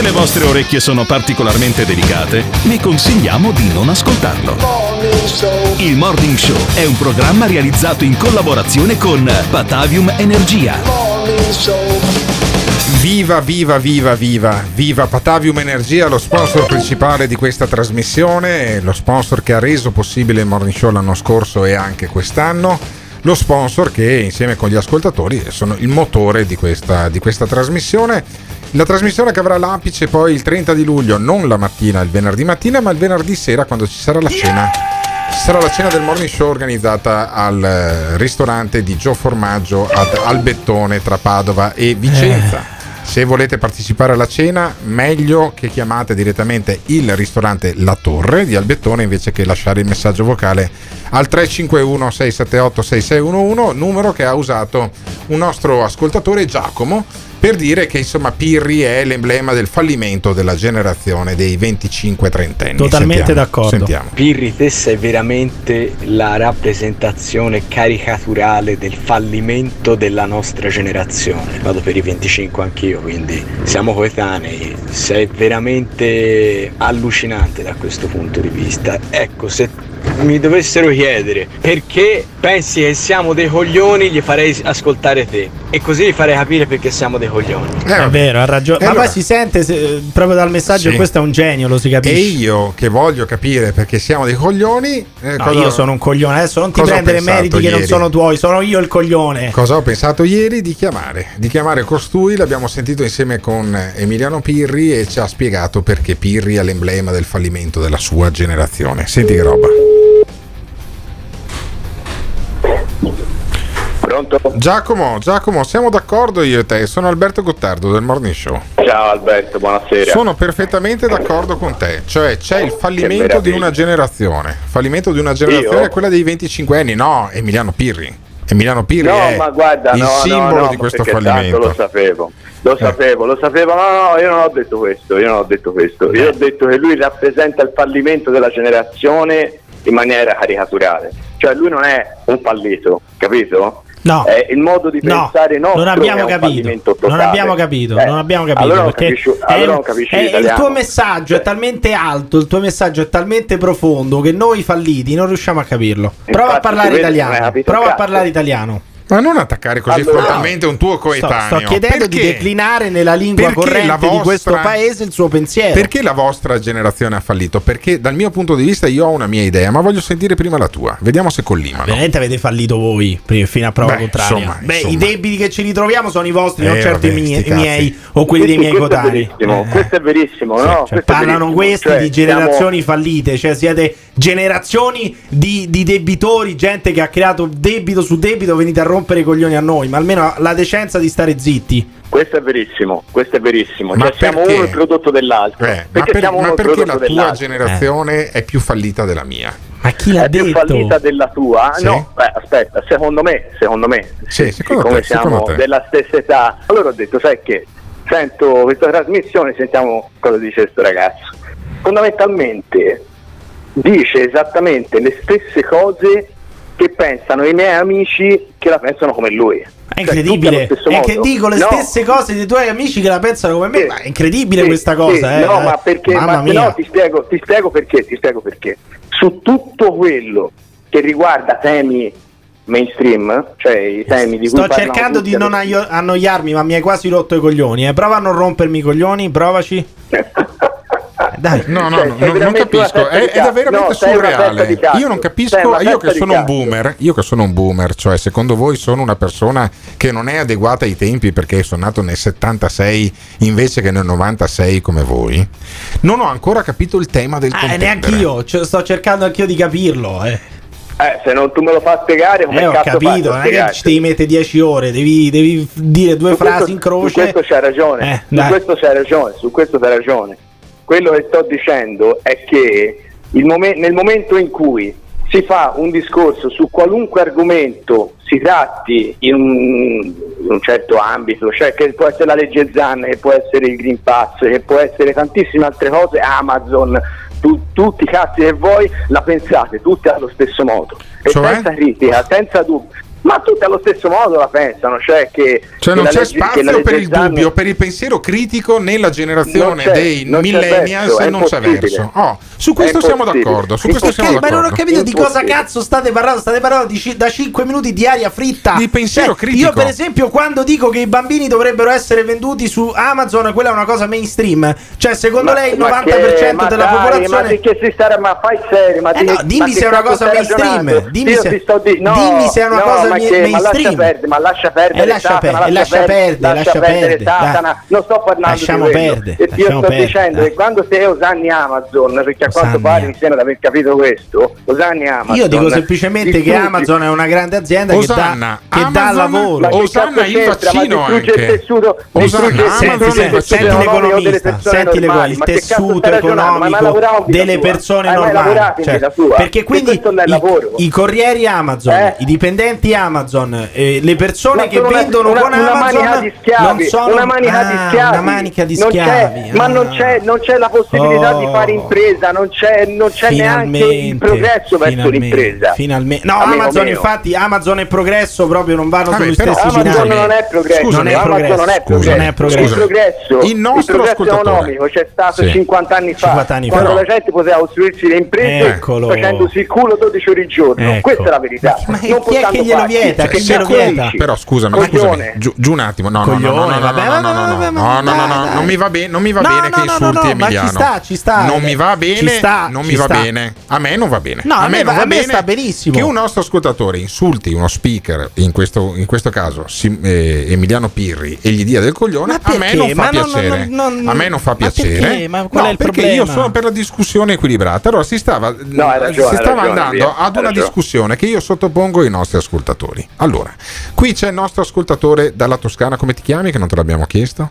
Se le vostre orecchie sono particolarmente delicate, vi consigliamo di non ascoltarlo. Il Morning Show è un programma realizzato in collaborazione con Patavium Energia. Viva, viva, viva, viva, viva Patavium Energia, lo sponsor principale di questa trasmissione, lo sponsor che ha reso possibile il Morning Show l'anno scorso e anche quest'anno, lo sponsor che insieme con gli ascoltatori sono il motore di questa, di questa trasmissione. La trasmissione che avrà l'apice poi il 30 di luglio, non la mattina, il venerdì mattina, ma il venerdì sera quando ci sarà la cena. Ci sarà la cena del morning show organizzata al eh, ristorante di Gio Formaggio ad Albettone tra Padova e Vicenza. Se volete partecipare alla cena, meglio che chiamate direttamente il ristorante La Torre di Albettone invece che lasciare il messaggio vocale al 351 678 6611, numero che ha usato un nostro ascoltatore Giacomo per dire che insomma Pirri è l'emblema del fallimento della generazione dei 25-30 anni. Totalmente Sentiamo, d'accordo. Sentiamo. Pirri, te sei veramente la rappresentazione caricaturale del fallimento della nostra generazione. Vado per i 25 anch'io, quindi siamo coetanei. Sei veramente allucinante da questo punto di vista. Ecco, se mi dovessero chiedere perché pensi che siamo dei coglioni, gli farei ascoltare te. E così gli farei capire perché siamo dei coglioni. È vero, ha ragione. E Ma allora- poi si sente se- proprio dal messaggio Sì. questo è un genio, lo si capisce. E io che voglio capire perché siamo dei coglioni. eh, No, cosa- io sono un coglione, adesso non ti prendere meriti che non ieri? sono tuoi, sono io il coglione. Cosa ho pensato ieri di chiamare? Di chiamare costui, l'abbiamo sentito insieme con Emiliano Pirri e ci ha spiegato perché Pirri è l'emblema del fallimento della sua generazione. Senti che roba. Pronto? Giacomo, Giacomo, siamo d'accordo io e te, sono Alberto Gottardo del Morning Show. Ciao Alberto, buonasera. Sono perfettamente d'accordo con te, cioè c'è il fallimento di una generazione. Fallimento di una generazione Io? è quella dei 25 anni, no, Emiliano Pirri. Emiliano Pirri No, è ma guarda, il no, no, simbolo no, di ma questo fallimento. Lo sapevo, lo sapevo, lo sapevo. No, no, io non ho detto questo, io non ho detto questo. Io ho detto che lui rappresenta il fallimento della generazione in maniera caricaturale. Cioè lui non è un fallito, capito? No. È il modo di No, pensare nostro non abbiamo capito. Non abbiamo capito, Eh, non abbiamo capito. Allora non perché capisci, allora non capisci è- il tuo messaggio è talmente alto, il tuo messaggio è talmente profondo che noi falliti non riusciamo a capirlo. Prova a parlare italiano. Prova a parlare italiano. Ma non attaccare così Allora- frontalmente un tuo Sto, coetaneo. sto chiedendo di Perché? declinare nella lingua Perché corrente la di questo vostra- paese il suo pensiero. Perché la vostra generazione ha fallito? Perché dal mio punto di vista io ho una mia idea, ma voglio sentire prima la tua. Vediamo se collimano. Veramente avete fallito voi prima- fino a prova Beh, contraria. insomma, Beh, insomma. i debiti che ci ritroviamo sono i vostri, non Eh, certo vabbè, i miei, miei o quelli Sì, dei miei questo è coetanei. verissimo, Eh. questo è verissimo, Sì, no? cioè, questo è parlano verissimo. questi Cioè, di siamo- generazioni fallite, cioè siete generazioni di, di debitori, gente che ha creato debito su debito, venite a rompere i coglioni a noi, ma almeno la decenza di stare zitti. Questo è verissimo, questo è verissimo. Ma Cioè, siamo uno il prodotto dell'altro. Eh, ma, perché per- siamo ma uno il perché la tua dell'altro. generazione è più fallita della mia? Ma chi l'ha è più detto? fallita della tua? Sì? No, beh, aspetta, secondo me, secondo me, Sì, secondo siccome te, secondo siamo te. della stessa età, allora ho detto, sai che sento questa trasmissione, sentiamo cosa dice questo ragazzo. Fondamentalmente dice esattamente le stesse cose che pensano i miei amici che la pensano come lui. È incredibile, è che dico le stesse cose dei tuoi amici che la pensano come me, ma è incredibile Sì, questa sì, cosa, eh. No, ma perché? Ma no, ti spiego, ti spiego perché, ti spiego perché. Su tutto quello che riguarda temi mainstream, cioè i temi di cui Sto cercando di non annoiarmi, ma mi hai quasi rotto i coglioni. Eh. Prova a non rompermi i coglioni, provaci. Dai, No, no, Cioè, no, non, capisco. È, è veramente No, surreale. Io non capisco. una Io che sono un boomer, io che sono un boomer, cioè secondo voi sono una persona che non è adeguata ai tempi perché sono nato nel 76 invece che nel 96 come voi. Non ho ancora capito il tema del Eh, contendere. neanche io. Cioè, sto cercando anch'io di capirlo. Eh, Eh, se non tu me lo fai spiegare, come Eh, ho cazzo capito. Non è che ci devi mettere 10 ore. Devi, devi dire due Su frasi questo- in croce. Su questo c'hai ragione, Eh, su questo c'hai ragione, su questo c'hai ragione. Quello che sto dicendo è che il momen- nel momento in cui si fa un discorso su qualunque argomento si tratti in un, in un certo ambito, cioè che può essere la legge Zan, che può essere il Green Pass, che può essere tantissime altre cose, Amazon, tu- tutti i cazzi che vuoi, la pensate tutti allo stesso modo. E Cioè? senza critica, senza dubbio. Ma tutti allo stesso modo la pensano, cioè che, Cioè che non c'è legge- spazio per il dubbio, per il pensiero critico nella generazione dei non c'è millennials verso, non c'è verso. Oh, su questo siamo d'accordo. Su questo siamo Ok, ma non ho d'accordo. capito di cosa cazzo state parlando. State parlando di da 5 minuti di aria fritta. Di pensiero Cioè, critico. Io, per esempio, quando dico che i bambini dovrebbero essere venduti su Amazon, quella è una cosa mainstream. Cioè, secondo lei il ma 90% che- ma della dai, popolazione. Ma di che si stare, ma fai serio, ma Eh di- no, ma dimmi che se è una cosa mainstream. Dimmi se- no, dimmi è una cosa ma che- ma lascia perdere, ma lascia perdere, Eh, lascia Satana, per- lascia perdere, lascia perdere, Satana. dai. Non sto parlando Lasciamo di quello. perdere, E io sto perdere, dicendo dai. che quando sei usanni Amazon, perché a quanto Osanni. pare mi sembra di aver capito questo, usanni Amazon. Io dico semplicemente che distruggi- Amazon è una grande azienda Osanna, che dà, che dà lavoro. Ma che Osanna il vaccino distrugge anche. il tessuto, Osanna, distrugge il Amazon Senti, tessuto senti, senti economico delle l'economista, persone senti normali. il che tessuto economico delle persone normali. Cioè, perché quindi i corrieri Amazon, Eh? i dipendenti Amazon, eh, le persone Ma che una- vendono una, con una Amazon manica di schiavi, non sono una manica di Ah, schiavi, una manica di Non c'è- schiavi. ma ah. non c'è, non c'è la possibilità di Oh. fare impresa, non c'è, non c'è neanche il Finalmente, progresso verso l'impresa. Finalmente. No, Amico Amazon mio. infatti, Amazon e progresso proprio non vanno sugli però stessi Amazon non è progresso, Non è Amazon progresso. non è progresso. Non è progresso. Il progresso, Il nostro progresso ascoltatore. economico c'è stato Sì. 50 anni fa, 50 anni quando fa. la gente poteva costruirsi le imprese Eccolo. facendosi il culo 12 ore al giorno. Ecco. Questa è la verità. Ma Non chi è portando che glielo fatti. Vieta? Cioè, Chi glielo vieta? Però scusami, Coglione. scusami, giù, giù un attimo. No, no, no, no, Coglione, no, no, vabbè, no, no, vabbè, no, no, vabbè, no, no, no, dai, no, dai. non mi va bene, non mi va No, bene no, che no, no, insulti no, ma ci Emiliano. sta, ci sta, Non eh, mi va ci bene, sta, non mi va bene. A me non va bene. No, a me non va- bene sta benissimo. Che un nostro ascoltatore insulti uno speaker, in questo, in questo caso eh, Emiliano Pirri, e gli dia del coglione, a me perché? non fa Ma no, no, piacere. no, no, a me non fa piacere. perché? Ma qual No, è il perché problema? io sono per la discussione equilibrata. Allora si stava, No, hai ragione, si hai stava ragione, andando via, ad una discussione che io sottopongo ai nostri ascoltatori. Allora, qui c'è il nostro ascoltatore dalla Toscana, come ti chiami? Che non te l'abbiamo chiesto?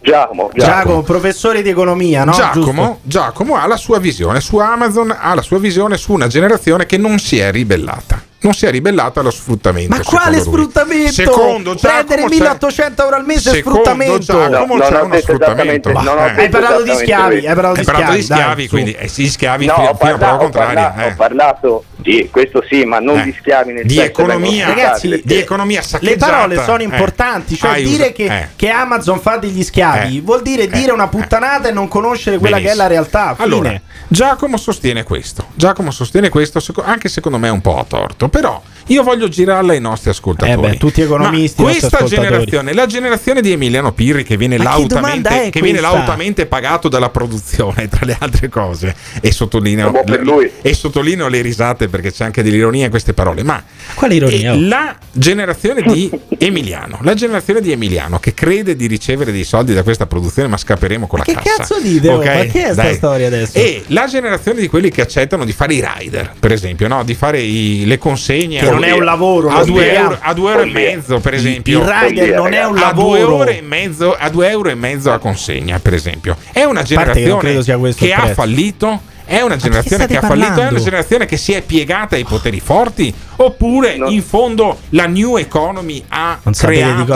Giacomo, Giacomo, professore di economia, no? Giacomo? Giacomo ha la sua visione su Amazon, ha la sua visione su una generazione che non si è ribellata. Non si è ribellata allo sfruttamento. Ma quale sfruttamento? Secondo Giacomo Prendere c'è- 1800 euro al mese è sfruttamento. Giacomo No, non c'è ho uno sfruttamento. ho Eh. Hai parlato di schiavi, hai parlato di Hai parlato schiavi, di schiavi, dai, quindi eh, sì, schiavi No, fino, ho, fino a parla- prova ho contraria. parlato, eh. ho parlato di questo sì, ma non Eh. di schiavi nel Di economia. Ragazzi, di economia Le saccheggiata. parole sono Eh. importanti, cioè Hai dire usa- che, eh. che Amazon fa degli schiavi Eh. vuol dire dire una puttanata e non conoscere quella che è la realtà. Fine. Allora, Giacomo sostiene questo. Giacomo sostiene questo, anche secondo me un po' a torto. Però io voglio girarla ai nostri ascoltatori. Eh beh, tutti economisti, Ma questa generazione, la generazione di Emiliano Pirri che viene, lautamente, che viene lautamente pagato dalla produzione, tra le altre cose. E sottolineo, lui. e sottolineo le risate perché c'è anche dell'ironia in queste parole. Ma Quale ironia? e la generazione di Emiliano, la generazione di Emiliano che crede di ricevere dei soldi da questa produzione, ma scapperemo con la che cassa. cazzo dite? oh? Ok? Ma che è sta Dai. storia adesso? E la generazione di quelli che accettano di fare i rider, per esempio, no? di fare i- le consegne Che a- non è un lavoro, a lo 2 spieghiamo. euro, a due euro e mezzo, per Il esempio. rider non è un a due lavoro. ore e mezzo, a 2 euro e mezzo a consegna, per esempio. È una che generazione che il ha fallito. È una generazione state che ha fallito, è una generazione che si è piegata ai poteri forti, oppure No. in fondo la new economy ha, creato,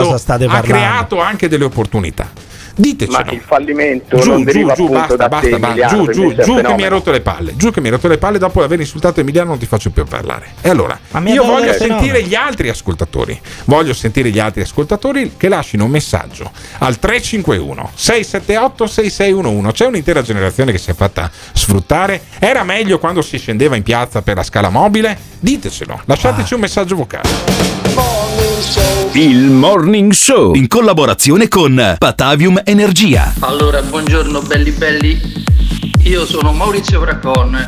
ha creato anche delle opportunità. Ditecelo. Ma il fallimento Giù, non giù, deriva giù, appunto basta, da basta, te, basta. Emiliano, Giù, giù, giù che mi hai rotto le palle. Giù che mi hai rotto le palle dopo aver insultato Emiliano non ti faccio più parlare. E allora, io voglio sentire gli altri ascoltatori. Voglio sentire gli altri ascoltatori che lasciano un messaggio al 351 678 6611. C'è un'intera generazione che si è fatta sfruttare. Era meglio quando si scendeva in piazza per la scala mobile? Ditecelo. Lasciateci un messaggio vocale. Il Morning Show in collaborazione con Patavium Energia. Allora, buongiorno belli belli. Io sono Maurizio Bracon,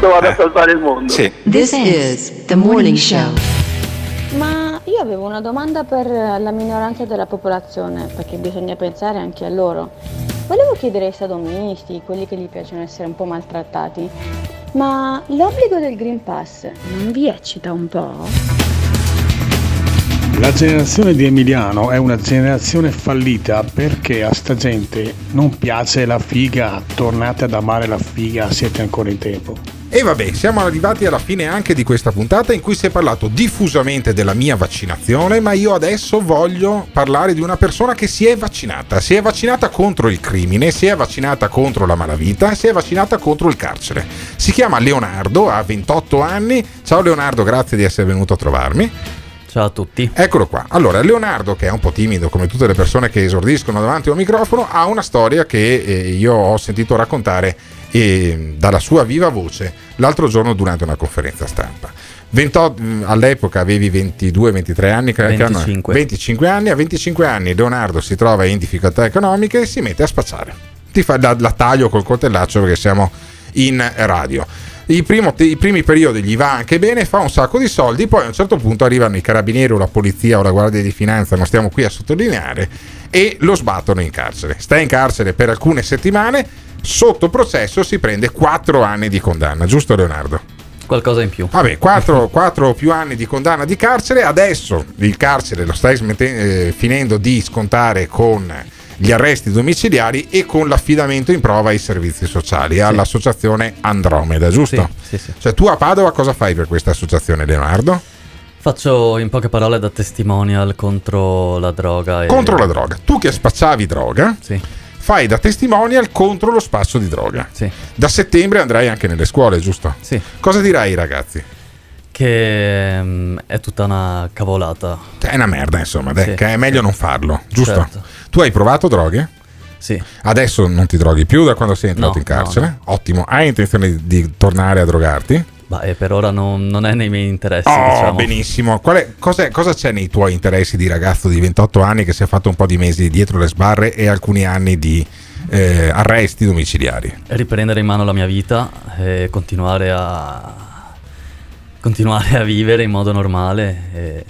Io vado a salvare il mondo. This is the morning show. Ma io avevo una domanda per la minoranza della popolazione, perché bisogna pensare anche a loro. Volevo chiedere ai sadomisti, quelli che gli piacciono essere un po' maltrattati, ma l'obbligo del Green Pass non vi eccita un po'? La generazione di Emiliano è una generazione fallita perché a sta gente non piace la figa, tornate ad amare la figa, siete ancora in tempo. E vabbè, siamo arrivati alla fine anche di questa puntata in cui si è parlato diffusamente della mia vaccinazione, ma io adesso voglio parlare di una persona che si è vaccinata. Si è vaccinata contro il crimine, si è vaccinata contro la malavita si è vaccinata contro il carcere. Si chiama Leonardo, ha 28 anni. Ciao Leonardo, grazie di essere venuto a trovarmi. Ciao a tutti. Eccolo qua. Allora, Leonardo, che è un po' timido come tutte le persone che esordiscono davanti a un microfono, ha una storia che eh, io ho sentito raccontare eh, dalla sua viva voce l'altro giorno durante una conferenza stampa. 28 mh, all'epoca avevi 22-23 anni, che- che hanno- 25. 25 anni, a 25 anni Leonardo si trova in difficoltà economiche e si mette a spacciare. Ti fa la, la taglio col coltellaccio perché siamo in radio. I, primo- I primi periodi gli va anche bene, fa un sacco di soldi, poi a un certo punto arrivano i carabinieri o la polizia o la guardia di finanza, non stiamo qui a sottolineare, e lo sbattono in carcere. Sta in carcere per alcune settimane, sotto processo si prende 4 anni di condanna, giusto Leonardo? Qualcosa in più. Vabbè, 4, o più anni di condanna di carcere, adesso il carcere lo stai smette- eh, finendo di scontare con gli arresti domiciliari e con l'affidamento in prova ai servizi sociali all'associazione Andromeda, giusto? Sì, sì. Cioè tu a Padova cosa fai per questa associazione, Leonardo? Faccio in poche parole da testimonial contro la droga. E... Contro la droga. Tu che spacciavi droga, Sì. fai da testimonial contro lo spaccio di droga. Sì. Da settembre andrai anche nelle scuole, giusto? Sì. Cosa dirai ai ragazzi? Che mm, è tutta una cavolata. È una merda, insomma, dai, Sì, che è meglio non farlo, giusto? Certo. Tu hai provato droghe? Sì. Adesso non ti droghi più da quando sei entrato No, in carcere? no, Ottimo. Hai intenzione di, di tornare a drogarti? Ma eh, per ora non, non è nei miei interessi. Oh, diciamo. benissimo. Qual è- cosa c'è nei tuoi interessi di ragazzo di 28 anni che si è fatto un po' di mesi dietro le sbarre e alcuni anni di eh, arresti domiciliari? Riprendere in mano la mia vita e continuare a. continuare a vivere in modo normale. E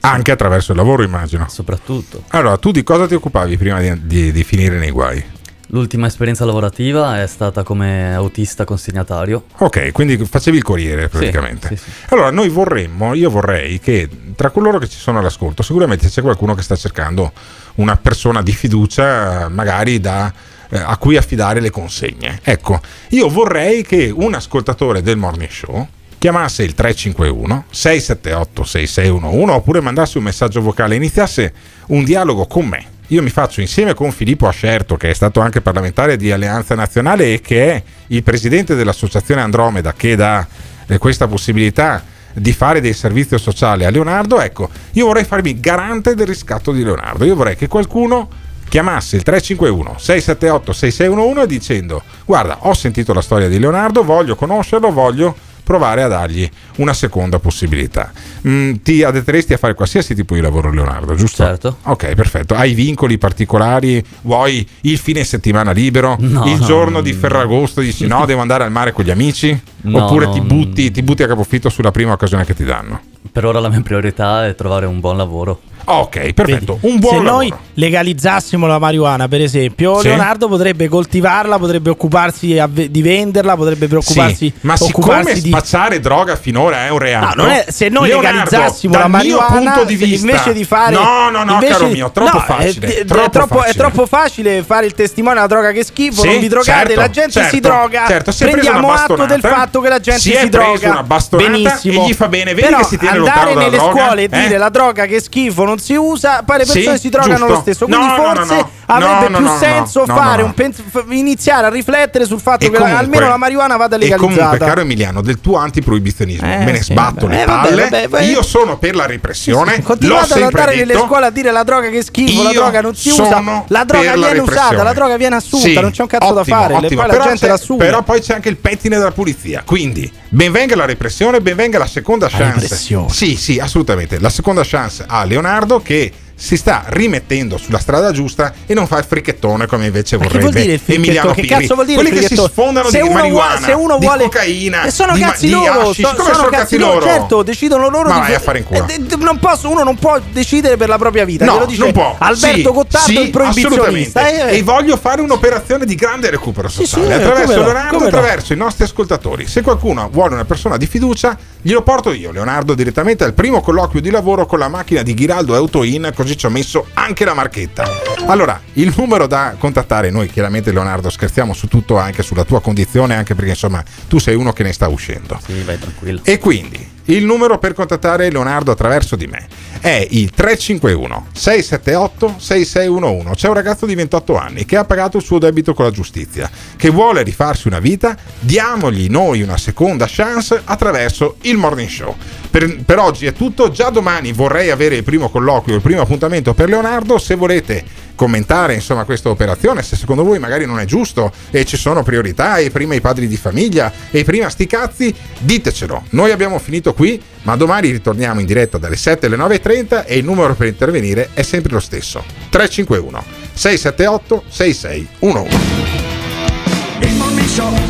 Anche attraverso il lavoro, immagino. soprattutto. Allora, tu di cosa ti occupavi prima di, di- di finire nei guai? L'ultima esperienza lavorativa è stata come autista consegnatario. Ok, quindi facevi il corriere praticamente. sì, sì. Allora, noi vorremmo, io vorrei che tra coloro che ci sono all'ascolto, sicuramente c'è qualcuno che sta cercando una persona di fiducia, magari da, eh, a cui affidare le consegne. Ecco, io vorrei che un ascoltatore del morning show chiamasse il 351 678 6611 oppure mandasse un messaggio vocale iniziasse un dialogo con me io mi faccio insieme con Filippo Ascerto, che è stato anche parlamentare di Alleanza Nazionale e che è il presidente dell'associazione Andromeda, che dà eh, questa possibilità di fare dei servizi sociali a Leonardo, ecco, io vorrei farmi garante del riscatto di Leonardo. Io vorrei che qualcuno chiamasse il 351 678 6611 dicendo guarda ho sentito la storia di Leonardo voglio conoscerlo voglio provare a dargli una seconda possibilità. Mm, ti addetteresti a fare qualsiasi tipo di lavoro Leonardo giusto? Certo. ok perfetto. Hai vincoli particolari? Vuoi il fine settimana libero? No, il no, giorno di Ferragosto dici no devo andare al mare con gli amici? No, oppure no, ti, butti, ti butti a capofitto sulla prima occasione che ti danno? Per ora la mia priorità è trovare un buon lavoro. Ok perfetto un buon Se lavoro noi legalizzassimo la marijuana, per esempio, Sì. Leonardo potrebbe coltivarla, potrebbe occuparsi di venderla, potrebbe preoccuparsi Sì, ma siccome di spacciare droga finora è un reato, No, è- se noi Leonardo, legalizzassimo la marijuana, punto di vista, invece di fare no, no, no, caro di- mio, troppo no, facile, È, è troppo troppo, è facile. troppo facile fare il testimone alla droga che schifo, Sì, non vi drogate, certo, la gente certo, si droga. certo, si Prendiamo atto del fatto che la gente si si, droga. Benissimo. e gli fa bene, vedi Però che si tiene andare nelle scuole e eh? dire la droga che schifo non si usa, poi le Sì, persone si drogano giusto. lo stesso. Quindi No, forse no. avrebbe No, no, più senso fare un f- iniziare a riflettere sul fatto E che la- comunque- almeno la marijuana vada E comunque, legalizzata. caro Emiliano, del tuo antiproibizionismo Eh, me ne sì, sbatto vabbè. le Eh, vabbè, palle. vabbè. Io sono per la repressione. l'ho Continuate ad andare detto. nelle scuole a dire la droga che è schifo, la Io droga non si usa, la droga per la viene usata, la droga viene assunta, Sì, non c'è un cazzo da fare, ottimo. la Però gente c'è- l'assume. Però poi c'è anche il pettine della pulizia. Quindi, benvenga la repressione, benvenga la seconda chance. Sì, sì, assolutamente. La seconda chance a Leonardo che si sta rimettendo sulla strada giusta e non fa il frichettone come invece Ma che vorrebbe vuol dire il? Emiliano Che cazzo vuol dire Quelli che si sfondano Se di marijuana, vuole- se uno di vuole- cocaina, E sono di, cazzi di loro, so- Come sono cazzi loro, certo, decidono loro Ma di vai a fare in culo. Eh, non posso, uno non può decidere per la propria vita, No, non può. Alberto Sì, Gottardo sì, il proibizionista. assolutamente. eh, E voglio fare un'operazione di grande recupero Sì, sociale sì, attraverso come no, Leonardo, no. attraverso i nostri ascoltatori. Se qualcuno vuole una persona di fiducia, glielo porto io, Leonardo, direttamente al primo colloquio di lavoro con la macchina di Ghiraldo Autoin, così ci ho messo anche la marchetta. Allora, il numero da contattare, noi chiaramente Leonardo scherziamo su tutto, anche sulla tua condizione, anche perché insomma tu sei uno che ne sta uscendo. Sì, vai tranquillo. E quindi il numero per contattare Leonardo attraverso di me è il 351 678 6611. C'è un ragazzo di 28 anni che ha pagato il suo debito con la giustizia, che vuole rifarsi una vita, diamogli noi una seconda chance attraverso il morning show. Per, per oggi è tutto, già domani vorrei avere il primo colloquio, il primo appuntamento per Leonardo, se volete commentare insomma questa operazione se secondo voi magari non è giusto e ci sono priorità e prima i padri di famiglia e prima sti cazzi ditecelo. Noi abbiamo finito qui ma domani ritorniamo in diretta dalle 7 alle 9.30 e il numero per intervenire è sempre lo stesso. 351 678 6611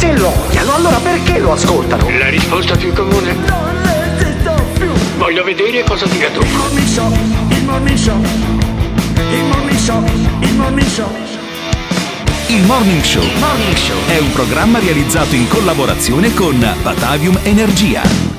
Se lo odiano, allora perché lo ascoltano? La risposta più comune? Non resisto più. Voglio vedere cosa dirà tu. Il morning show, il morning show. Il morning show, il morning show. Il Morning Show è un programma realizzato in collaborazione con Batavium Energia.